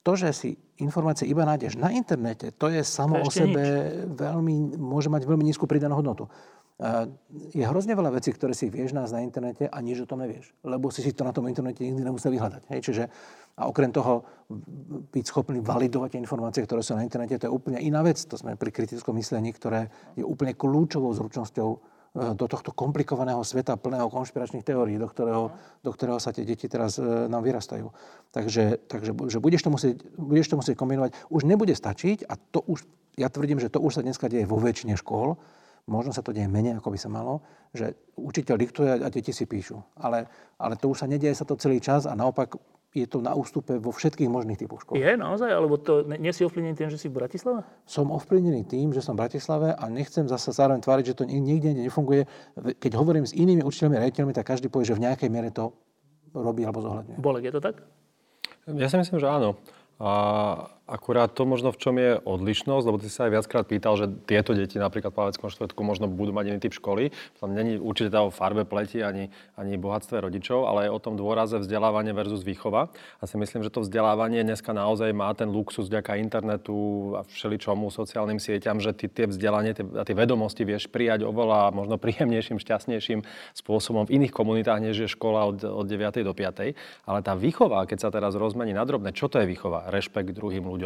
Speaker 2: to, že si informácie iba nájdeš na internete, to je samo
Speaker 1: To
Speaker 2: o sebe veľmi, môže mať veľmi nízku pridanú hodnotu. Je hrozne veľa vecí, ktoré si vieš nájsť na internete a nič o tom nevieš. Lebo si si to na tom internete nikdy nemusel vyhľadať. Hej? Čiže, a okrem toho byť schopný validovať informácie, ktoré sú na internete, to je úplne iná vec. To sme pri kritickom myslení, ktoré je úplne kľúčovou zručnosťou do tohto komplikovaného sveta plného konšpiračných teórií, do ktorého, do ktorého sa tie deti teraz e, nám vyrastajú. Takže, takže že budeš, to musieť, budeš to musieť kombinovať. Už nebude stačiť a to už, ja tvrdím, že to už sa dneska deje vo väčšine škôl, možno sa to deje menej, ako by sa malo, že učiteľ diktuje a deti si píšu. Ale, ale to už sa nedieje sa to celý čas a naopak je to na ústupe vo všetkých možných typoch škôl.
Speaker 1: Je naozaj? Alebo to nie si ovplyvnený tým, že si v Bratislave?
Speaker 2: Som ovplyvnený tým, že som v Bratislave a nechcem zase zároveň tváriť, že to nik- nikde nefunguje. Keď hovorím s inými učiteľmi a riaditeľmi, tak každý povie, že v nejakej miere to robí alebo zohľadňuje.
Speaker 1: Bolek, je to tak?
Speaker 4: Ja si myslím, že áno. A akurát to možno v čom je odlišnosť, lebo ty sa aj viackrát pýtal, že tieto deti napríklad v Plaveckom štvrtku možno budú mať iný typ školy. Tam není určite tá o farbe pleti ani, ani bohatstve rodičov, ale je o tom dôraze vzdelávanie versus výchova. A si myslím, že to vzdelávanie dneska naozaj má ten luxus vďaka internetu a všeličomu, sociálnym sieťam, že ty tie vzdelanie tie, a tie vedomosti vieš prijať oveľa možno príjemnejším, šťastnejším spôsobom v iných komunitách, než je škola od, od 9. do 5. Ale tá výchova, keď sa teraz rozmení na drobné, čo to je výchova? Rešpekt druhým ľuďom,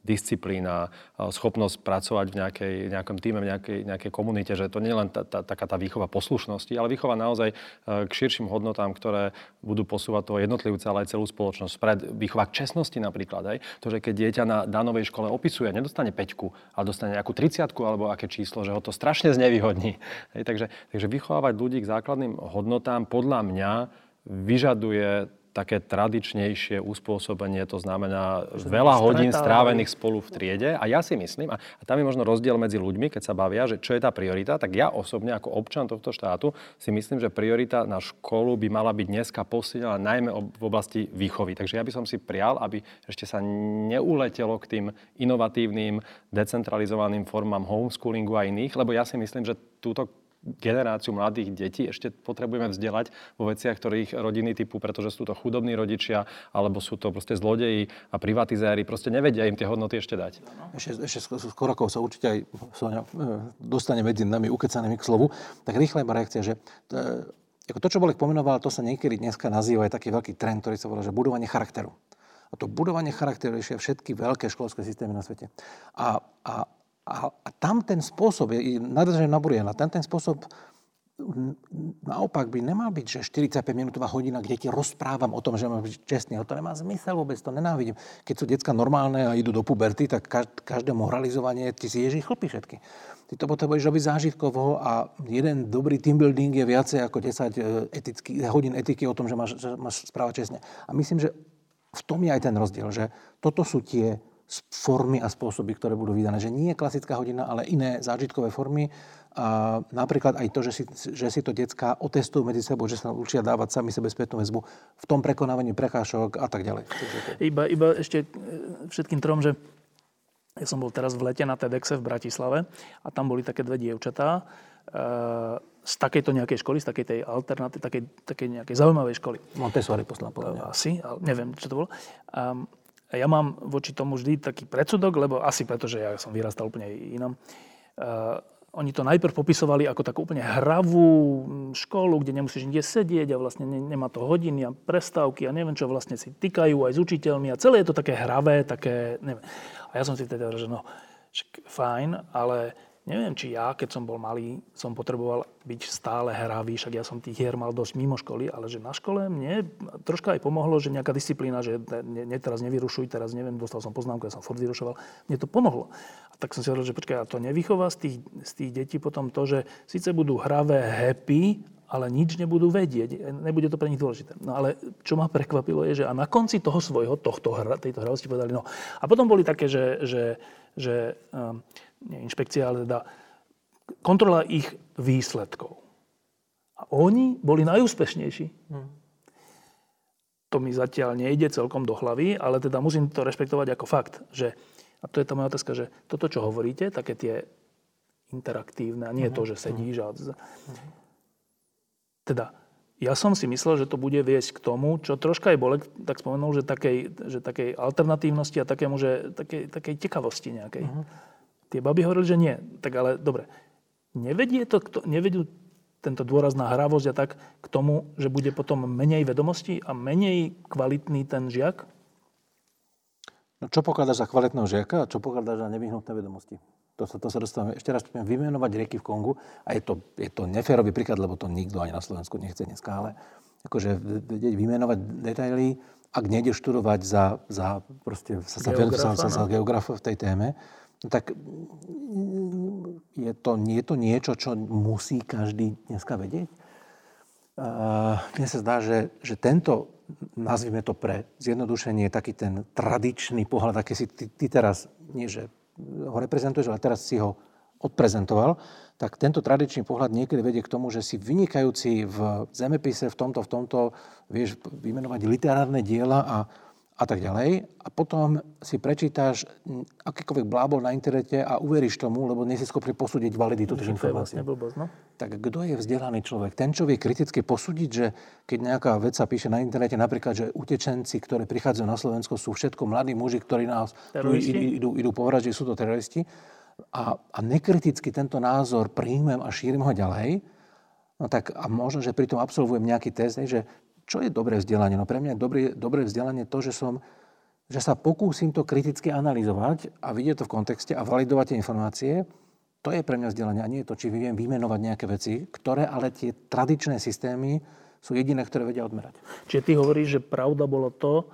Speaker 4: disciplína, e, schopnosť pracovať v nejakej, nejakom týme, v nejakej, nejakej komunite, že to nie je len tá, tá, taká tá výchova poslušnosti, ale výchova naozaj e, k širším hodnotám, ktoré budú posúvať toho jednotlivca, ale aj celú spoločnosť. Pred výchova k čestnosti napríklad. Aj. To, že keď dieťa na danovej škole opisuje, nedostane 5, ale dostane nejakú 30 alebo aké číslo, že ho to strašne znevýhodní. Hej, takže, takže vychovávať ľudí k základným hodnotám podľa mňa vyžaduje také tradičnejšie uspôsobenie, to znamená veľa hodín strávených spolu v triede. A ja si myslím, a, a tam je možno rozdiel medzi ľuďmi, keď sa bavia, že čo je tá priorita, tak ja osobne ako občan tohto štátu si myslím, že priorita na školu by mala byť dneska posilnená najmä v oblasti výchovy. Takže ja by som si prial, aby ešte sa neuletelo k tým inovatívnym, decentralizovaným formám homeschoolingu a iných, lebo ja si myslím, že túto generáciu mladých detí ešte potrebujeme vzdelať vo veciach, ktorých rodiny typu, pretože sú to chudobní rodičia, alebo sú to proste zlodeji a privatizéri, proste nevedia im tie hodnoty ešte dať.
Speaker 2: Ešte, ešte skôr ako sa určite aj Sonia, e, dostane medzi nami ukecanými k slovu, tak rýchla iba reakcia, že to, ako to, čo Bolek pomenoval, to sa niekedy dneska nazýva aj taký veľký trend, ktorý sa volá, že budovanie charakteru. A to budovanie charakteru riešia všetky veľké školské systémy na svete. A, a a, a tam ten spôsob, nadržujem na Buriana, tam ten spôsob naopak by nemal byť, že 45 minútová hodina, kde ti rozprávam o tom, že mám byť čestný. To nemá zmysel vôbec, to nenávidím. Keď sú decka normálne a idú do puberty, tak každé moralizovanie ti si ježí chlpy všetky. Ty to potrebuješ robiť zážitkovo a jeden dobrý team building je viacej ako 10 e, etický, hodín etiky o tom, že máš, že máš správať čestne. A myslím, že v tom je aj ten rozdiel, že toto sú tie formy a spôsoby, ktoré budú vydané. Že nie je klasická hodina, ale iné zážitkové formy. A napríklad aj to, že si, že si to decka otestujú medzi sebou, že sa učia dávať sami sebe spätnú väzbu v tom prekonávaní prekážok a tak ďalej.
Speaker 1: Iba, iba ešte e, všetkým trom, že ja som bol teraz v lete na TEDxe v Bratislave a tam boli také dve dievčatá e, z takejto nejakej školy, z takej tej alternatívy, takej, takej nejakej zaujímavej školy.
Speaker 2: Montessori poslal podľa mňa.
Speaker 1: Asi, ale neviem, čo to bolo. Um, a ja mám voči tomu vždy taký predsudok, lebo asi preto, že ja som vyrastal úplne inom. Uh, oni to najprv popisovali ako takú úplne hravú školu, kde nemusíš nikde sedieť a vlastne nemá to hodiny a prestávky a neviem čo vlastne si týkajú aj s učiteľmi a celé je to také hravé, také, neviem. A ja som si teda, že no, fajn, ale Neviem, či ja, keď som bol malý, som potreboval byť stále hravý, však ja som tých hier mal dosť mimo školy, ale že na škole mne troška aj pomohlo, že nejaká disciplína, že ne, ne, teraz nevyrušuj, teraz neviem, dostal som poznámku, ja som furt vyrušoval, mne to pomohlo. A tak som si hovoril, že počkaj, a to nevychová z tých, z tých detí potom to, že síce budú hravé, happy, ale nič nebudú vedieť, nebude to pre nich dôležité. No ale čo ma prekvapilo je, že a na konci toho svojho, tohto, tejto hravosti povedali, no a potom boli také, že, že, že um, nie inšpekcia, ale teda kontrola ich výsledkov. A oni boli najúspešnejší. Hmm. To mi zatiaľ nejde celkom do hlavy, ale teda musím to rešpektovať ako fakt, že, a to je tá moja otázka, že toto, čo hovoríte, také tie interaktívne, a nie hmm. to, že sedíš a... Hmm. Teda, ja som si myslel, že to bude viesť k tomu, čo troška aj Bolek tak spomenul, že takej, že takej alternatívnosti a takému, že takej, takej tekavosti nejakej. Uh-huh. Tie baby hovorili, že nie. Tak ale dobre, nevedie to, nevedú tento dôraz na hravosť a tak k tomu, že bude potom menej vedomostí a menej kvalitný ten žiak?
Speaker 2: No, čo pokladáš za kvalitného žiaka a čo pokladáš za nevyhnutné vedomosti? To sa, to sa dostávame. Ešte raz poviem, vymenovať rieky v Kongu. A je to, je to neférový príklad, lebo to nikto ani na Slovensku nechce dneska, ale akože vedieť vymenovať detaily, ak nejde študovať za, za, proste, sa, sa, sa, za geografa v tej téme, No tak je to, je to niečo, čo musí každý dneska vedieť? Mne sa zdá, že, že tento, nazvime to pre zjednodušenie, taký ten tradičný pohľad, aký si ty, ty teraz, nie že ho reprezentuješ, ale teraz si ho odprezentoval, tak tento tradičný pohľad niekedy vedie k tomu, že si vynikajúci v zemepise, v tomto, v tomto, vieš vymenovať literárne diela a a tak ďalej. A potom si prečítaš akýkoľvek blábol na internete a uveríš tomu, lebo nie si schopný posúdiť validitu tých informácií.
Speaker 1: Vlastne no?
Speaker 2: Tak kto je vzdelaný človek? Ten, čo vie kriticky posúdiť, že keď nejaká vec sa píše na internete, napríklad, že utečenci, ktorí prichádzajú na Slovensko, sú všetko mladí muži, ktorí nás idú, idú, idú povražiť, sú to teroristi. A, a nekriticky tento názor príjmem a šírim ho ďalej, No tak a možno, že pritom absolvujem nejaký test, že čo je dobré vzdelanie? No pre mňa je dobré, dobré vzdelanie to, že som že sa pokúsim to kriticky analyzovať a vidieť to v kontexte a validovať tie informácie, to je pre mňa vzdelanie a nie je to, či viem vymenovať nejaké veci, ktoré ale tie tradičné systémy sú jediné, ktoré vedia odmerať.
Speaker 1: Čiže ty hovoríš, že pravda bolo to,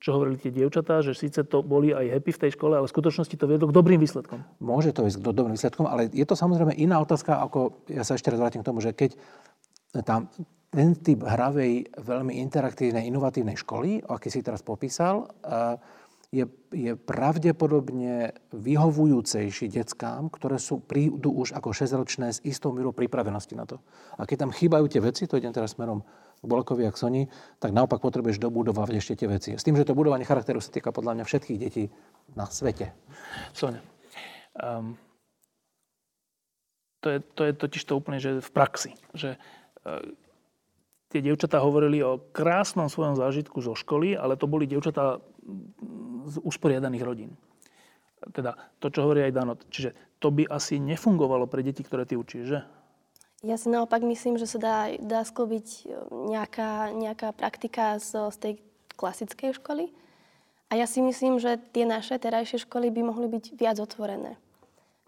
Speaker 1: čo hovorili tie dievčatá, že síce to boli aj happy v tej škole, ale v skutočnosti to viedlo k dobrým výsledkom.
Speaker 2: Môže to ísť k dobrým výsledkom, ale je to samozrejme iná otázka, ako ja sa ešte raz vrátim k tomu, že keď tam ten typ hravej, veľmi interaktívnej, inovatívnej školy, aký si teraz popísal, je, je pravdepodobne vyhovujúcejší deckám, ktoré sú, prídu už ako 6-ročné s istou mierou pripravenosti na to. A keď tam chýbajú tie veci, to idem teraz smerom k Bolokovi a k Soni, tak naopak potrebuješ dobudovať ešte tie veci. S tým, že to budovanie charakteru sa týka podľa mňa všetkých detí na svete.
Speaker 1: Sonia, um, to, je, to je totiž to úplne, že v praxi. Že, tie dievčatá hovorili o krásnom svojom zážitku zo školy, ale to boli dievčatá z usporiadaných rodín. Teda to, čo hovorí aj Dano. Čiže to by asi nefungovalo pre deti, ktoré ty učíš, že?
Speaker 3: Ja si naopak myslím, že sa dá, dá sklobiť e, nejaká, nejaká praktika z, z tej klasickej školy. A ja si myslím, že tie naše terajšie školy by mohli byť viac otvorené.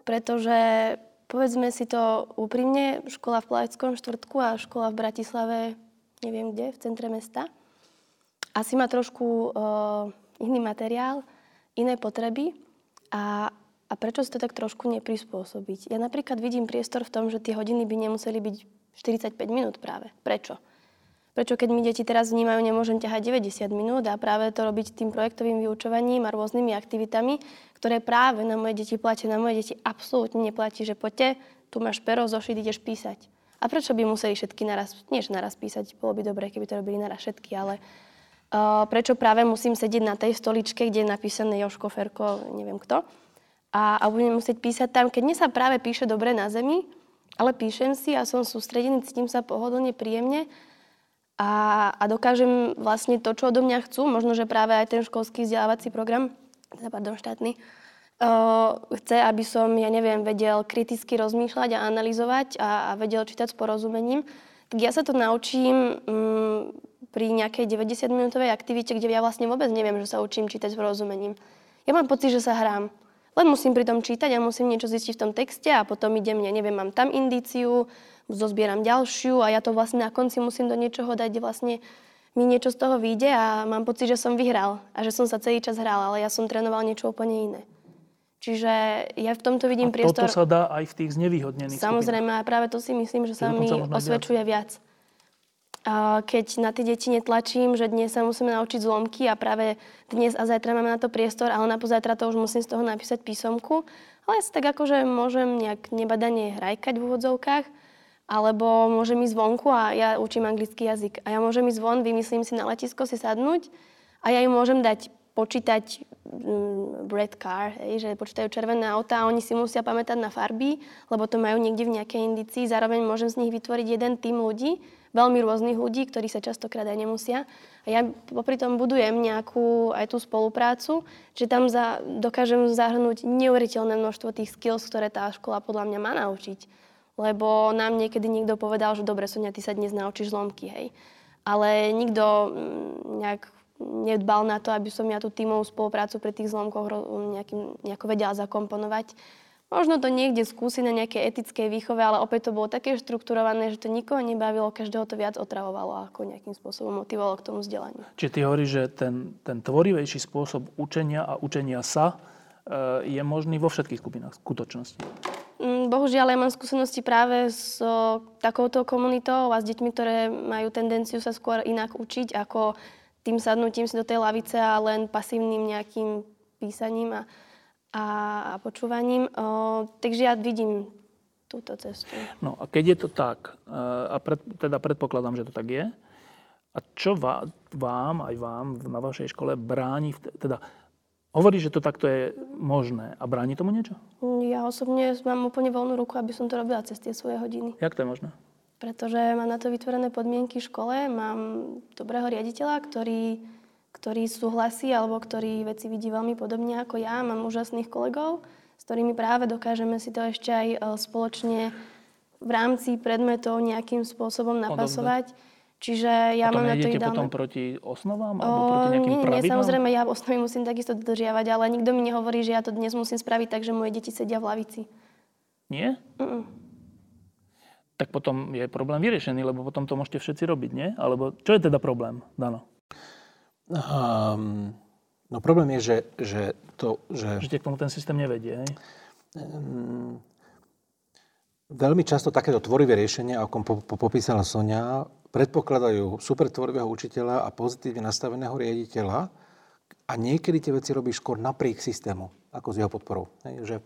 Speaker 3: Pretože, povedzme si to úprimne, škola v Plaveckom štvrtku a škola v Bratislave neviem kde, v centre mesta. Asi má trošku uh, iný materiál, iné potreby a, a prečo si to tak trošku neprispôsobiť? Ja napríklad vidím priestor v tom, že tie hodiny by nemuseli byť 45 minút práve. Prečo? Prečo keď mi deti teraz vnímajú, nemôžem ťahať 90 minút a práve to robiť tým projektovým vyučovaním a rôznymi aktivitami, ktoré práve na moje deti platia. Na moje deti absolútne neplatí, že poďte, tu máš pero, zošit, ideš písať. A prečo by museli všetky naraz, nie že naraz písať, bolo by dobré, keby to robili naraz všetky, ale uh, prečo práve musím sedieť na tej stoličke, kde je napísané Joško, Ferko, neviem kto, a, a budem musieť písať tam, keď mne sa práve píše dobre na zemi, ale píšem si a som sústredený, cítim sa pohodlne, príjemne a, a dokážem vlastne to, čo odo mňa chcú, možno, že práve aj ten školský vzdelávací program, teda pardon, štátny, chce, aby som, ja neviem, vedel kriticky rozmýšľať a analyzovať a, a vedel čítať s porozumením, tak ja sa to naučím um, pri nejakej 90-minútovej aktivite, kde ja vlastne vôbec neviem, že sa učím čítať s porozumením. Ja mám pocit, že sa hrám. Len musím pri tom čítať a musím niečo zistiť v tom texte a potom idem, ja neviem, mám tam indíciu, zozbieram ďalšiu a ja to vlastne na konci musím do niečoho dať, kde vlastne mi niečo z toho vyjde a mám pocit, že som vyhral a že som sa celý čas hral, ale ja som trénoval niečo úplne iné. Čiže ja v tomto vidím
Speaker 1: a
Speaker 3: priestor...
Speaker 1: toto sa dá aj v tých znevýhodnených
Speaker 3: Samozrejme, a práve to si myslím, že sa mi osvedčuje viac. viac. Keď na tie deti netlačím, že dnes sa musíme naučiť zlomky a práve dnes a zajtra máme na to priestor, ale na pozajtra to už musím z toho napísať písomku. Ale ja si tak akože môžem nejak nebadanie hrajkať v úvodzovkách, alebo môžem ísť vonku a ja učím anglický jazyk. A ja môžem ísť von, vymyslím si na letisko si sadnúť a ja im môžem dať počítať mm, red car, hej, že počítajú červené autá a oni si musia pamätať na farby, lebo to majú niekde v nejakej indicii. Zároveň môžem z nich vytvoriť jeden tým ľudí, veľmi rôznych ľudí, ktorí sa častokrát aj nemusia. A ja popri tom budujem nejakú aj tú spoluprácu, že tam za, dokážem zahrnúť neuveriteľné množstvo tých skills, ktoré tá škola podľa mňa má naučiť. Lebo nám niekedy niekto povedal, že dobre, Sonia, ty sa dnes naučíš zlomky, hej. Ale nikto mm, nejak nedbal na to, aby som ja tú tímovú spoluprácu pri tých zlomkoch nejakým, nejako vedela zakomponovať. Možno to niekde skúsi na nejakej etickej výchove, ale opäť to bolo také štrukturované, že to nikoho nebavilo, každého to viac otravovalo ako nejakým spôsobom motivovalo k tomu vzdelaniu.
Speaker 1: Čiže ty hovoríš, že ten, ten tvorivejší spôsob učenia a učenia sa e, je možný vo všetkých skupinách skutočnosti.
Speaker 3: Mm, bohužiaľ, ja mám skúsenosti práve s o, takouto komunitou a s deťmi, ktoré majú tendenciu sa skôr inak učiť, ako tým sadnutím si do tej lavice a len pasívnym nejakým písaním a, a, a počúvaním. O, takže ja vidím túto cestu.
Speaker 1: No a keď je to tak, e, a pred, teda predpokladám, že to tak je, a čo vám aj vám na vašej škole bráni, teda hovorí, že to takto je možné a bráni tomu niečo?
Speaker 3: Ja osobne mám úplne voľnú ruku, aby som to robila cez tie svoje hodiny.
Speaker 1: Jak to je možné?
Speaker 3: pretože mám na to vytvorené podmienky v škole, mám dobrého riaditeľa, ktorý, ktorý súhlasí alebo ktorý veci vidí veľmi podobne ako ja. Mám úžasných kolegov, s ktorými práve dokážeme si to ešte aj e, spoločne v rámci predmetov nejakým spôsobom napasovať. Čiže ja
Speaker 1: a to
Speaker 3: mám na to
Speaker 1: ideálne... potom proti osnovám alebo o, proti nejakým nie,
Speaker 3: nie, samozrejme, ja osnovy musím takisto dodržiavať, ale nikto mi nehovorí, že ja to dnes musím spraviť tak, že moje deti sedia v lavici.
Speaker 1: Nie? Mm-mm tak potom je problém vyriešený, lebo potom to môžete všetci robiť, nie? Alebo čo je teda problém, Dano?
Speaker 2: Um, no problém je, že, že to, že...
Speaker 1: Že k tomu ten systém nevedie, hej?
Speaker 2: Um, veľmi často takéto tvorivé riešenia, ako popísala Sonia, predpokladajú super tvorivého učiteľa a pozitívne nastaveného riaditeľa a niekedy tie veci robíš skôr napriek systému, ako s jeho podporou. Hej, že,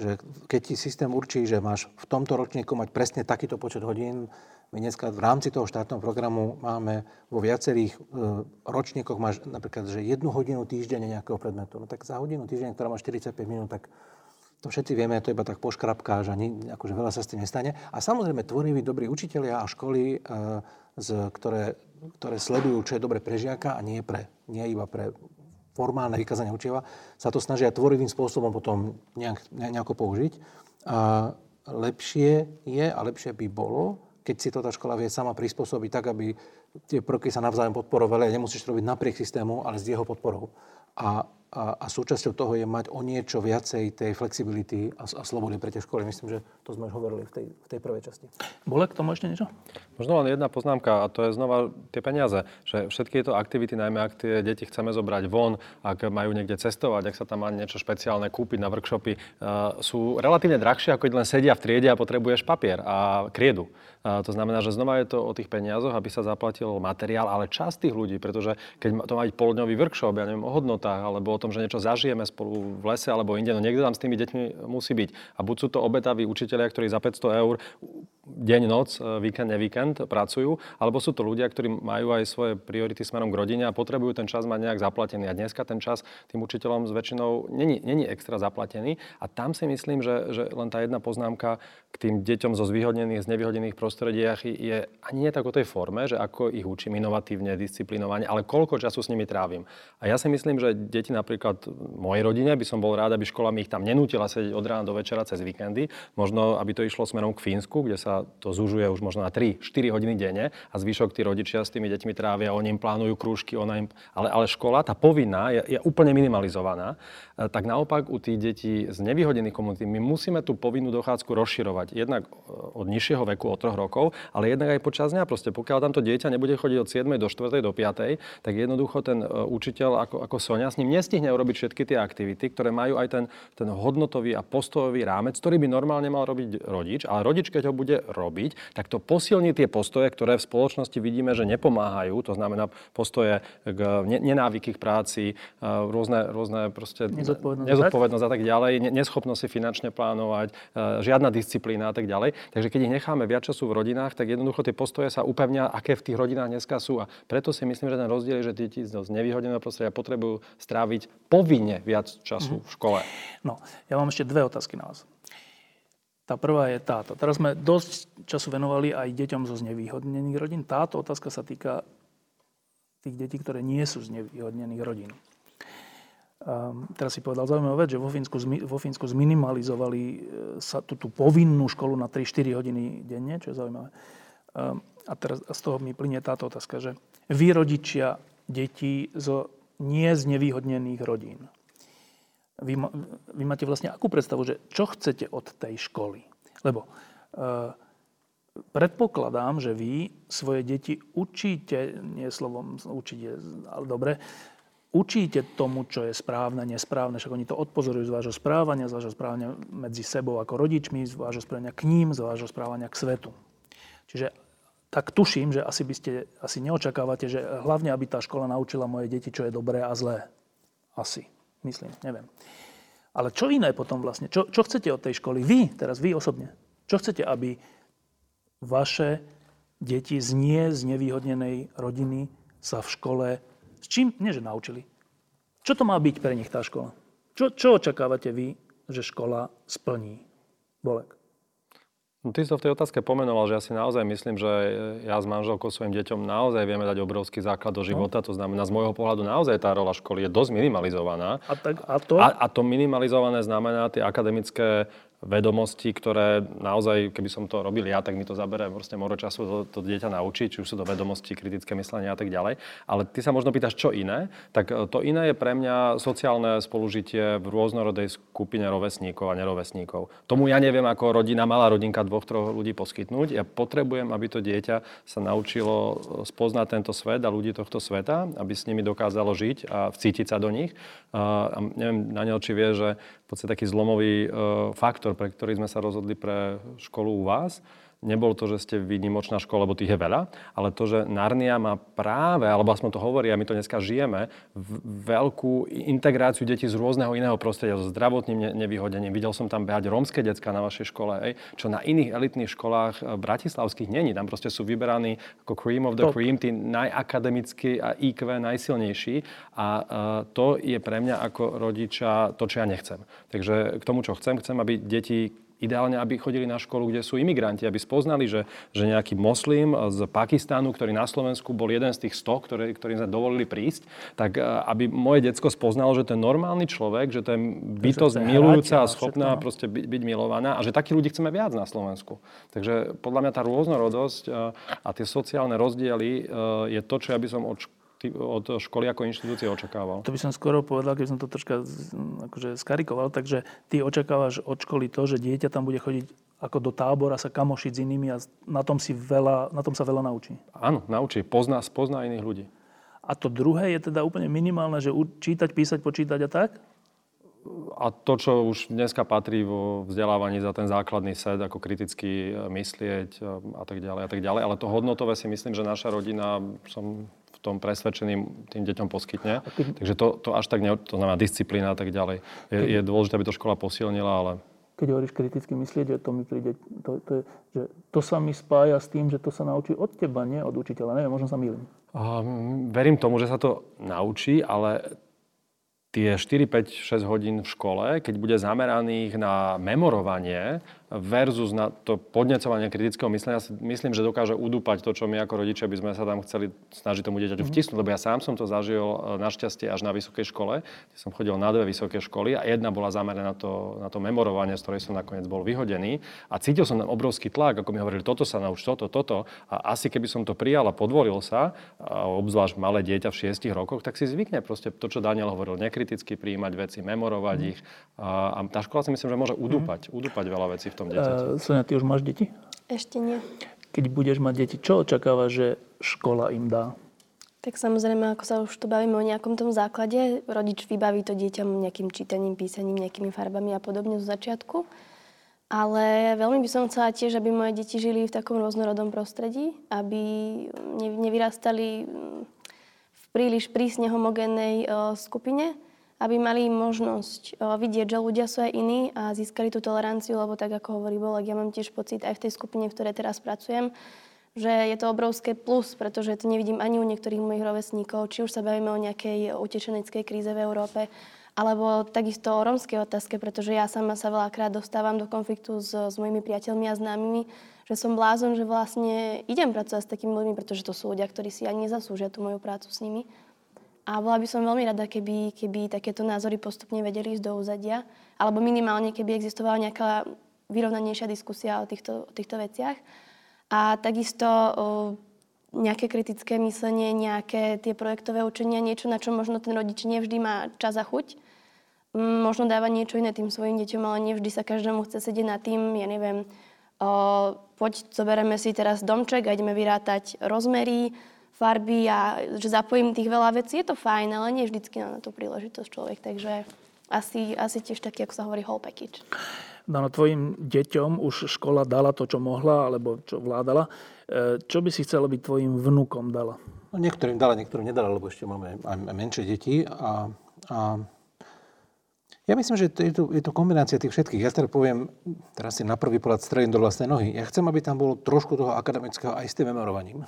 Speaker 2: že keď ti systém určí, že máš v tomto ročníku mať presne takýto počet hodín, my dneska v rámci toho štátneho programu máme vo viacerých e, ročníkoch máš napríklad, že jednu hodinu týždenne nejakého predmetu. No tak za hodinu týždenne, ktorá má 45 minút, tak to všetci vieme, to iba tak poškrapká, že ani, akože veľa sa s tým nestane. A samozrejme tvoriví dobrí učitelia a školy, e, z, ktoré, ktoré sledujú, čo je dobre pre žiaka a nie, pre, nie iba pre formálne vykazanie učiva, sa to snažia tvorivým spôsobom potom nejak, nejako použiť. A lepšie je a lepšie by bolo, keď si to tá škola vie sama prispôsobiť tak, aby tie prvky sa navzájom podporovali a nemusíš to robiť napriek systému, ale s jeho podporou. A a, a súčasťou toho je mať o niečo viacej tej flexibility a, a slobody pre tie školy. Myslím, že to sme už hovorili v tej, v tej prvej časti.
Speaker 1: Bolo k tomu ešte niečo?
Speaker 4: Možno len jedna poznámka a to je znova tie peniaze. Že všetky tieto aktivity, najmä ak tie deti chceme zobrať von, ak majú niekde cestovať, ak sa tam má niečo špeciálne kúpiť na workshopy, uh, sú relatívne drahšie, ako keď len sedia v triede a potrebuješ papier a kriedu. Uh, to znamená, že znova je to o tých peniazoch, aby sa zaplatil materiál, ale časť tých ľudí, pretože keď to má byť poldňový workshop, ja neviem, o hodnotách alebo o tom, že niečo zažijeme spolu v lese alebo inde, no niekto tam s tými deťmi musí byť. A buď sú to obetaví učiteľia, ktorí za 500 eur deň, noc, e, víkend, nevíkend pracujú, alebo sú to ľudia, ktorí majú aj svoje priority smerom k rodine a potrebujú ten čas mať nejak zaplatený. A dneska ten čas tým učiteľom s väčšinou není, není extra zaplatený. A tam si myslím, že, že len tá jedna poznámka k tým deťom zo zvýhodnených, z nevyhodnených prostrediach je ani nie tak o tej forme, že ako ich učím inovatívne, disciplinovane, ale koľko času s nimi trávim. A ja si myslím, že deti napríklad v mojej rodine by som bol rád, aby škola mi ich tam nenútila sedieť od rána do večera cez víkendy. Možno, aby to išlo smerom k Fínsku, kde sa to zužuje už možno na 3-4 hodiny denne a zvyšok tí rodičia s tými deťmi trávia, oni im plánujú krúžky, ona im... ale, ale škola, tá povinná, je, je úplne minimalizovaná. E, tak naopak u tých detí z nevyhodených komunity my musíme tú povinnú dochádzku rozširovať. Jednak e, od nižšieho veku, od 3 rokov, ale jednak aj počas dňa. Proste pokiaľ tamto dieťa nebude chodiť od 7 do 4 do 5, tak jednoducho ten e, učiteľ ako, ako Sonia s ním nestihne urobiť všetky tie aktivity, ktoré majú aj ten, ten hodnotový a postojový rámec, ktorý by normálne mal robiť rodič. Ale rodič, keď ho bude robiť, tak to posilní tie postoje, ktoré v spoločnosti vidíme, že nepomáhajú. To znamená postoje k nenávyky k práci, e, rôzne, rôzne proste nezodpovednosť, nezodpovednosť a tak ďalej, neschopnosť si finančne plánovať, e, žiadna disciplína a tak ďalej. Takže keď ich necháme viac času v rodinách, tak jednoducho tie postoje sa upevnia, aké v tých rodinách dneska sú. A preto si myslím, že ten rozdiel je, že deti z nevýhodneného prostredia potrebujú stráviť povinne viac času mm-hmm. v škole.
Speaker 1: No, ja mám ešte dve otázky na vás. Tá prvá je táto. Teraz sme dosť času venovali aj deťom zo znevýhodnených rodín. Táto otázka sa týka tých detí, ktoré nie sú z znevýhodnených rodín. Um, teraz si povedal zaujímavú vec, že vo Fínsku, vo Fínsku zminimalizovali e, sa tú, tú povinnú školu na 3-4 hodiny denne, čo je zaujímavé. Um, a teraz z toho mi plinie táto otázka, že vy rodičia detí zo nie znevýhodnených rodín vy, vy máte vlastne akú predstavu, že čo chcete od tej školy? Lebo e, predpokladám, že vy svoje deti učíte, nie slovom učíte, ale dobre, učíte tomu, čo je správne, nesprávne, však oni to odpozorujú z vášho správania, z vášho správania medzi sebou ako rodičmi, z vášho správania k ním, z vášho správania k svetu. Čiže tak tuším, že asi by ste, asi neočakávate, že hlavne, aby tá škola naučila moje deti, čo je dobré a zlé. Asi. Myslím, neviem. Ale čo iné potom vlastne? Čo, čo chcete od tej školy? Vy, teraz vy osobne. Čo chcete, aby vaše deti z nie znevýhodnenej rodiny sa v škole s čím, nie že naučili? Čo to má byť pre nich tá škola? Čo, čo očakávate vy, že škola splní? Bolek.
Speaker 4: No, ty si to v tej otázke pomenoval, že ja si naozaj myslím, že ja s manželkou svojim deťom naozaj vieme dať obrovský základ do no. života. To znamená, z môjho pohľadu naozaj tá rola školy je dosť minimalizovaná.
Speaker 1: A, tak, a to?
Speaker 4: A, a to minimalizované znamená tie akademické vedomosti, ktoré naozaj, keby som to robil ja, tak mi to zabere proste moro času to, to dieťa naučiť, či už sú to vedomosti, kritické myslenie a tak ďalej. Ale ty sa možno pýtaš, čo iné? Tak e, to iné je pre mňa sociálne spolužitie v rôznorodej skupine rovesníkov a nerovesníkov. Tomu ja neviem ako rodina, malá rodinka dvoch, troch ľudí poskytnúť. Ja potrebujem, aby to dieťa sa naučilo e, spoznať tento svet a ľudí tohto sveta, aby s nimi dokázalo žiť a vcítiť sa do nich. A neviem, Daniel, či vie, že v podstate taký zlomový e, faktor faktor, pre ktorý sme sa rozhodli pre školu u vás, nebol to, že ste výnimočná škola, lebo tých je veľa, ale to, že Narnia má práve, alebo aspoň to hovorí, a my to dneska žijeme, veľkú integráciu detí z rôzneho iného prostredia, so zdravotným nevyhodením. Videl som tam behať rómske decka na vašej škole, ej, čo na iných elitných školách eh, bratislavských není. Tam proste sú vyberaní ako cream of the cream, tí najakademicky a IQ najsilnejší. A uh, to je pre mňa ako rodiča to, čo ja nechcem. Takže k tomu, čo chcem, chcem, aby deti Ideálne, aby chodili na školu, kde sú imigranti, aby spoznali, že, že nejaký moslim z Pakistánu, ktorý na Slovensku bol jeden z tých 100, ktorý, ktorým sme dovolili prísť, tak e, aby moje decko spoznalo, že to je normálny človek, že to je bytosť milujúca a schopná proste byť, byť milovaná a že takých ľudí chceme viac na Slovensku. Takže podľa mňa tá rôznorodosť e, a tie sociálne rozdiely e, je to, čo ja by som od od školy ako inštitúcie očakával?
Speaker 1: To by som skoro povedal, keď som to troška akože skarikoval, takže ty očakávaš od školy to, že dieťa tam bude chodiť ako do tábora sa kamošiť s inými a na tom, si veľa, na tom sa veľa naučí.
Speaker 4: Áno, naučí. Pozná, spozná iných ľudí.
Speaker 1: A to druhé je teda úplne minimálne, že čítať, písať, počítať a tak?
Speaker 4: a to, čo už dneska patrí vo vzdelávaní za ten základný set, ako kriticky myslieť a tak ďalej a tak ďalej. Ale to hodnotové si myslím, že naša rodina, som tom presvedčeným tým deťom poskytne. Takže to, to až tak, ne, to znamená disciplína a tak ďalej. Je, je dôležité, aby to škola posilnila, ale...
Speaker 1: Keď hovoríš kriticky myslieť, že to mi príde, to, to, je, že to sa mi spája s tým, že to sa naučí od teba, nie od učiteľa. Neviem, možno sa mýlim.
Speaker 4: Um, verím tomu, že sa to naučí, ale tie 4, 5, 6 hodín v škole, keď bude zameraných na memorovanie, versus na to podnecovanie kritického myslenia, myslím, že dokáže udúpať to, čo my ako rodičia by sme sa tam chceli snažiť tomu dieťaťu mhm. vtisnúť, lebo ja sám som to zažil e, našťastie až na vysokej škole, kde som chodil na dve vysoké školy a jedna bola zameraná na to, na to memorovanie, z ktorej som nakoniec bol vyhodený a cítil som tam obrovský tlak, ako mi hovorili, toto sa nauč, toto, toto a asi keby som to prijal a podvolil sa, a obzvlášť malé dieťa v šiestich rokoch, tak si zvykne proste to, čo Daniel hovoril, nekriticky prijímať veci, memorovať mm. ich a, a tá škola si myslím, že môže udúpať, mm. udúpať veľa vecí v tom tom dieťaťu.
Speaker 1: Uh, Sonia, ty už máš deti?
Speaker 3: Ešte nie.
Speaker 1: Keď budeš mať deti, čo očakávaš, že škola im dá?
Speaker 3: Tak samozrejme, ako sa už tu bavíme o nejakom tom základe, rodič vybaví to dieťam nejakým čítaním, písaním, nejakými farbami a podobne zo začiatku. Ale veľmi by som chcela tiež, aby moje deti žili v takom rôznorodom prostredí, aby nevyrastali v príliš prísne homogénnej skupine, aby mali možnosť vidieť, že ľudia sú aj iní a získali tú toleranciu, lebo tak ako hovorí Bolek, ja mám tiež pocit aj v tej skupine, v ktorej teraz pracujem, že je to obrovské plus, pretože to nevidím ani u niektorých mojich rovesníkov, či už sa bavíme o nejakej utečeneckej kríze v Európe, alebo takisto o romskej otázke, pretože ja sama sa veľakrát dostávam do konfliktu s, s mojimi priateľmi a známymi, že som blázon, že vlastne idem pracovať s takými ľuďmi, pretože to sú ľudia, ktorí si ani nezaslúžia tú moju prácu s nimi. A bola by som veľmi rada, keby, keby takéto názory postupne vedeli ísť do úzadia, alebo minimálne, keby existovala nejaká vyrovnanejšia diskusia o týchto, o týchto veciach. A takisto o, nejaké kritické myslenie, nejaké tie projektové učenia, niečo, na čo možno ten rodič nevždy má čas a chuť. Možno dáva niečo iné tým svojim deťom, ale nevždy sa každému chce sedieť na tým, ja neviem, o, poď, zoberieme si teraz domček a ideme vyrátať rozmery, farby a že zapojím tých veľa vecí, je to fajn, ale nie vždycky na tú príležitosť človek, takže asi, asi tiež taký, ako sa hovorí, whole package.
Speaker 1: No, no tvojim deťom už škola dala to, čo mohla, alebo čo vládala. E, čo by si chcel, aby tvojim vnúkom dala?
Speaker 2: No, niektorým dala, niektorým nedala, lebo ešte máme aj menšie deti. A, a ja myslím, že je to, je to kombinácia tých všetkých. Ja teda poviem, teraz si na prvý pohľad strelím do vlastnej nohy. Ja chcem, aby tam bolo trošku toho akademického aj s tým memorovaním.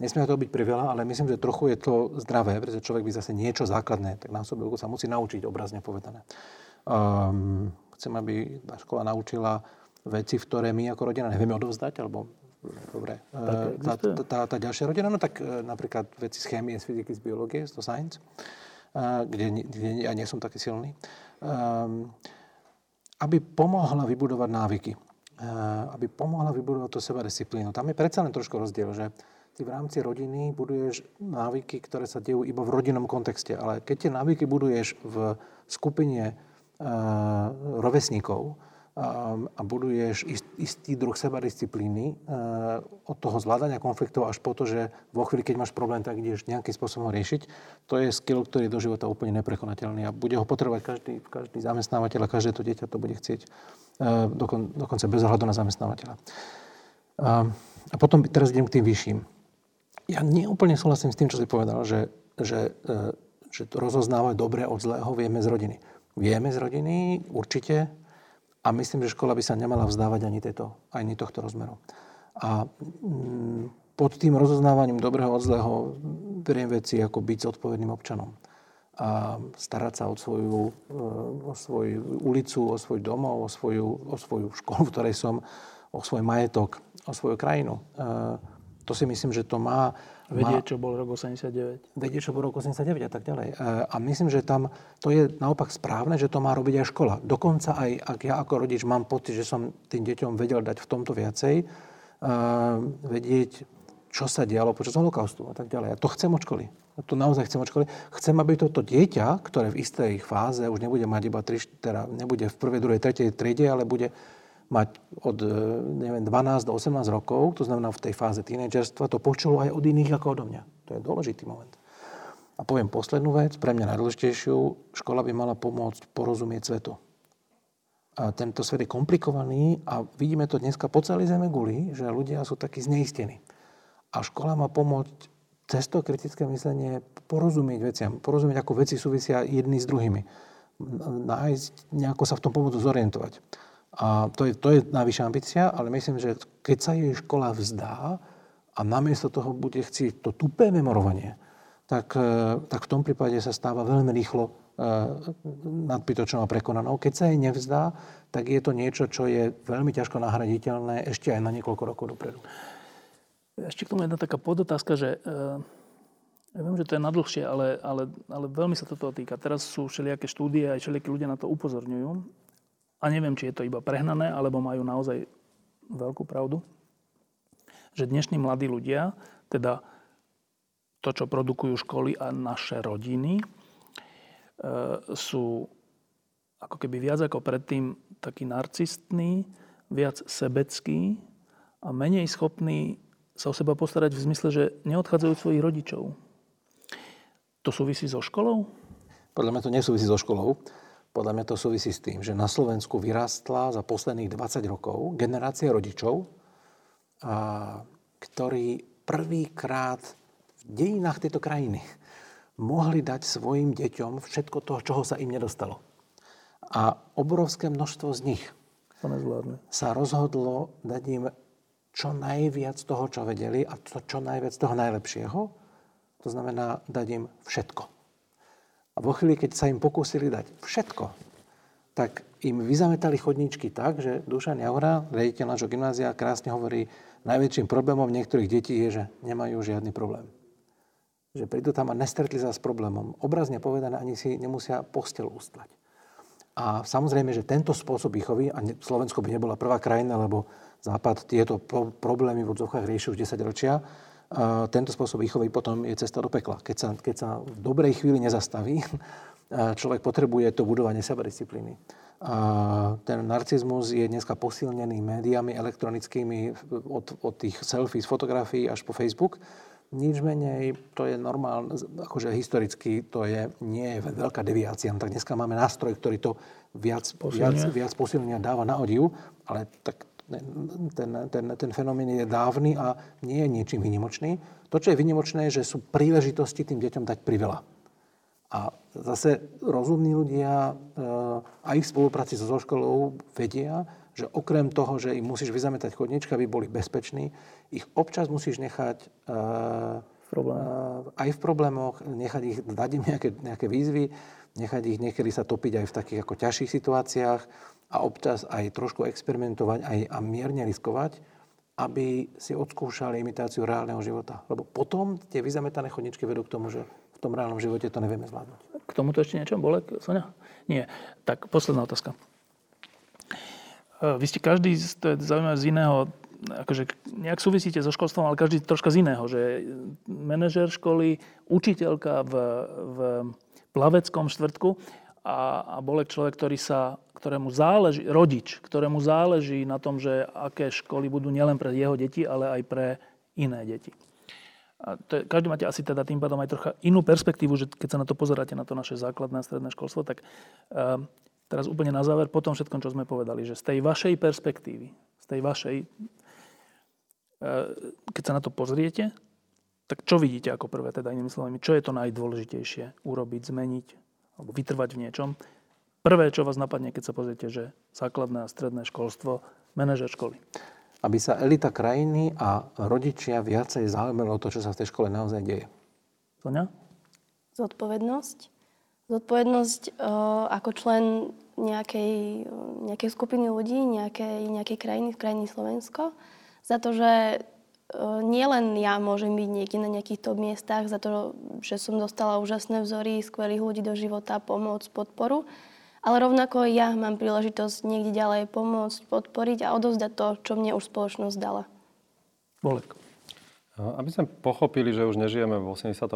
Speaker 2: Nesmie to byť priveľa, ale myslím, že trochu je to zdravé, pretože človek by zase niečo základné, tak sobe sa musí naučiť, obrazne povedané. Um, chcem, aby tá škola naučila veci, v ktoré my ako rodina nevieme odovzdať, alebo dobre, tá, tá, tá, tá ďalšia rodina, no tak uh, napríklad veci z chémie, z fyziky, z biológie, z to science, uh, kde, kde ja nie som taký silný, um, aby pomohla vybudovať návyky, aby pomohla vybudovať to seba disciplínu. Tam je predsa len trošku rozdiel, že ty v rámci rodiny buduješ návyky, ktoré sa dejú iba v rodinnom kontexte. Ale keď tie návyky buduješ v skupine uh, rovesníkov, a, a buduješ ist, istý druh sebadisciplíny e, od toho zvládania konfliktov až po to, že vo chvíli, keď máš problém, tak ideš nejakým spôsobom riešiť. To je skill, ktorý je do života úplne neprekonateľný a bude ho potrebovať každý, každý zamestnávateľ a každé to dieťa to bude chcieť, e, dokon, dokonca bez ohľadu na zamestnávateľa. A potom teraz idem k tým vyšším. Ja neúplne súhlasím s tým, čo si povedal, že, že, e, že to rozoznávať dobre od zlého vieme z rodiny. Vieme z rodiny, určite, a myslím, že škola by sa nemala vzdávať ani, tejto, ani tohto rozmeru. A mm, pod tým rozoznávaním dobrého od zlého beriem veci ako byť zodpovedným občanom. A starať sa o svoju, e, o svoju ulicu, o svoj domov, o svoju, o svoju školu, v ktorej som, o svoj majetok, o svoju krajinu. E, to si myslím, že to má
Speaker 1: Vedieť, čo bol rok 89.
Speaker 2: Vedieť, čo bol rok 89 a tak ďalej. E, a myslím, že tam to je naopak správne, že to má robiť aj škola. Dokonca aj, ak ja ako rodič mám pocit, že som tým deťom vedel dať v tomto viacej, uh, vedieť, čo sa dialo počas holokaustu a tak ďalej. A to chcem od školy. A to naozaj chcem od školy. Chcem, aby toto dieťa, ktoré v istej fáze už nebude mať iba tri, teda nebude v prvej, druhej, tretej triede, ale bude mať od e, neviem, 12 do 18 rokov, to znamená v tej fáze tínedžerstva, to počulo aj od iných ako odo mňa. To je dôležitý moment. A poviem poslednú vec, pre mňa najdôležitejšiu, škola by mala pomôcť porozumieť svetu. A tento svet je komplikovaný a vidíme to dneska po celej zeme guli, že ľudia sú takí zneistení. A škola má pomôcť cez to kritické myslenie porozumieť veciam, porozumieť, ako veci súvisia jedni s druhými. Nájsť, nejako sa v tom pomôcť zorientovať. A to je, to je najvyššia ambícia, ale myslím, že keď sa jej škola vzdá a namiesto toho bude chcieť to tupé memorovanie, tak, e, tak v tom prípade sa stáva veľmi rýchlo e, nadbytočnou a prekonanou. Keď sa jej nevzdá, tak je to niečo, čo je veľmi ťažko nahraditeľné ešte aj na niekoľko rokov dopredu.
Speaker 1: Ešte k tomu jedna taká podotázka, že e, ja viem, že to je nadlhšie, ale, ale, ale veľmi sa toto týka. Teraz sú všelijaké štúdie, aj všelijakí ľudia na to upozorňujú a neviem, či je to iba prehnané, alebo majú naozaj veľkú pravdu, že dnešní mladí ľudia, teda to, čo produkujú školy a naše rodiny, e, sú ako keby viac ako predtým taký narcistný, viac sebecký a menej schopný sa o seba postarať v zmysle, že neodchádzajú svojich rodičov. To súvisí so školou?
Speaker 2: Podľa mňa to nesúvisí so školou. Podľa mňa to súvisí s tým, že na Slovensku vyrástla za posledných 20 rokov generácia rodičov, a, ktorí prvýkrát v dejinách tejto krajiny mohli dať svojim deťom všetko toho, čoho sa im nedostalo. A obrovské množstvo z nich sa rozhodlo dať im čo najviac toho, čo vedeli a to čo najviac toho najlepšieho. To znamená dať im všetko. A vo chvíli, keď sa im pokúsili dať všetko, tak im vyzametali chodníčky tak, že Dušan Jaura, riaditeľ nášho gymnázia, krásne hovorí, najväčším problémom niektorých detí je, že nemajú žiadny problém. Že prídu tam a nestretli sa s problémom. Obrazne povedané, ani si nemusia postel ustlať. A samozrejme, že tento spôsob výchovy, a Slovensko by nebola prvá krajina, lebo Západ tieto problémy v odzovkách rieši už 10 ročia, tento spôsob výchovy potom je cesta do pekla. Keď sa, keď sa v dobrej chvíli nezastaví, človek potrebuje to budovanie sebadisciplíny. Ten narcizmus je dneska posilnený médiami elektronickými od, od tých selfies, fotografií až po Facebook. Nič menej, to je normálne, akože historicky to je, nie je veľká deviácia. No tak dneska máme nástroj, ktorý to viac, viac, viac posilnenia dáva na odiv, ale tak ten, ten, ten fenomén je dávny a nie je niečím vynimočný. To, čo je vynimočné, je, že sú príležitosti tým deťom dať priveľa. A zase rozumní ľudia eh, aj v spolupráci so školou vedia, že okrem toho, že im musíš vyzametať chodnička, aby boli bezpeční, ich občas musíš nechať v problémoch. aj v problémoch, nechať ich, dať im nejaké, nejaké výzvy, nechať ich niekedy sa topiť aj v takých ako ťažších situáciách a občas aj trošku experimentovať aj a mierne riskovať, aby si odskúšali imitáciu reálneho života. Lebo potom tie vyzametané chodničky vedú k tomu, že v tom reálnom živote to nevieme zvládnuť.
Speaker 1: K tomuto ešte niečo, Bolek, Sonia? Nie. Tak, posledná otázka. Vy ste každý, to je zaujímavé, z iného, akože nejak súvisíte so školstvom, ale každý troška z iného, že manažer školy, učiteľka v, v plaveckom štvrtku a, a Bolek človek, ktorý sa ktorému záleží, rodič, ktorému záleží na tom, že aké školy budú nielen pre jeho deti, ale aj pre iné deti. A to je, každý máte asi teda tým pádom aj trocha inú perspektívu, že keď sa na to pozeráte, na to naše základné a stredné školstvo, tak uh, teraz úplne na záver, po tom všetkom, čo sme povedali, že z tej vašej perspektívy, z tej vašej, uh, keď sa na to pozriete, tak čo vidíte ako prvé, teda inými slovami, čo je to najdôležitejšie urobiť, zmeniť alebo vytrvať v niečom? Prvé, čo vás napadne, keď sa pozriete, že základné a stredné školstvo, manažer školy
Speaker 2: aby sa elita krajiny a rodičia viacej zaujímali o to, čo sa v tej škole naozaj deje.
Speaker 1: Sonia?
Speaker 3: Zodpovednosť. Zodpovednosť uh, ako člen nejakej, nejakej skupiny ľudí, nejakej, nejakej krajiny, v krajiny Slovensko, za to, že uh, nielen ja môžem byť niekde na nejakých top miestach, za to, že som dostala úžasné vzory, skvelých ľudí do života, pomoc, podporu, ale rovnako ja mám príležitosť niekde ďalej pomôcť, podporiť a odovzdať to, čo mne už spoločnosť dala.
Speaker 1: Bolek.
Speaker 4: Aby sme pochopili, že už nežijeme v 88.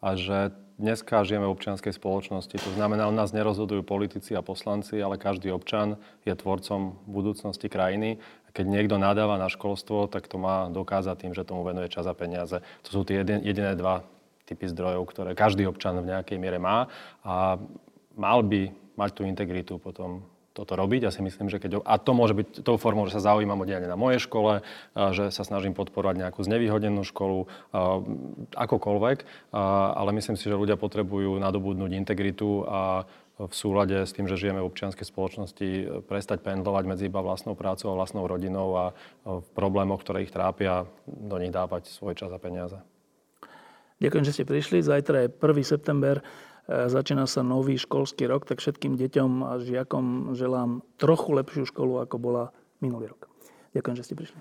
Speaker 4: a že dneska žijeme v občianskej spoločnosti. To znamená, u nás nerozhodujú politici a poslanci, ale každý občan je tvorcom budúcnosti krajiny. Keď niekto nadáva na školstvo, tak to má dokázať tým, že tomu venuje čas a peniaze. To sú tie jediné dva typy zdrojov, ktoré každý občan v nejakej miere má. A mal by mať tú integritu potom toto robiť. Ja si myslím, že keď... A to môže byť tou formou, že sa zaujímam o dianie na mojej škole, že sa snažím podporovať nejakú znevýhodnenú školu, akokoľvek. Ale myslím si, že ľudia potrebujú nadobudnúť integritu a v súlade s tým, že žijeme v občianskej spoločnosti, prestať pendlovať medzi iba vlastnou prácou a vlastnou rodinou a v problémoch, ktoré ich trápia, do nich dávať svoj čas a peniaze.
Speaker 1: Ďakujem, že ste prišli. Zajtra je 1. september. E, začína sa nový školský rok, tak všetkým deťom a žiakom želám trochu lepšiu školu, ako bola minulý rok. Ďakujem, že ste prišli.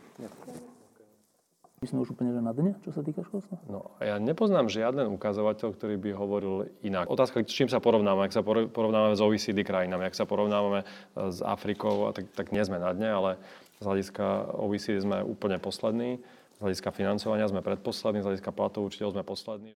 Speaker 1: My sme už úplne že na dne, čo sa týka školstva?
Speaker 4: No, ja nepoznám žiaden ukazovateľ, ktorý by hovoril inak. Otázka, s čím sa porovnáme, ak sa porovnávame s OECD krajinami, ak sa porovnávame e, s Afrikou, tak, tak nie sme na dne, ale z hľadiska OECD sme úplne poslední, z hľadiska financovania sme predposlední, z hľadiska platov učiteľov sme poslední.